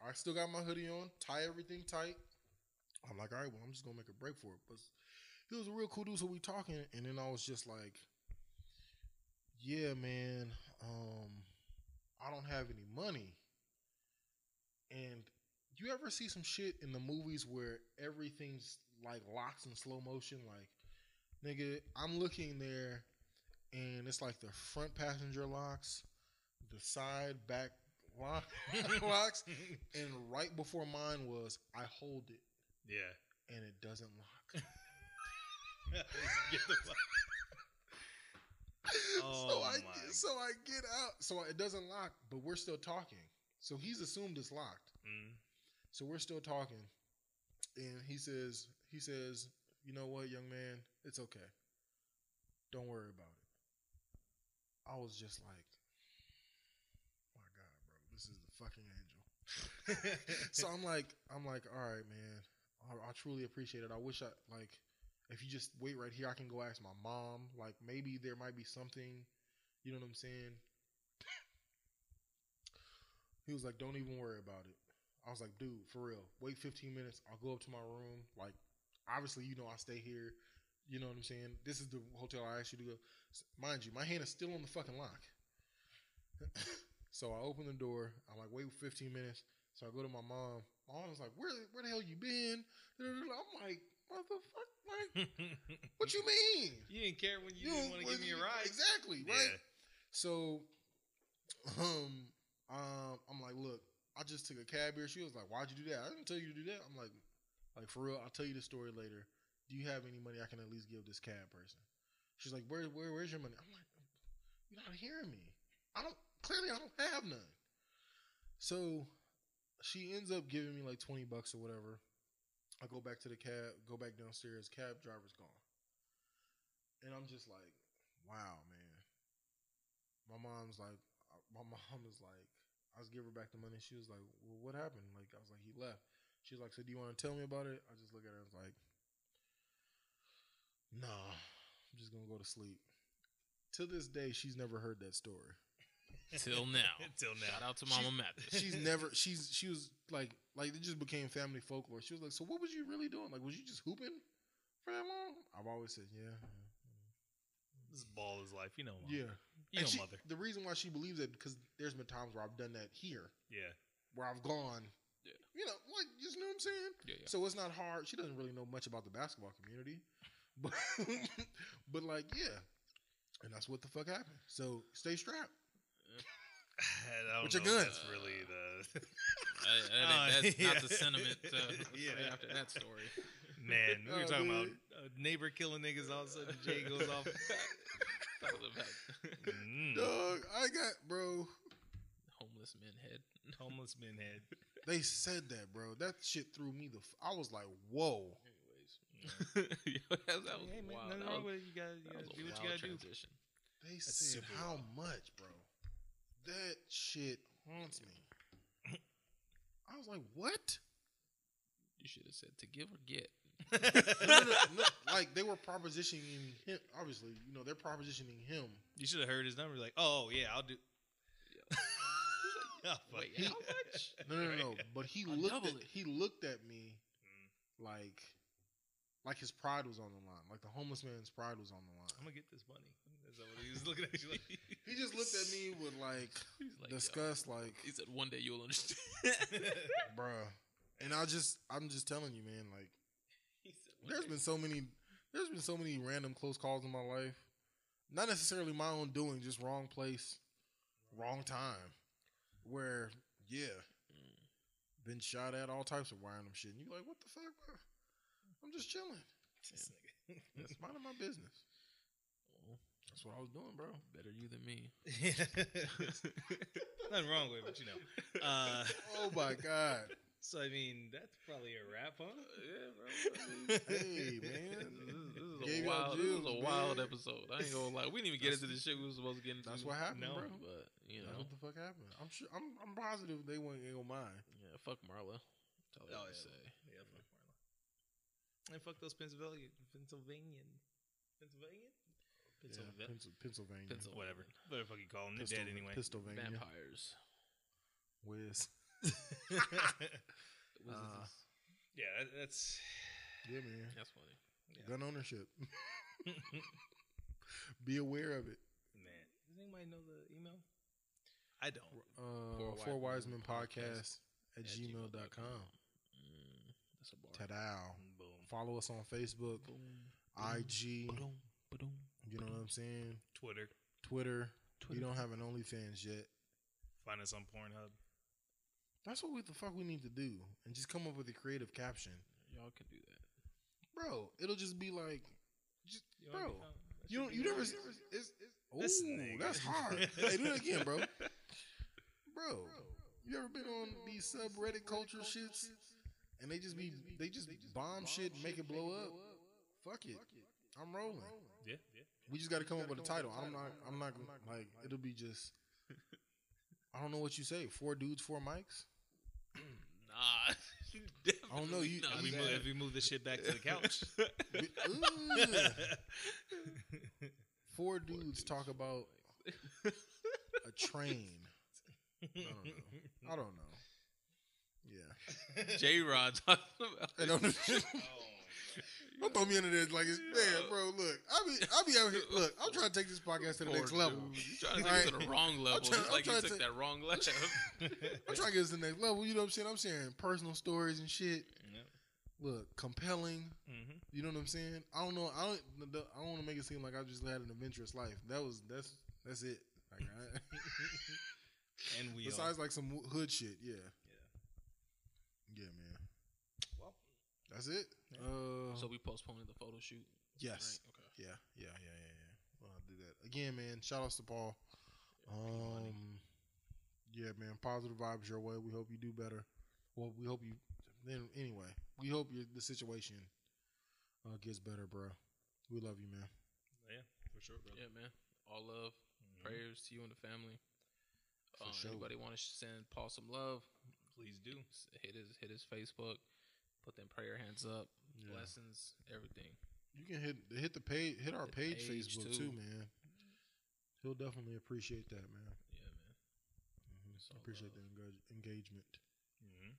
A: I still got my hoodie on, tie everything tight. I'm like, all right, well, I'm just gonna make a break for it. But he was a real cool dude, so we talking, and then I was just like, yeah, man, um, I don't have any money. And you ever see some shit in the movies where everything's like locks in slow motion? Like, nigga, I'm looking there, and it's like the front passenger locks, the side back lock locks, and right before mine was, I hold it
C: yeah.
A: and it doesn't lock.
C: Get the fuck-
A: so
C: Oh
A: I
C: my.
A: get, so I get out. So it doesn't lock, but we're still talking. So he's assumed it's locked.
C: Mm.
A: So we're still talking, and he says he says, you know what, young man, it's okay. Don't worry about it. I was just like, my God, bro, this is the fucking angel. so I'm like, I'm like, all right, man. I, I truly appreciate it. I wish I like if you just wait right here, I can go ask my mom. Like maybe there might be something. You know what I'm saying? he was like, "Don't even worry about it." I was like, "Dude, for real, wait 15 minutes. I'll go up to my room. Like, obviously, you know, I stay here. You know what I'm saying? This is the hotel I asked you to go. Mind you, my hand is still on the fucking lock. so I open the door. I'm like, wait 15 minutes. So I go to my mom. My mom's like, where, where the hell you been? I'm like, motherfucker, like, what you mean?
C: you didn't care when you,
A: You
C: didn't want to give me a ride.
A: Exactly,
C: Yeah.
A: right? So, um, um, I'm like, look, I just took a cab here. She was like, why'd you do that? I didn't tell you to do that. I'm like, like for real, I'll tell you the story later. Do you have any money I can at least give this cab person? She's like, where, where, where's your money? I'm like, you're not hearing me. I don't clearly I don't have none. So she ends up giving me like twenty bucks or whatever. I go back to the cab, go back downstairs. Cab driver's gone, and I'm just like, wow, man. My mom's like, my mom is like, I was give her back the money. She was like, well, what happened? Like I was like, he left. She's like, so do you want to tell me about it? I just look at her and was like, nah, I'm just gonna go to sleep. To this day, she's never heard that story.
B: Till now.
C: Till now.
B: Shout out to
A: She-
B: Mama Mathis.
A: she's never she's she was like like it just became family folklore. She was like, so what was you really doing? Like, was you just hooping for that long? I've always said, yeah,
C: This ball is life. You know, mom.
A: yeah.
C: You
A: And
C: know,
A: she-
C: mother.
A: The reason why she believes it because there's been times where I've done that here,
C: Yeah.
A: where I've gone,
B: Yeah.
A: you know, like you know what I'm saying.
B: Yeah, yeah.
A: So it's not hard. She doesn't really know much about the basketball community, but but like yeah, and that's what the fuck happened. So stay strapped.
C: I don't
A: With
C: know if
A: gun.
C: That's really the
B: I- I think that's not
C: yeah.
B: the sentiment uh,
C: Yeah.
B: right after that story.
C: man. We were
A: Oh,
C: talking
A: man.
C: about a neighbor killing niggas. All of a sudden, Jay goes off.
B: That about
C: Mm.
A: Dog, I got bro.
B: homeless men head.
C: Homeless men head.
A: They said that, bro. That shit threw me the. F- I was like, whoa.
B: Anyways, Yo, that, that was
C: Hey, man,
B: wild.
C: nothing
B: That
C: wrong with. You gotta, you gotta
B: a
C: do what you
B: wild
C: gotta do.
A: They
C: That's
A: said how
C: wild.
A: much, bro. That shit haunts me. I was like, what?
B: You should have said to give or get.
A: No, no, no, no. Like they were propositioning him. Obviously, you know they're propositioning him.
C: You should have heard his number. Like, oh yeah, I'll do. Oh, fuck.
B: Wait, how much?
A: No, no, no, no. But he
B: I'll
A: looked at
B: it.
A: he looked at me
C: Mm.
A: like like his pride was on the line. Like the homeless man's pride was on the line.
C: I'm gonna get this money. That's what he was looking at you like.
A: He just looked at me with like
B: like, yo.
A: disgust, like,
B: He said, "One day you'll understand."
A: bruh. And I just, I'm just telling you, man. Like,
B: said, "One
A: there's
B: day
A: been so many, there's been so many random close calls in my life. Not necessarily my own doing, just wrong place, wrong time. Where, yeah, mm. been shot at, all types of random shit. And you're like, what the fuck, bro? I'm just chilling. That's minding my business.
B: Well,
A: That's what I was doing, bro.
B: better you than me.
C: Nothing wrong with it, but you know. Uh,
A: Oh my god.
C: so I mean, that's probably a wrap, huh?
B: Yeah, bro.
A: Hey man.
B: This, this is a
A: y'all
B: wild. This is a
A: jewels,
B: wild
A: man.
B: episode. I ain't gonna lie. We didn't even get
A: That's-
B: into the shit we were supposed to get into.
A: That's what happened,
C: No.
A: bro.
B: But you
A: That's
B: know,
A: what the fuck happened. I'm sure. I'm. I'm positive they won't ain't gonna mind.
B: yeah. Fuck Marla. That's all I
C: Oh,
B: have
C: yeah.
B: say.
C: Yeah, fuck Marla. And fuck those Pennsylvania, Pennsylvanian, Pennsylvania,
A: Yeah,
C: Pennsylvania,
A: Pencil, Pennsylvania.
B: Pencil-
C: whatever, whatever the fuck you call them. They're
A: Pistol,
C: dead anyway.
A: Pennsylvania.
B: Vampires.
A: Wiz.
B: What
A: Uh,
C: yeah, that, that's
A: Yeah, man.
B: That's funny.
C: yeah.
A: Gun ownership. Be aware of it.
C: man. Does anybody know the email? I don't.
A: Uh,
B: Four
A: Four
B: Wise
A: Wise
B: Men
A: Men Podcast at gmail.com.
B: Mm, that's a bar.
A: Ta-dow.
C: Boom.
A: Follow us on Facebook,
B: Boom.
A: IG.
B: Ba-dum, ba-dum.
A: You know what I'm saying?
C: Twitter.
A: Twitter. We
B: Twitter.
A: don't have an OnlyFans yet.
C: Find us on Pornhub.
A: That's what we, the fuck we need to do, and just come up with a creative caption,
B: Y'all can do that.
A: bro. It'll just be like, just
C: You
A: bro.
C: be found? That
A: You don't. You never.
C: right-
A: It's, it's,
C: This
A: ooh, that's hard. hey, do it again, bro. Bro, you ever been on these subreddit culture shits, and they just be they just bomb shit, and make it blow up. Fuck it, I'm rolling.
C: Yeah, yeah.
A: We just got to come up with a title. I'm not. I'm not like it'll be just. I don't know what you say. Four dudes, four mics.
B: Nah.
A: I don't know, you-
B: Definitely
C: If we, move,
B: that.
C: if we move the shit back to the couch.
A: Ugh. Four dudes talk about a train. I don't know. I don't know. Yeah.
B: J Rod talking about.
A: Don't, throw me into this like it's man, bro. Look, I be I be out here. Look, I'm trying to take this podcast to the next level.
B: dude. You trying to take it to the wrong level?
A: trying-
B: just like you
A: trying
B: took
A: to-
B: that wrong left.
A: I'm trying to get us to the next level. You know what I'm saying? I'm sharing personal stories and shit.
C: Yep.
A: Look, compelling.
C: Mhm.
A: You know what I'm saying? I don't know. I don't. I don't want to make it seem like I just had an adventurous life. That was that's that's it. Like, I,
C: And we
A: besides like some hood shit, yeah.
C: Yeah.
A: Yeah, man.
C: Well,
A: That's it.
C: Yeah.
A: Uh,
B: so we postponed the photo shoot.
A: yes.
B: Right? Okay.
A: Yeah, yeah, yeah, yeah, yeah. Well, I'll do that again, man. Shout outs to Paul. Um, yeah, man. Positive vibes your way. We hope you do better. Well, we hope you. Then anyway, we hope your the situation uh, gets better, bro. We love you, man.
C: yeah, for sure, bro.
B: Yeah, man. All love,
C: Mhm.
B: prayers to you and the family.
A: For
B: Um,
A: sure.
B: Anybody want to send Paul some love?
C: Please do.
B: Hit his hit his Facebook. Put them prayer hands up.
A: Yeah.
B: Blessings, everything.
A: You can hit hit the page, hit our
B: The
A: page,
B: page,
A: Facebook
B: too.
A: too. man. He'll definitely appreciate that, man.
B: Yeah, man.
A: Mhm.
B: It's all
A: Appreciate the engage- engagement.
C: Mhm.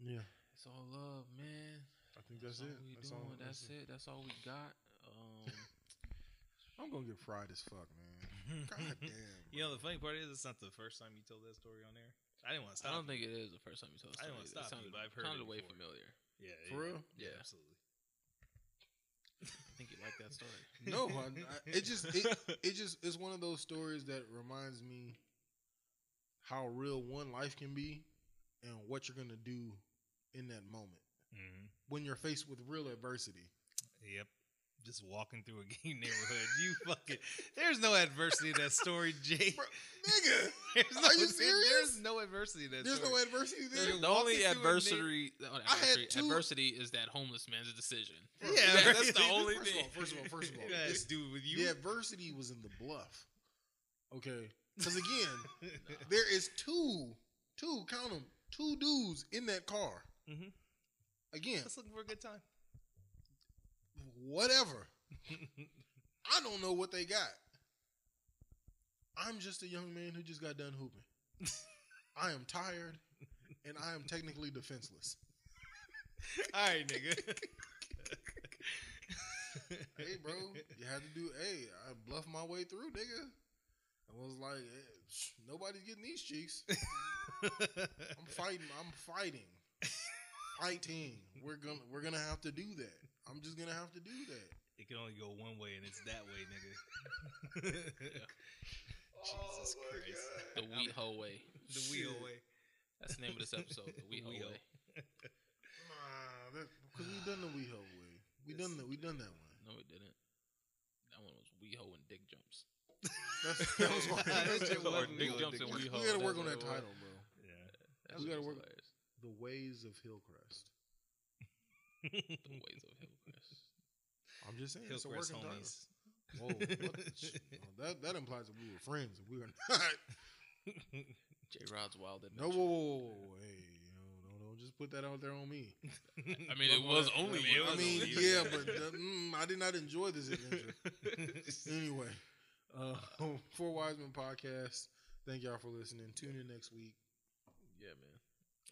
A: Yeah,
B: It's all love, man.
A: I think that's,
B: all
A: it.
B: we
A: That's
B: doing.
A: all.
B: that's it. That's all we got. Um,
A: I'm gonna get fried as fuck, man. God damn.
C: You know, the funny part is, it's not the first time you told that story on there. I didn't want to
B: I don't
C: you.
B: think it is the first time you told. the
C: I didn't
B: want
C: to stop.
B: It sounded, you,
C: but I've heard
B: sounded
C: it
B: way familiar.
C: Yeah,
A: For
C: yeah,
A: real?
C: Yeah,
B: Yeah.
C: absolutely.
B: I think you like that story.
A: No, I, I- it just it, it just it's one of those stories that reminds me how real one life can be and what you're gonna do in that moment
C: hmm
A: when you're faced with real adversity.
C: Yep. Just walking through a gay neighborhood. You fucking. There's no adversity in that story, Jake.
A: Bro, nigga,
C: There's
A: are
C: no,
A: you serious?
C: There's no adversity in that
A: there's
C: story.
A: no adversity there.
C: You're
B: the only
C: walking through a
B: adversary,
A: I had two-
B: adversity is that homeless man's decision.
C: Yeah,
B: That-
C: right.
B: that's the only
A: First of all, first of all, first of all,
C: It has
A: this-
C: to do with you.
A: the adversity was in the bluff. Okay, because again, there is two, two count them, two dudes in that car.
C: Mhm.
A: Again,
C: Just looking for a good time.
A: Whatever. I don't know what they got. I'm just a young man who just got done hooping. I am tired, and I am technically defenseless.
C: All right, nigga.
A: Hey, bro, you had to do. Hey, I bluffed my way through, nigga. I was like, eh, sh- nobody's getting these cheeks. I'm fighting. I'm fighting. Fighting. We're gonna. We're gonna have to do that. I'm just gonna have to do that.
C: It can only go one way, and it's that way, nigga. Jesus
A: Oh, my
C: Christ.
B: The wheat hoe way.
C: The wheel
A: Shit.
C: way.
B: That's the name of this episode. The wheat hoe
C: Wheel.
B: way.
A: Nah, because we done the WeHo way. We done that. We done that one.
B: No, we didn't. That one was wee hoe and dick jumps.
A: That's, that was one.
C: That shit was
B: dick jumps
C: Dick
B: and
A: we
B: wee
C: Jumps.
B: hoe.
A: gotta work on that title, bro.
C: Yeah.
A: We gotta work-
B: hilarious.
A: The ways of Hillcrest.
B: The ways of Hillcrest.
A: I'm just saying, it's a
C: Hillcrest
A: working title. Whoa, what? Sh- oh, that that implies that we were friends, and we are not.
B: J Rod's wild.
A: No, whoa, whoa, whoa, whoa, hey, you know, don't, don't just put that out there on me.
B: I mean, it was only
C: I mean, it
B: you.
A: I mean,
C: only you.
A: yeah, but uh, mm, I did not enjoy this adventure. anyway, uh, Four Wiseman podcast. Thank y'all for listening. Tune in next week.
B: Yeah, man.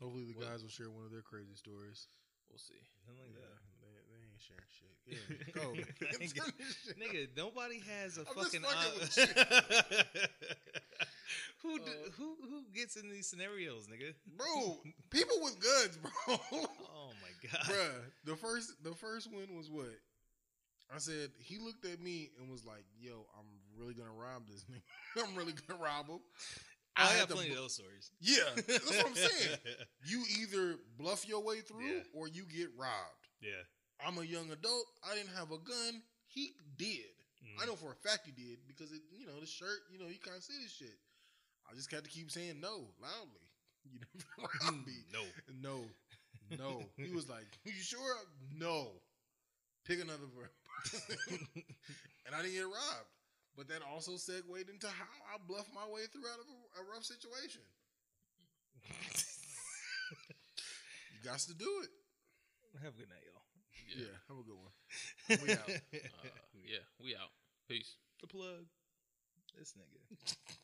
A: Hopefully, the
B: Well-
A: guys will share one of their crazy stories.
B: We'll see.
C: Something like
A: Yeah,
C: that.
A: they, they ain't sharing shit. Yeah, go. man. Turn this shit
C: Nigga, nobody has a
A: I'm just
C: fucking.
A: fucking
C: who, do,
A: Uh,
C: who who gets in these scenarios, nigga?
A: bro. People with guns, bro.
C: Oh my god,
A: Bruh, the first the first one was what? I said he looked at me and was like, "Yo, I'm really gonna rob this nigga. I'm really gonna rob him."
C: I,
A: had
C: got plenty of those stories.
A: Yeah, that's what I'm saying. You either bluff your way through
C: Yeah.
A: or you get robbed.
C: yeah,
A: I'm a young adult. I didn't have a gun. He did.
C: Mm.
A: I know for a fact he did because it, you know, the shirt, you know, you can't see this shit. I just got to keep saying no loudly. You never rob me.
C: No,
A: No, no. He was like, "You sure?" No. Pick another verb. and I didn't get robbed. But that also segued into how I bluff my way through out of a, a rough situation. You got to do it.
C: Have a good night, y'all.
A: Yeah.
B: Yeah.
A: have a good one. We out.
B: Uh, yeah. We out. Peace.
C: the plug. This nigga.